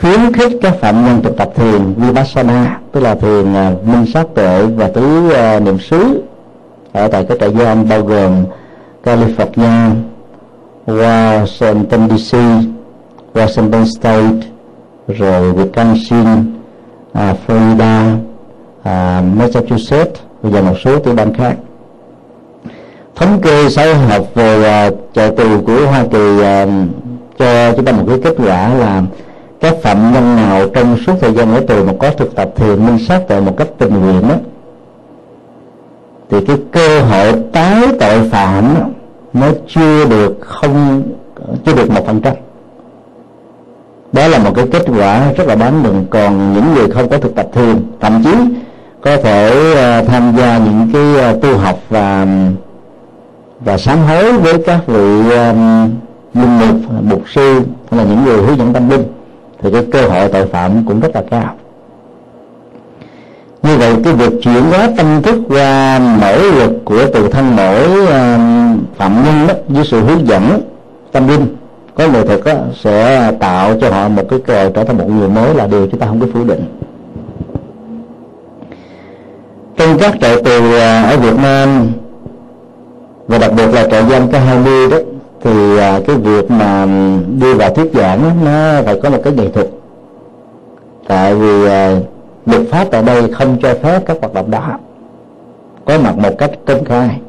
khuyến khích các phạm nhân thực tập thiền vipassana, tức là thiền minh sát tuệ và tứ niệm xứ ở tại các trại giam bao gồm California, Washington DC, Washington State, rồi Wisconsin, uh, Florida, à, Massachusetts. Và một số tiểu bang khác. Thống kê xã học về à, trại tù của Hoa Kỳ cho chúng ta một cái kết quả là các phạm nhân nào trong suốt thời gian ở tù mà có thực tập thiền minh sát tại một cách tình nguyện đó thì cái cơ hội tái tội phạm nó chưa được không chưa được một phần trăm. Đó là một cái kết quả rất là đáng mừng. Còn những người không có thực tập thường thậm chí có thể uh, tham gia những cái uh, tu học và và sám hối với các vị um, linh mục mục sư hay là những người hướng dẫn tâm linh. Thì cái cơ hội tội phạm cũng rất là cao như vậy cái việc chuyển hóa tâm thức qua nỗ lực của tự thân mỗi ờ, phạm nhân đó, với sự hướng dẫn tâm linh có nghệ thuật đó, sẽ tạo cho họ một cái cơ trở thành một người mới là điều chúng ta không có phủ định. Trong các trại tù ờ, ở Việt Nam và đặc biệt là trại giam K20 đó thì ờ, cái việc mà đưa vào thuyết giảng nó phải có một cái nghệ thuật. Tại vì luật pháp tại đây không cho phép các hoạt động đó. Có mặt một cách công khai.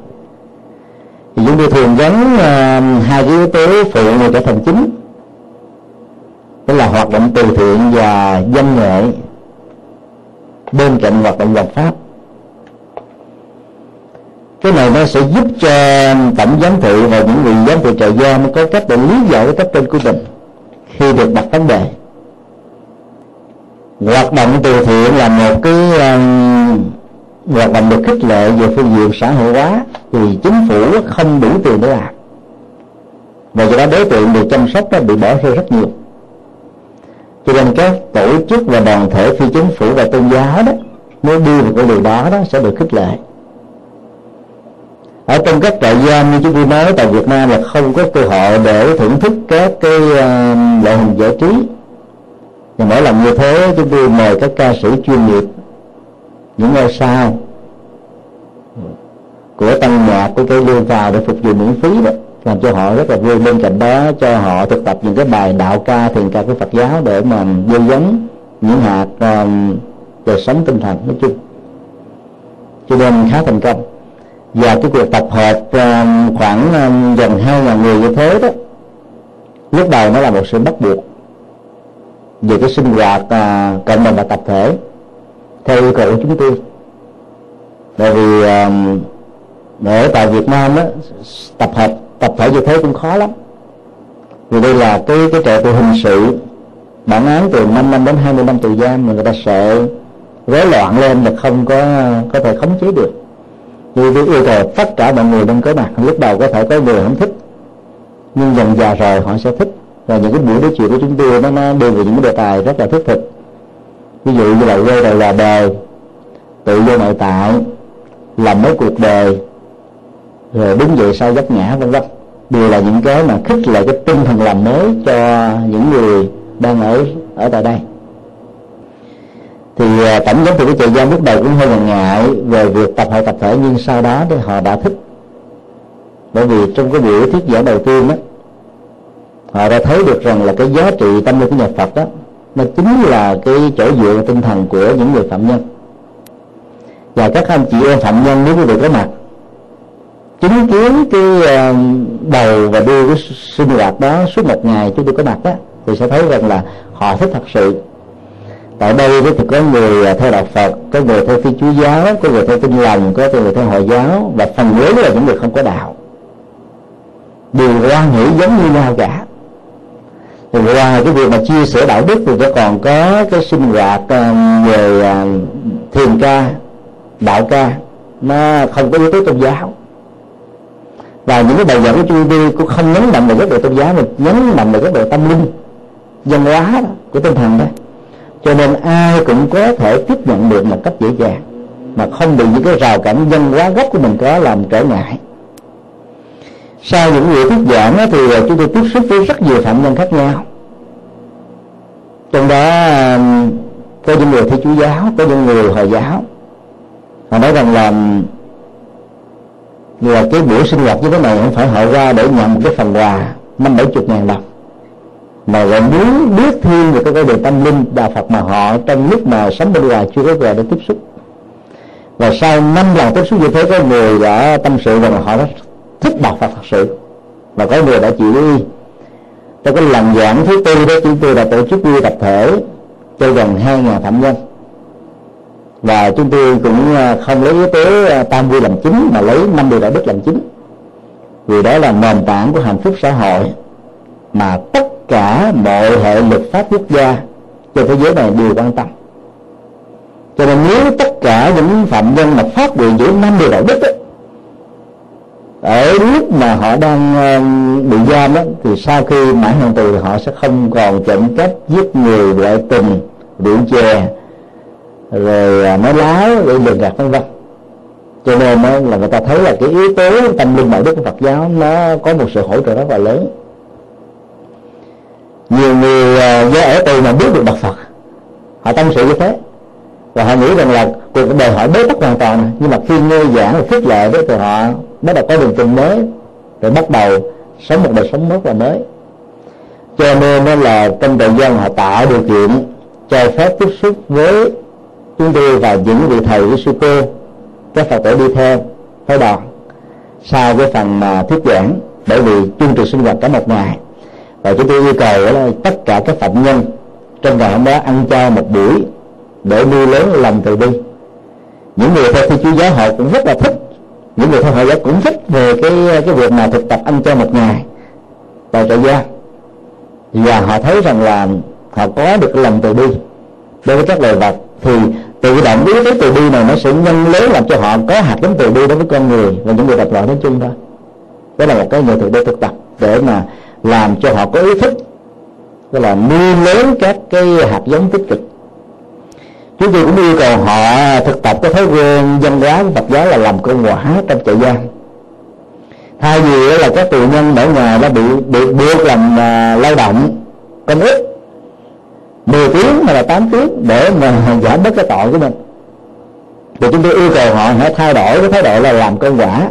Thì chúng tôi thường gắn uh, hai cái yếu tố phụ này trở thành chính. Đó là hoạt động từ thiện và danh nghệ bên cạnh hoạt động lập pháp. Cái này nó sẽ giúp cho tổng giám thị và những người giám thị trại giam có cách để lý giải cái cách trên của mình khi được đặt vấn đề hoạt động từ thiện là một cái um, hoạt động được khích lệ về phương diện xã hội hóa thì chính phủ không đủ tiền để làm. Và do đó đối tượng được chăm sóc đó bị bỏ rơi rất nhiều. Cho nên các tổ chức và đoàn thể phi chính phủ và tôn giáo đó nếu đi vào cái điều đó đó sẽ được khích lệ. Ở trong các trại giam như chúng tôi nói tại Việt Nam là không có cơ hội để thưởng thức các cái uh, loại hình giải trí và mỗi lần như thế chúng tôi mời các ca sĩ chuyên nghiệp. Những ngôi sao của tăng nhạc của cái lương vào để phục vụ miễn phí đó làm cho họ rất là vui bên cạnh đó cho họ thực tập những cái bài đạo ca thiền ca của Phật giáo để mà gieo giống những hạt um, đời sống tinh thần nói chung. Cho nên khá thành công. Và cái cuộc tập hợp um, khoảng um, gần hai ngàn người như thế đó lúc đầu nó là một sự bắt buộc về cái sinh hoạt à, cộng đồng và tập thể theo yêu cầu của chúng tôi. Bởi vì à, ở tại Việt Nam đó, tập hợp tập thể như thế cũng khó lắm. Vì đây là cái cái trại tù hình sự bản án từ 5 năm đến 20 năm tù giam mà người ta sợ rối loạn lên là không có có thể khống chế được. Vì tôi yêu cầu tất cả mọi người nên có mặt. Lúc đầu có thể có người không thích nhưng dần già rồi họ sẽ thích và những cái buổi nói chuyện của chúng tôi nó, nó đưa về những cái đề tài rất là thiết thực. Ví dụ như là quê đầu là đời tự do nội tại làm mới cuộc đời rồi đứng dậy sau giấc ngã vân vân. Đều là những cái mà khích lệ cái tinh thần làm mới cho những người đang ở ở tại đây. Thì à, tổng giám thị của trại giam lúc đầu cũng hơi ngần ngại về việc tập hội tập thể nhưng sau đó thì họ đã thích. Bởi vì trong cái buổi thuyết giảng đầu tiên đó họ đã thấy được rằng là cái giá trị tâm linh của nhà Phật đó nó chính là cái chỗ dựa tinh thần của những người phạm nhân. Và các anh chị em phạm nhân nếu quý vị có mặt, chứng kiến cái ờ, đầu và đuôi cái sinh hoạt đó suốt một ngày chúng tôi có mặt đó thì sẽ thấy rằng là họ thích thật sự. Tại đây thì có người ờ, theo đạo Phật, có người theo phi chúa giáo, có người theo tinh lành, có người theo hồi giáo, và phần lớn là những người không có đạo. Đều quan nghĩ giống như nhau cả thì ngoài cái việc mà chia sẻ đạo đức thì nó còn có cái sinh hoạt ờ, về ờ, thiền ca đạo ca. Nó không có yếu tố tôn giáo. Và những cái bài giảng của chúng tôi cũng không nhấn mạnh về các độ tôn giáo mà nhấn mạnh về các độ tâm linh văn hóa đó, của tinh thần đó. Cho nên ai cũng có thể tiếp nhận được một cách dễ dàng mà không bị những cái rào cản văn hóa gốc của mình có làm trở ngại sau những buổi thuyết giảng thì ờ, chúng tôi tiếp xúc với rất nhiều phạm nhân khác nhau. Trong đó có những người thi chúa giáo, có những người hồi giáo. Họ nói rằng là là cái buổi sinh hoạt như thế này không phải họ ra để nhận một cái phần quà năm bảy chục ngàn đồng, mà họ muốn biết thêm về cái vấn đề tâm linh đạo Phật mà họ trong lúc mà sống bên ngoài chưa có về để tiếp xúc. Và sau năm lần tiếp xúc như thế, có người đã tâm sự rằng họ rất thích đạo Phật thật sự. Và có người đã chịu đi. Trong cái lần giảng thứ tư đó chúng tôi đã tổ chức đi tập thể cho gần hai ngàn phạm nhân. Và chúng tôi cũng à, không lấy yếu tố à, tam vui làm chính mà lấy năm điều đạo đức làm chính. Vì đó là nền tảng của hạnh phúc xã hội mà tất cả mọi hệ luật pháp quốc gia trên thế giới này đều quan tâm. Cho nên nếu tất cả những phạm nhân mà phát nguyện giữ năm điều đạo đức ấy, ở lúc mà họ đang um, bị giam đó thì sau khi mãn hạn tù thì họ sẽ không còn trộm cắp giết người ngoại tình, rượu chè, rồi à, nói láo để lừa gạt, vân vân. Cho nên đó là người ta thấy là cái yếu tố tâm linh đạo đức của Phật giáo nó có một sự hỗ trợ rất là lớn. Nhiều người à, do ở tù mà biết được đạo phật, họ tâm sự như thế. Và họ nghĩ rằng là cuộc đời họ bế tắc hoàn toàn, nhưng mà khi nghe giảng và khích lệ đó thì họ bắt đầu có đường tin mới rồi bắt đầu sống một đời sống mới và mới. Cho nên nó là trong thời gian họ tạo điều kiện cho phép tiếp xúc với chúng tôi và những vị thầy với sư cô, các phật tử đi theo theo đoàn, sau cái phần mà thuyết giảng, bởi vì chương trình sinh hoạt cả một ngày. Và chúng tôi yêu cầu là tất cả các phạm nhân trong ngày hôm đó ăn cho một buổi để nuôi lớn lòng từ bi. Những người theo thi chúa giáo họ cũng rất là thích những người theo hội giáo cũng thích về cái cái việc mà thực tập ăn chay một ngày. Tại trại gia và họ thấy rằng là họ có được cái lòng từ bi. Đối với các loài vật thì tự động yếu cái từ bi này nó sẽ nhân lớn làm cho họ có hạt giống từ bi đối với con người và những người độc loại nói chung thôi đó là một cái nghệ thuật để thực tập để mà làm cho họ có ý thức. Tức là nuôi lớn các cái hạt giống tích cực chúng tôi cũng yêu cầu họ thực tập cái thói quen văn hóa của Phật giáo là làm công quả trong trại giam. Thay vì là các tù nhân mỗi ngày đã bị bị buộc làm uh, lao động công ích 10 tiếng hay là 8 tiếng để mà giảm bớt cái tội của mình. Thì chúng tôi yêu cầu họ hãy thay đổi cái thái độ là làm công quả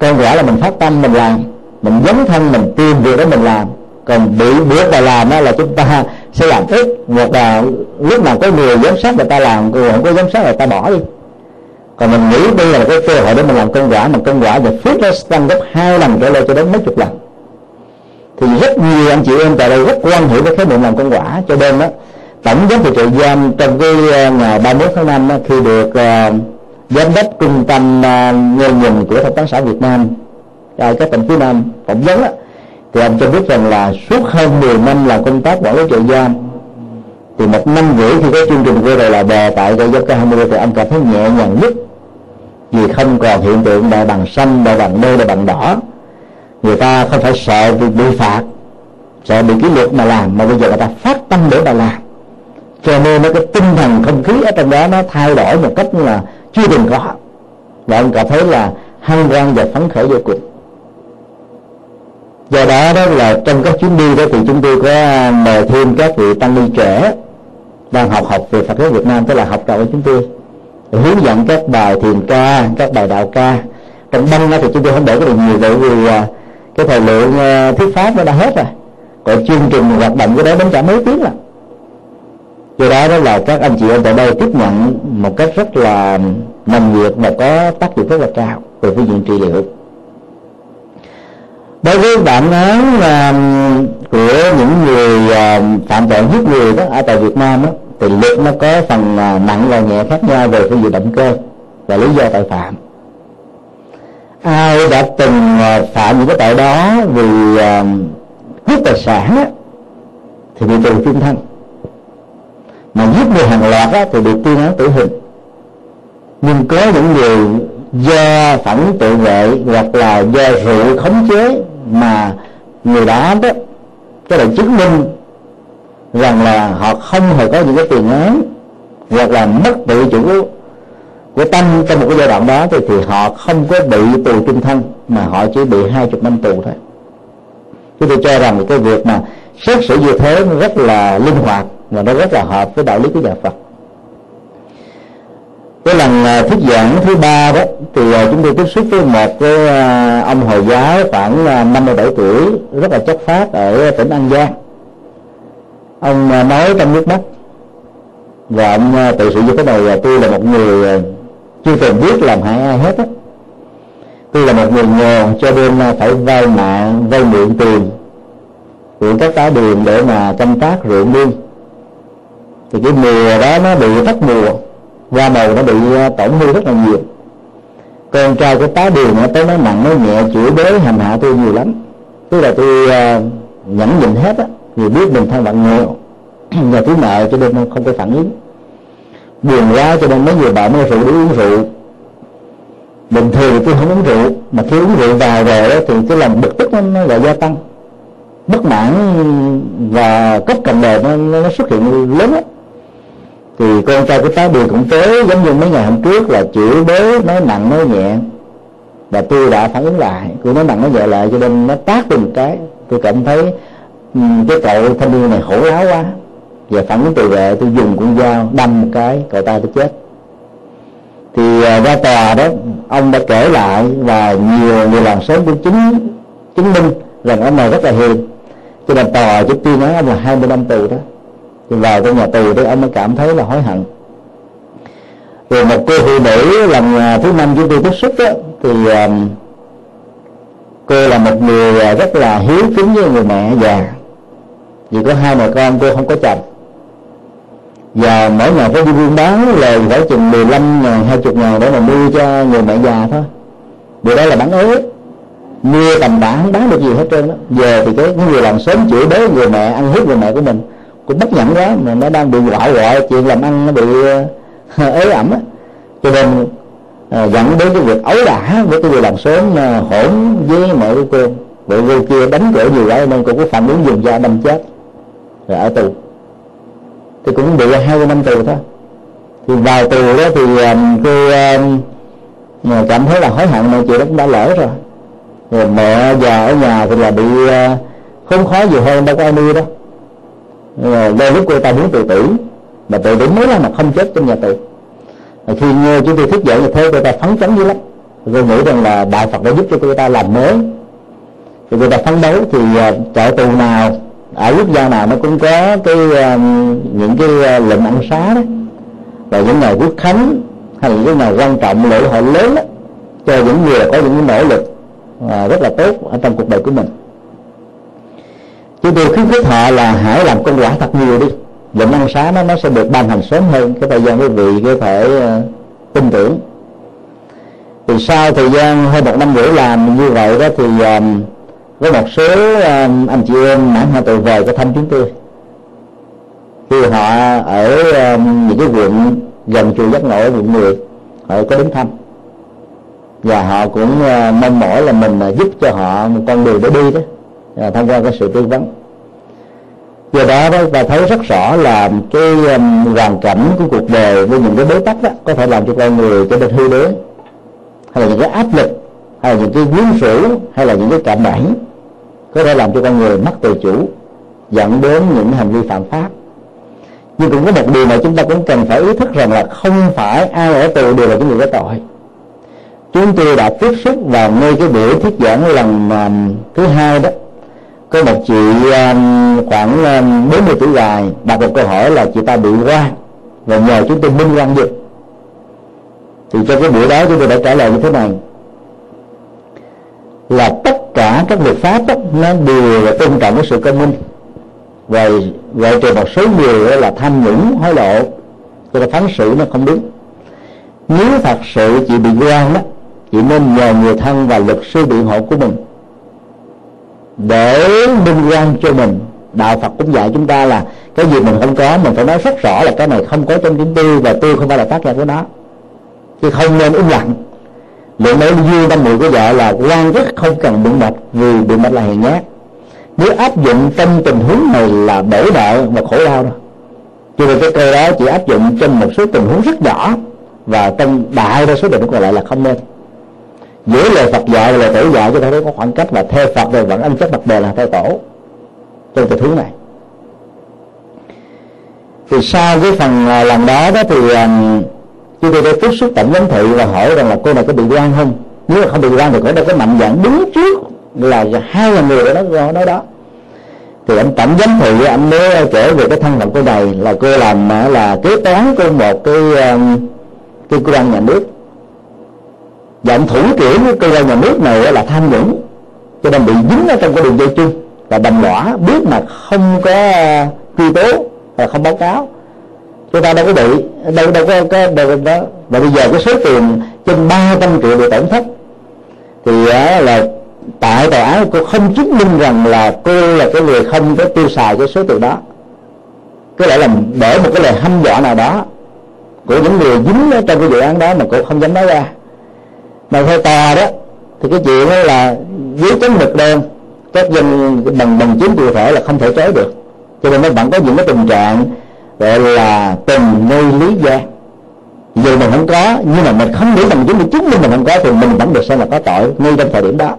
công quả là mình phát tâm mình làm mình dấn thân mình tìm việc đó mình làm. Còn bị buộc vào làm đó là chúng ta sẽ làm ít một là lúc nào có người giám sát người ta làm người không có giám sát người ta bỏ đi. Còn mình nghĩ đây là cái cơ hội để mình làm công quả mà công quả và phước nó tăng gấp hai lần trở lên cho đến mấy chục lần. Thì rất nhiều anh chị em tại đây rất quan hệ với khái niệm làm công quả cho nên đó tổng giám thị trại giam trong cái ờ, ngày ngày 31 tháng 5 đó, khi được uh, giám đốc trung tâm uh, nghe nhìn của thông tấn xã Việt Nam ở các tỉnh phía Nam phỏng vấn đó, thì ông cho biết rằng là suốt hơn 10 năm làm công tác quản lý trại giam thì một năm rưỡi khi có chương trình quay đầu là bè tại trại giam K20 thì ông cảm thấy nhẹ nhàng nhất. Vì không còn hiện tượng đại bằng xanh đại bằng nâu đại bằng đỏ. Người ta không phải sợ bị, bị phạt sợ bị kỷ luật mà làm mà bây giờ người ta phát tâm để mà làm. Cho nên nó cái tinh thần không khí ở trong đó nó thay đổi một cách là chưa từng có. Và ông cảm thấy là hăng quan và phấn khởi vô cùng do đó đó là trong các chuyến đi đó thì chúng tôi có mời thêm các vị tăng ni trẻ đang học học về Phật giáo Việt Nam, tức là học trò của chúng tôi hướng dẫn các bài thiền ca, các bài đạo ca. Trong băng thì chúng tôi không để có được nhiều, bởi vì à, cái thời lượng à, thuyết pháp nó đã hết rồi. Còn chương trình hoạt động của đó đến cả mấy tiếng rồi. Do đó đó là các anh chị em tại đây tiếp nhận một cách rất là nồng nhiệt và có tác dụng rất là cao về phương diện trị liệu đối với bản án um, của những người um, phạm tội giết người đó ở tại Việt Nam đó, thì luật nó có phần à, nặng và nhẹ khác nhau về phương diện động cơ và lý do tội phạm. Ai đã từng à, phạm những cái tội đó vì uh, cướp tài sản đó, thì bị tù chung thân. Mà giết người hàng loạt đó, thì bị tuyên án tử hình. Nhưng có những người do phẫn tự vệ hoặc là do rượu khống chế mà người đó đó, cái là chứng minh rằng là họ không hề có những cái tiền án, hoặc là mất tự chủ của tâm trong một cái giai đoạn đó, thì thì họ không có bị tù trung thân, mà họ chỉ bị hai chục năm tù thôi. Chúng tôi cho rằng cái việc mà xét xử như thế nó rất là linh hoạt và nó rất là hợp với đạo lý của nhà Phật cái lần à, thuyết giảng thứ ba đó, thì à, chúng tôi tiếp xúc với một cái à, ông hồi giáo khoảng 57 tuổi, rất là chất phát ở tỉnh An Giang. Ông nói trong nước mắt và ông tự sự như thế này là tôi là một người chưa từng biết làm hại ai hết á. Tôi là một người nghèo cho nên phải vay mạng, vay mượn tiền của các tá đường để mà canh tác ruộng nương thì cái mùa đó nó bị thất mùa da đầu nó bị ờ, tổn thương rất là nhiều. Con trai của tá đường nó tới nó nặng nó nhẹ chửi bới hành hạ tôi nhiều lắm. Tức là tôi uh, nhẫn nhịn hết á vì biết mình thân phận nghèo. Và thiếu nợ cho nên không có phản ứng. Buồn quá cho nên mấy người bạn mới rượu đi uống rượu. Bình thường thì tôi không uống rượu mà khi uống rượu vào rồi đó, thì cái lòng bực tức nó, nó lại gia tăng. Bất mãn và cấp cầm đời nó, nó xuất hiện lớn lắm thì con trai của tá điền cũng tới, giống như mấy ngày hôm trước, là chửi bới nói nặng, nói nhẹ. Và tôi đã phản ứng lại. Tôi nói nặng, nói nhẹ lại cho nên nó tác tôi một cái tôi cảm thấy ừ, cái cậu thanh niên này khổ láo quá. Và phản ứng tự vệ, tôi dùng con dao đâm một cái, cậu ta tôi chết. Thì à, ra tòa đó, ông đã kể lại và nhiều người làm sớm cũng chứng chứng minh rằng ông này rất là hiền. Cho nên tòa chỉ tuyên án ông là 20 năm tù đó thì vào trong nhà tù thì ông mới cảm thấy là hối hận. Rồi một cô phụ nữ lần à, thứ năm chúng tôi tiếp xúc đó thì um, cô là một người à, rất là hiếu kính với người mẹ già. Vì có hai mẹ con cô không có chồng. Và mỗi ngày phải đi buôn bán lời phải chừng 15 ngàn 20 ngàn để mà mua cho người mẹ già thôi. Điều đó là bán ế mua tầm bán, bán được gì hết trơn đó giờ thì cái người làm sớm chửi bới người mẹ ăn hiếp người mẹ của mình cũng bất nhẫn quá mà nó đang bị gọi gọi chuyện làm ăn nó bị ờ, ế ẩm á. Cho nên à, dẫn đến cái việc ấu đả với cái người làm sớm à, hỗn với mẹ của cô vợ cô kia đánh cửa nhiều quá nên cô có phản ứng dùng dao đâm chết. Rồi ở tù. Thì cũng bị hai năm tù thôi. Thì vào tù đó thì ờ, cô cảm thấy là hối hận mọi chuyện đó cũng đã lỡ rồi. Rồi mẹ già ở nhà thì là bị không khó gì hơn đâu có ai nuôi đâu do lúc cô ta muốn tự tử mà tự tử mới là mà không chết trong nhà tù. Và khi nghe chúng tôi thức dậy như thế cô ta phấn chấn dữ lắm. Tôi nghĩ rằng là đạo phật đã giúp cho cô ta làm mới. Thì cô ta phấn đấu thì à, trại tù nào ở quốc gia nào nó cũng có cái à, những cái à, lệnh ăn xá đó. Và những ngày quốc khánh hay là những ngày quan trọng lễ hội lớn đó, cho những người có những nỗ lực rất là tốt ở trong cuộc đời của mình chúng tôi khuyến khích họ là hãy làm công quả thật nhiều đi. Lệnh ăn xá nó nó sẽ được ban hành sớm hơn. Cái thời gian quý vị có thể uh, tin tưởng. Thì sau thời gian hơn một năm rưỡi làm như vậy đó thì um, có một số um, anh chị em mãn hạn tù về có thăm chúng tôi. Khi họ ở um, những cái quận gần chùa giác ngộ quận 10 họ có đến thăm. Và họ cũng uh, mong mỏi là mình uh, giúp cho họ một con đường để đi đó à, thông qua cái sự tư vấn. Do đó đó ta thấy rất rõ là cái um, hoàn cảnh của cuộc đời với những cái bế tắc đó có thể làm cho con người trở nên hư đế, hay là những cái áp lực hay là những cái quyến rũ hay là những cái cạm bẫy có thể làm cho con người mất tự chủ dẫn đến những hành vi phạm pháp. Nhưng cũng có một điều mà chúng ta cũng cần phải ý thức rằng là không phải ai ở tù đều là những người có tội. Chúng tôi đã tiếp xúc vào ngay cái buổi thuyết giảng lần um, thứ hai đó có một chị um, khoảng um, 40 tuổi dài đặt một câu hỏi là chị ta bị quan và nhờ chúng tôi minh quan được. Thì trong cái buổi đó chúng tôi đã trả lời như thế này. Là tất cả các luật pháp đó, nó đều là tôn trọng cái sự công minh. Và gọi trừ một số người là tham nhũng hối lộ cho nên phán xử nó không đúng. Nếu thật sự chị bị quan đó chị nên nhờ người thân và luật sư biện hộ của mình để minh quan cho mình. Đạo phật cũng dạy chúng ta là cái gì mình không có, mình phải nói rất rõ là cái này không có trong chính tư và tôi không phải là tác giả của nó. Chứ không nên im lặng. Lượng nói duyên tâm người của vợ là quan rất không cần biện mật vì biện mật là hèn nhát. Nếu áp dụng trong tình huống này là bể nợ và khổ đau đó. Cho nên cái câu đó chỉ áp dụng trong một số tình huống rất nhỏ và trong đại đa số tình huống còn lại là không nên giữa lời Phật dạy và lời tổ dạy cho thấy có khoảng cách và theo Phật rồi vẫn ăn chất bậc bề là theo tổ trong tình huống này. Thì sau cái phần à, lần đó đó thì à, um, chúng tôi đã tiếp xúc tổng giám thị và hỏi rằng là cô này có bị quan không? Nếu mà không bị quan thì có đâu có mạnh dạng đứng trước là hai là người đó nói, nói đó. Thì anh tổng giám thị anh mới kể về cái thân phận cô này là cô làm à, là kế toán của một cái um, cái cơ quan nhà nước và thủ trưởng của cơ quan nhà nước này là tham nhũng. Cho nên bị dính ở trong cái đường dây chung. Và đầm lõa biết mà không có truy tố và không báo cáo. Chúng ta đâu có bị, đâu đâu có cái đâu đó và bây giờ cái số tiền trên 300 triệu bị tổn thất. Thì là tại tòa án cô không chứng minh rằng là cô là cái người không có tiêu xài cái số tiền đó. Có lẽ là để một cái lời hăm dọa nào đó của những người dính ở trong cái dự án đó mà cô không dám nói ra mà theo ta đó thì cái chuyện đó là dưới chấm mực đen các dân bằng bằng chứng cụ thể là không thể chối được. Cho nên nó vẫn có những cái tình trạng gọi là tình nơi lý gian dù mình không có nhưng mà mình không nghĩ bằng chứng mình chứng minh mình không có thì mình vẫn được xem là có tội ngay trong thời điểm đó.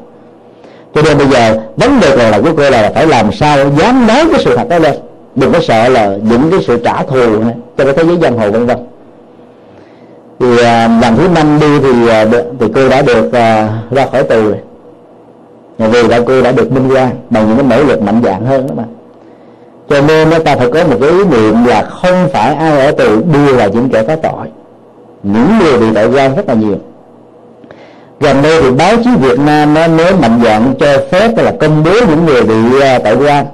Cho nên bây giờ vấn đề còn là của cô là phải làm sao dám nói cái sự thật đó lên. Đừng có sợ là những cái sự trả thù này, cho cái thế giới giang hồ vân vân thì à, lần thứ năm đi thì à, thì cô đã được à, ra khỏi tù rồi. Vì đã cô đã được minh quan bằng những cái nỗ lực mạnh dạng hơn đó mà. Cho nên nó ta phải có một cái ý niệm là không phải ai ở tù đưa là những kẻ có tội. Những người bị tội quan rất là nhiều. Gần đây thì báo chí Việt Nam nó nếu mạnh dạng cho phép là công bố những người bị tội quan.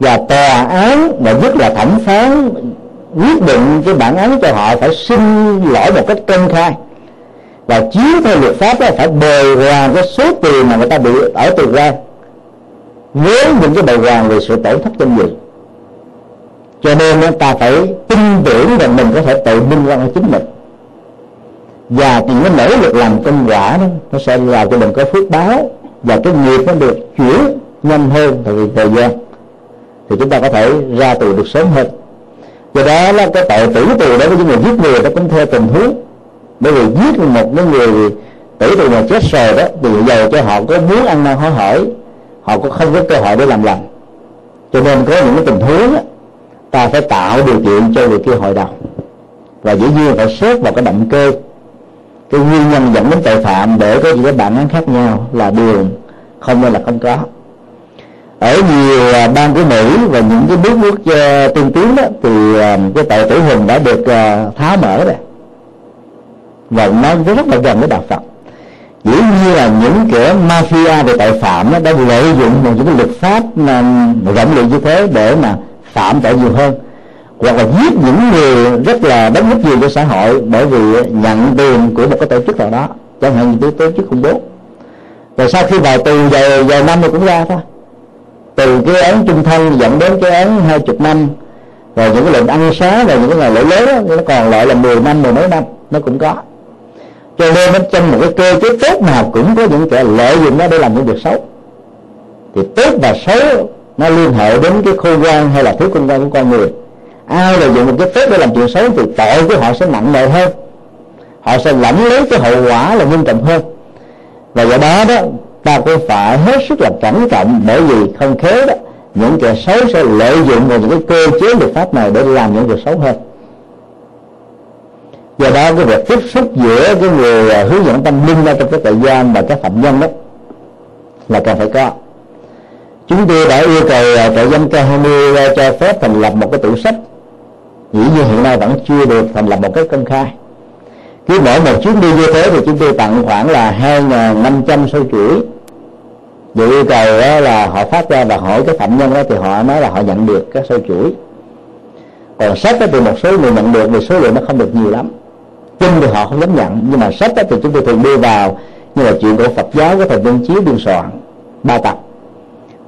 Và tòa án và nhất là thẩm phán quyết định cái bản án cho họ phải xin lỗi một cách công khai. Và chiếu theo luật pháp đó phải bồi hoàn cái số tiền mà người ta bị ở tù ra với những cái bồi hoàn về sự tổn thất danh dự cho nên người ta phải tin tưởng rằng mình có thể tự minh quan chính mình. Và những cái nỗ lực làm công quả đó, nó sẽ làm cho mình có phước báo và cái nghiệp nó được chuyển nhanh hơn tại thời gian. Thì chúng ta có thể ra tù được sớm hơn do đó là cái tội tử tù đối với những người giết người nó cũng theo tình huống. Bởi vì giết một cái người tử tù mà chết rồi đó thì giàu cho họ có muốn ăn năn hối hỏi họ cũng không có cơ hội để làm lành. Cho nên có những cái tình huống đó, ta phải tạo điều kiện cho người kia hội đồng. Và dĩ nhiên phải xét vào cái động cơ. Cái nguyên nhân dẫn đến tội phạm để có những cái bản án khác nhau là đường không nên là không có ở nhiều à, bang của Mỹ và những cái nước nước à, tiên tiến đó thì à, cái tội tử hình đã được tháo mở rồi. Và nó rất là gần với đạo Phật. Dĩ nhiên là những kẻ mafia về tội phạm đó đã lợi dụng một những cái luật pháp rộng lượng như thế để mà phạm tội nhiều hơn. Hoặc là giết những người rất là đóng góp nhiều cho xã hội bởi vì nhận tiền của một cái tổ chức nào đó. Chẳng hạn như tổ chức khủng bố. Rồi sau khi vào tù vài, vài năm thì cũng ra thôi từ cái án trung thân dẫn đến cái án hai chục năm rồi những cái lệnh ăn xá rồi những cái ngày lễ lớn đó, nó còn lại là 10 năm mười mấy năm nó cũng có. Cho nên nó trong một cái cơ chế tốt nào cũng có những kẻ lợi dụng nó để làm những việc xấu. Thì tốt và xấu nó liên hệ đến cái khôn ngoan hay là thiếu khôn ngoan của con người. Ai lợi dụng một cái phép để làm chuyện xấu thì tội của họ sẽ nặng nề hơn. Họ sẽ lãnh lấy cái hậu quả là nghiêm trọng hơn. Và do đó đó ta cũng phải hết sức là cẩn trọng, bởi vì không khéo đó, những kẻ xấu sẽ lợi dụng vào những cái cơ chế luật pháp này để làm những việc xấu hơn. Do đó, cái việc tiếp xúc giữa cái người à, hướng dẫn tâm linh ra trong cái trại giam và các phạm nhân đó là cần phải có. Chúng tôi đã yêu cầu trại giam K20 cho phép thành lập một cái tủ sách. Dĩ nhiên hiện nay vẫn chưa được thành lập một cái công khai. Cứ mỗi một chuyến đi như thế thì chúng tôi tặng khoảng là 2.500 sâu chuỗi. Vì yêu cầu là họ phát ra và hỏi cái phạm nhân đó thì họ nói là họ nhận được các sâu chuỗi. Còn sách thì một số người nhận được thì số lượng nó không được nhiều lắm. Kinh thì họ không dám nhận. Nhưng mà sách thì chúng tôi thường đưa vào như là chuyện của Phật giáo, của thầy biên Chiếu biên soạn, ba tập.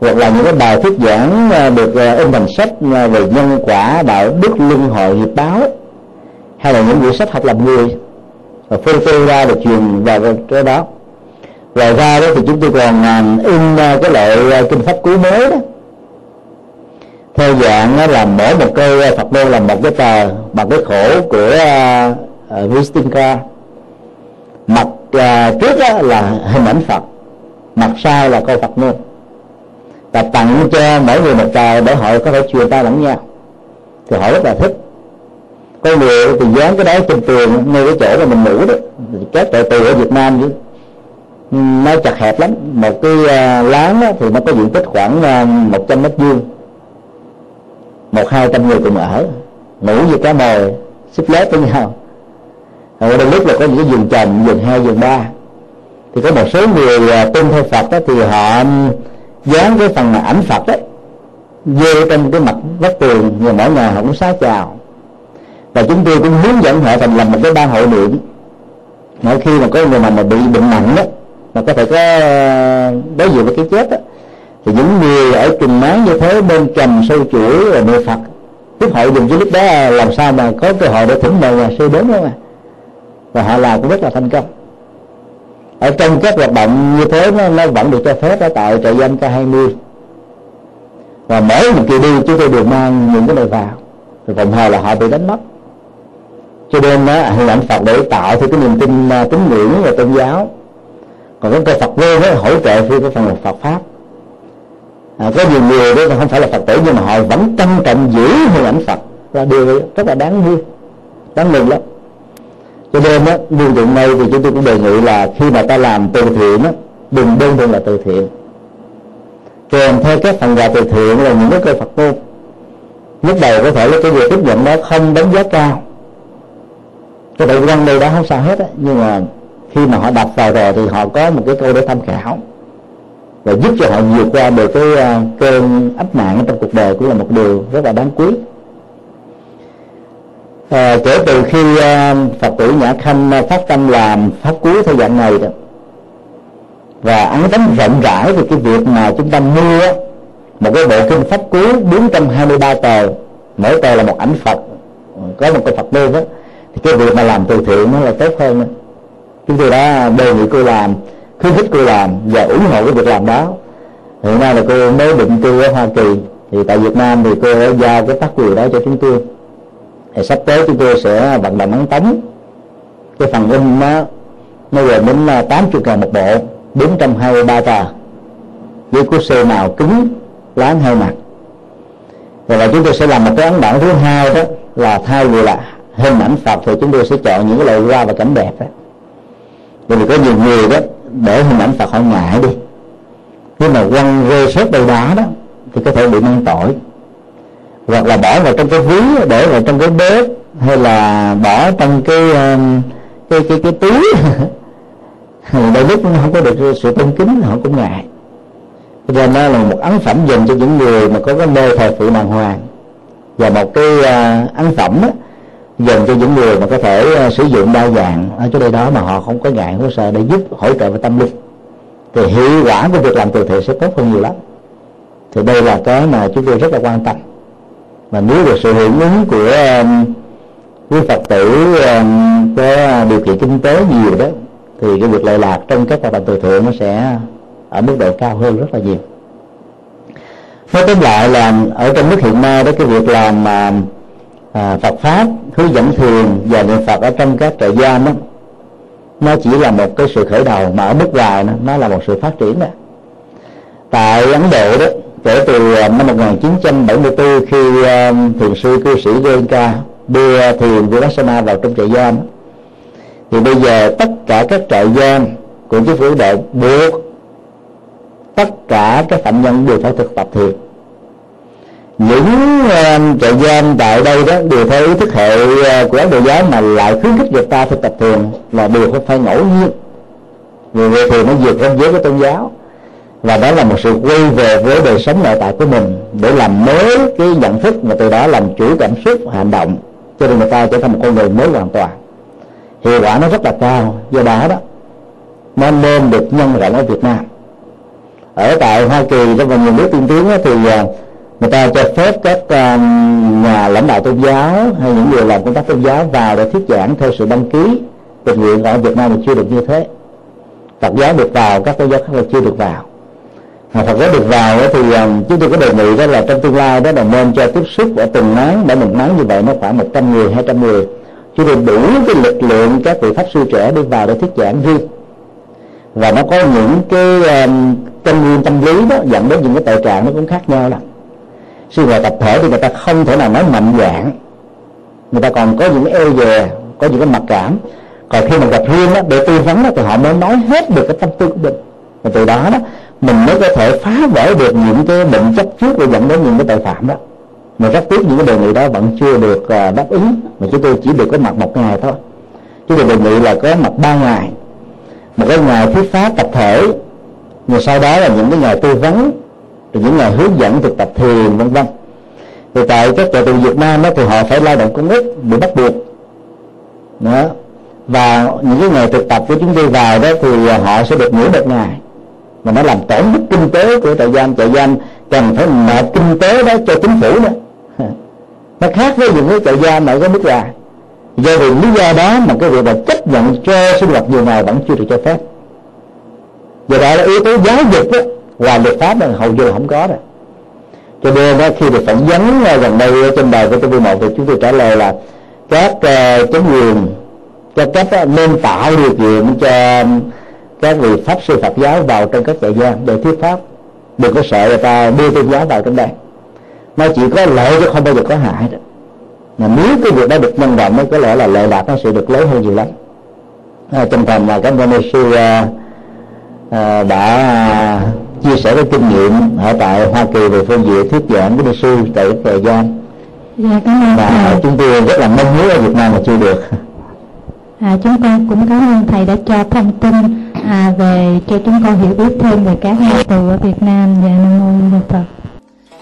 Hoặc là những cái bài thuyết giảng à, được à, in thành sách à, về nhân quả, đạo đức, luân hồi, hiệp báo, hay là những quyển sách học làm người. Và phân phê ra được truyền vào cái đó ngoài ra đó thì chúng tôi còn à, in à, cái loại à, kinh pháp cú mới đó. Theo dạng đó là mỗi một câu Phật môn là một cái tờ bằng cái khổ của uh, Vistinka mặt uh, trước đó là hình ảnh Phật mặt sau là câu Phật môn. Và tặng cho mỗi người một tờ để họ có thể truyền tay lẫn nhau. Thì họ rất là thích. Có người thì dán cái đó trên tường ngay cái chỗ mà mình ngủ đó các tội tù ở Việt Nam chứ nó chặt hẹp lắm. Một cái uh, láng đó, thì nó có diện tích khoảng à, một trăm mét vuông. Một hai trăm người cùng ở. Ngủ như cá mồi xếp lớp với nhau. Rồi đây lúc là có những cái giường chồng giường hai giường ba. Thì có một số người à, tin theo Phật đó, thì họ dán cái phần ảnh Phật đấy vô trên cái mặt vách tường và mỗi ngày họ cũng xá chào. Và chúng tôi cũng hướng dẫn họ thành lập một cái ban hội niệm. Mỗi khi mà có người nào mà bị bệnh nặng đó mà có thể có ờ, đối diện với cái chết đó, thì những người ở trùng máng như thế bên trầm sâu chuỗi và niệm phật. Tiếp hội dùng cái lúc đó làm sao mà có cơ hội để thỉnh mời nhà sư đến đó mà và họ làm cũng rất là thành công. Ở trong các hoạt động như thế nó, nó vẫn được cho phép ở tại trại giam K20 và mỗi một kỳ đi chúng tôi đều mang những cái này vào. Rồi phòng hờ là họ bị đánh mất. Cho nên đó, hình ảnh Phật để tạo thì cái niềm tin ờ, tín ngưỡng và tôn giáo còn cái câu Phật vô đó hỗ trợ khi cái phần là Phật pháp. À, có nhiều người đó không phải là Phật tử nhưng mà họ vẫn trân trọng giữ hình ảnh Phật. Là điều rất là đáng vui. Đáng mừng lắm. Cho nên á lưu dụng này thì chúng tôi cũng đề nghị là khi mà ta làm từ thiện á đừng đơn thuần là từ thiện. Kèm theo các phần quà từ thiện là những cái câu Phật ngôn. Lúc đầu có thể là cái việc tiếp nhận đó không đánh giá cao. Cái tự văn đây đó không sao hết á nhưng mà khi mà họ đọc vào rồi thì họ có một cái câu để tham khảo và giúp cho họ vượt qua được cái uh, cơn ấp nạn trong cuộc đời cũng là một điều rất là đáng quý à, kể từ khi uh, phật tử nhã khanh phát tâm làm pháp cứu theo dạng này đó và ấn tấm rộng rãi về cái việc mà chúng ta mua một cái bộ kinh pháp cú 423 tờ mỗi tờ là một ảnh Phật có một cái Phật đô đó thì cái việc mà làm từ thiện nó là tốt hơn đó chúng tôi đã đề nghị cô làm, khuyến khích cô làm và ủng hộ cái việc làm đó. Hiện nay là cô mới định cư ở Hoa Kỳ, thì tại Việt Nam thì cô đã giao cái tác quyền đó cho chúng tôi. Thì sắp tới chúng tôi sẽ vận động ấn tống. Cái phần in nó nó gồm đến à, 80 ngàn một bộ 423 tờ. Với cuốn sơ màu cứng láng hai mặt. Rồi là chúng tôi sẽ làm một cái ấn bản thứ hai đó là thay vì là hình ảnh Phật, thì chúng tôi sẽ chọn những cái loại hoa và cảnh đẹp đó bởi vì có nhiều người đó, để hình ảnh Phật họ ngại đi. Nhưng mà quăng rơi rớt đâu đá đó, thì có thể bị mang tội. Hoặc là bỏ vào trong cái ví, để vào trong cái bếp, hay là bỏ trong cái um, cái cái cái túi. Đôi lúc không có được sự tôn kính họ cũng ngại. Cho nên nó là một ấn phẩm dành cho những người mà có cái nơi thờ phụ đàng hoàng. Và một cái uh, ấn phẩm đó dành cho những người mà có thể ờ, sử dụng đa dạng. Ở chỗ đây đó mà họ không có ngại, không có sợ để giúp, hỗ trợ về tâm linh thì hiệu quả của việc làm từ thiện sẽ tốt hơn nhiều lắm. Thì đây là cái mà chúng tôi rất là quan tâm. Mà nếu được sự hưởng ứng của quý phật tử có điều kiện kinh tế nhiều đó, thì cái việc lợi lạc trong các hoạt động từ thiện nó sẽ ở mức độ cao hơn rất là nhiều. Nói tóm lại là ở trong nước hiện nay đó, cái việc làm mà à, Phật pháp hướng dẫn thiền và niệm Phật ở trong các trại giam đó nó chỉ là một cái sự khởi đầu mà ở mức dài nó, nó là một sự phát triển đó. Tại Ấn Độ đó kể từ à, năm 1974 khi uh, thiền sư cư sĩ Goenka đưa thiền Vipassana vào trong trại giam thì bây giờ tất cả các trại giam của chính phủ Độ buộc tất cả các phạm nhân đều phải thực tập thiền những ờ, uh, trại giam tại đây đó đều theo ý thức hệ uh, của ấn độ giáo mà lại khuyến khích người ta thực tập thiền là điều không phải ngẫu nhiên. Vì vậy thì nó vượt ranh giới của tôn giáo và đó là một sự quay về với đời sống nội tại của mình để làm mới cái nhận thức mà từ đó làm chủ cảm xúc hành động cho nên người ta trở thành một con người mới hoàn toàn. Hiệu quả nó rất là cao do đó đó. Nó nên được nhân rộng ở Việt Nam. Ở tại Hoa Kỳ trong và nhiều nước tiên tiến thì ờ, người ta cho phép các ờ, nhà lãnh đạo tôn giáo hay những người làm công tác tôn giáo vào để thuyết giảng theo sự đăng ký tình nguyện ở Việt Nam thì chưa được như thế. Phật giáo được vào các tôn giáo khác là chưa được vào. Mà Phật giáo được vào thì ờ, chúng tôi có đề nghị đó là trong tương lai đó là nên cho tiếp xúc ở từng nắng để một nắng như vậy nó khoảng 100 người 200 người. Chúng tôi đủ cái lực lượng các vị pháp sư trẻ đi vào để thuyết giảng riêng. Và nó có những cái um, tâm nguyên tâm lý đó dẫn đến những cái tội trạng nó cũng khác nhau lắm sinh hoạt tập thể thì người ta không thể nào nói mạnh dạng. Người ta còn có những cái eo dè có những cái mặc cảm. Còn khi mà gặp riêng đó, để tư vấn đó, thì họ mới nói hết được cái tâm tư của mình. Và từ đó đó mình mới có thể phá vỡ được những cái bệnh chấp trước để dẫn đến những cái tội phạm đó. Mà rất tiếc những cái đề nghị đó vẫn chưa được ờ, đáp ứng. Mà chúng tôi chỉ được có mặt một ngày thôi. Chúng tôi đề nghị là có mặt ba ngày. Một cái ngày thuyết pháp tập thể rồi sau đó là những cái ngày tư vấn rồi những ngày hướng dẫn thực tập thiền vân vân. Thì tại các trại tù Việt Nam đó thì họ phải lao động công ích bị bắt buộc. Đó. Và những cái ngày thực tập của chúng tôi vào đó thì họ sẽ được nghỉ một ngày. Mà nó làm tổn thất kinh tế của trại giam. Trại giam cần phải nợ kinh tế đó cho chính phủ nữa. Nó khác với những cái trại giam ở cái nước ngoài. Do vì lý do đó mà cái việc là chấp nhận cho sinh hoạt nhiều ngày vẫn chưa được cho phép. Do đó là yếu tố giáo dục đó, ngoài luật pháp là hầu như là không có rồi. Cho nên đó, khi được phỏng vấn ờ, gần đây ờ, trên bài của tv một thì chúng tôi trả lời là các uh, chính quyền cho cách uh, nên tạo điều kiện cho các vị pháp sư Phật giáo vào trong các trại giam để thuyết pháp. Đừng có sợ người ta đưa tôn giáo vào trong đây. Nó chỉ có lợi chứ không bao giờ có hại đó. Mà nếu cái việc đó được nhân rộng mới có lẽ là lợi lạc nó sẽ được lớn hơn nhiều lắm. À, trong thành là các vị sư uh, uh, đã chia sẻ cái kinh nghiệm ở tại Hoa Kỳ về phương diện thuyết giảng của ni sư tại thời gian dạ cảm ơn và thầy. chúng tôi rất là mong muốn ở Việt Nam mà chưa được. À, chúng con cũng cảm ơn thầy đã cho thông tin à, về cho chúng con hiểu biết thêm về các nhà tù ở Việt Nam. Và nam mô Phật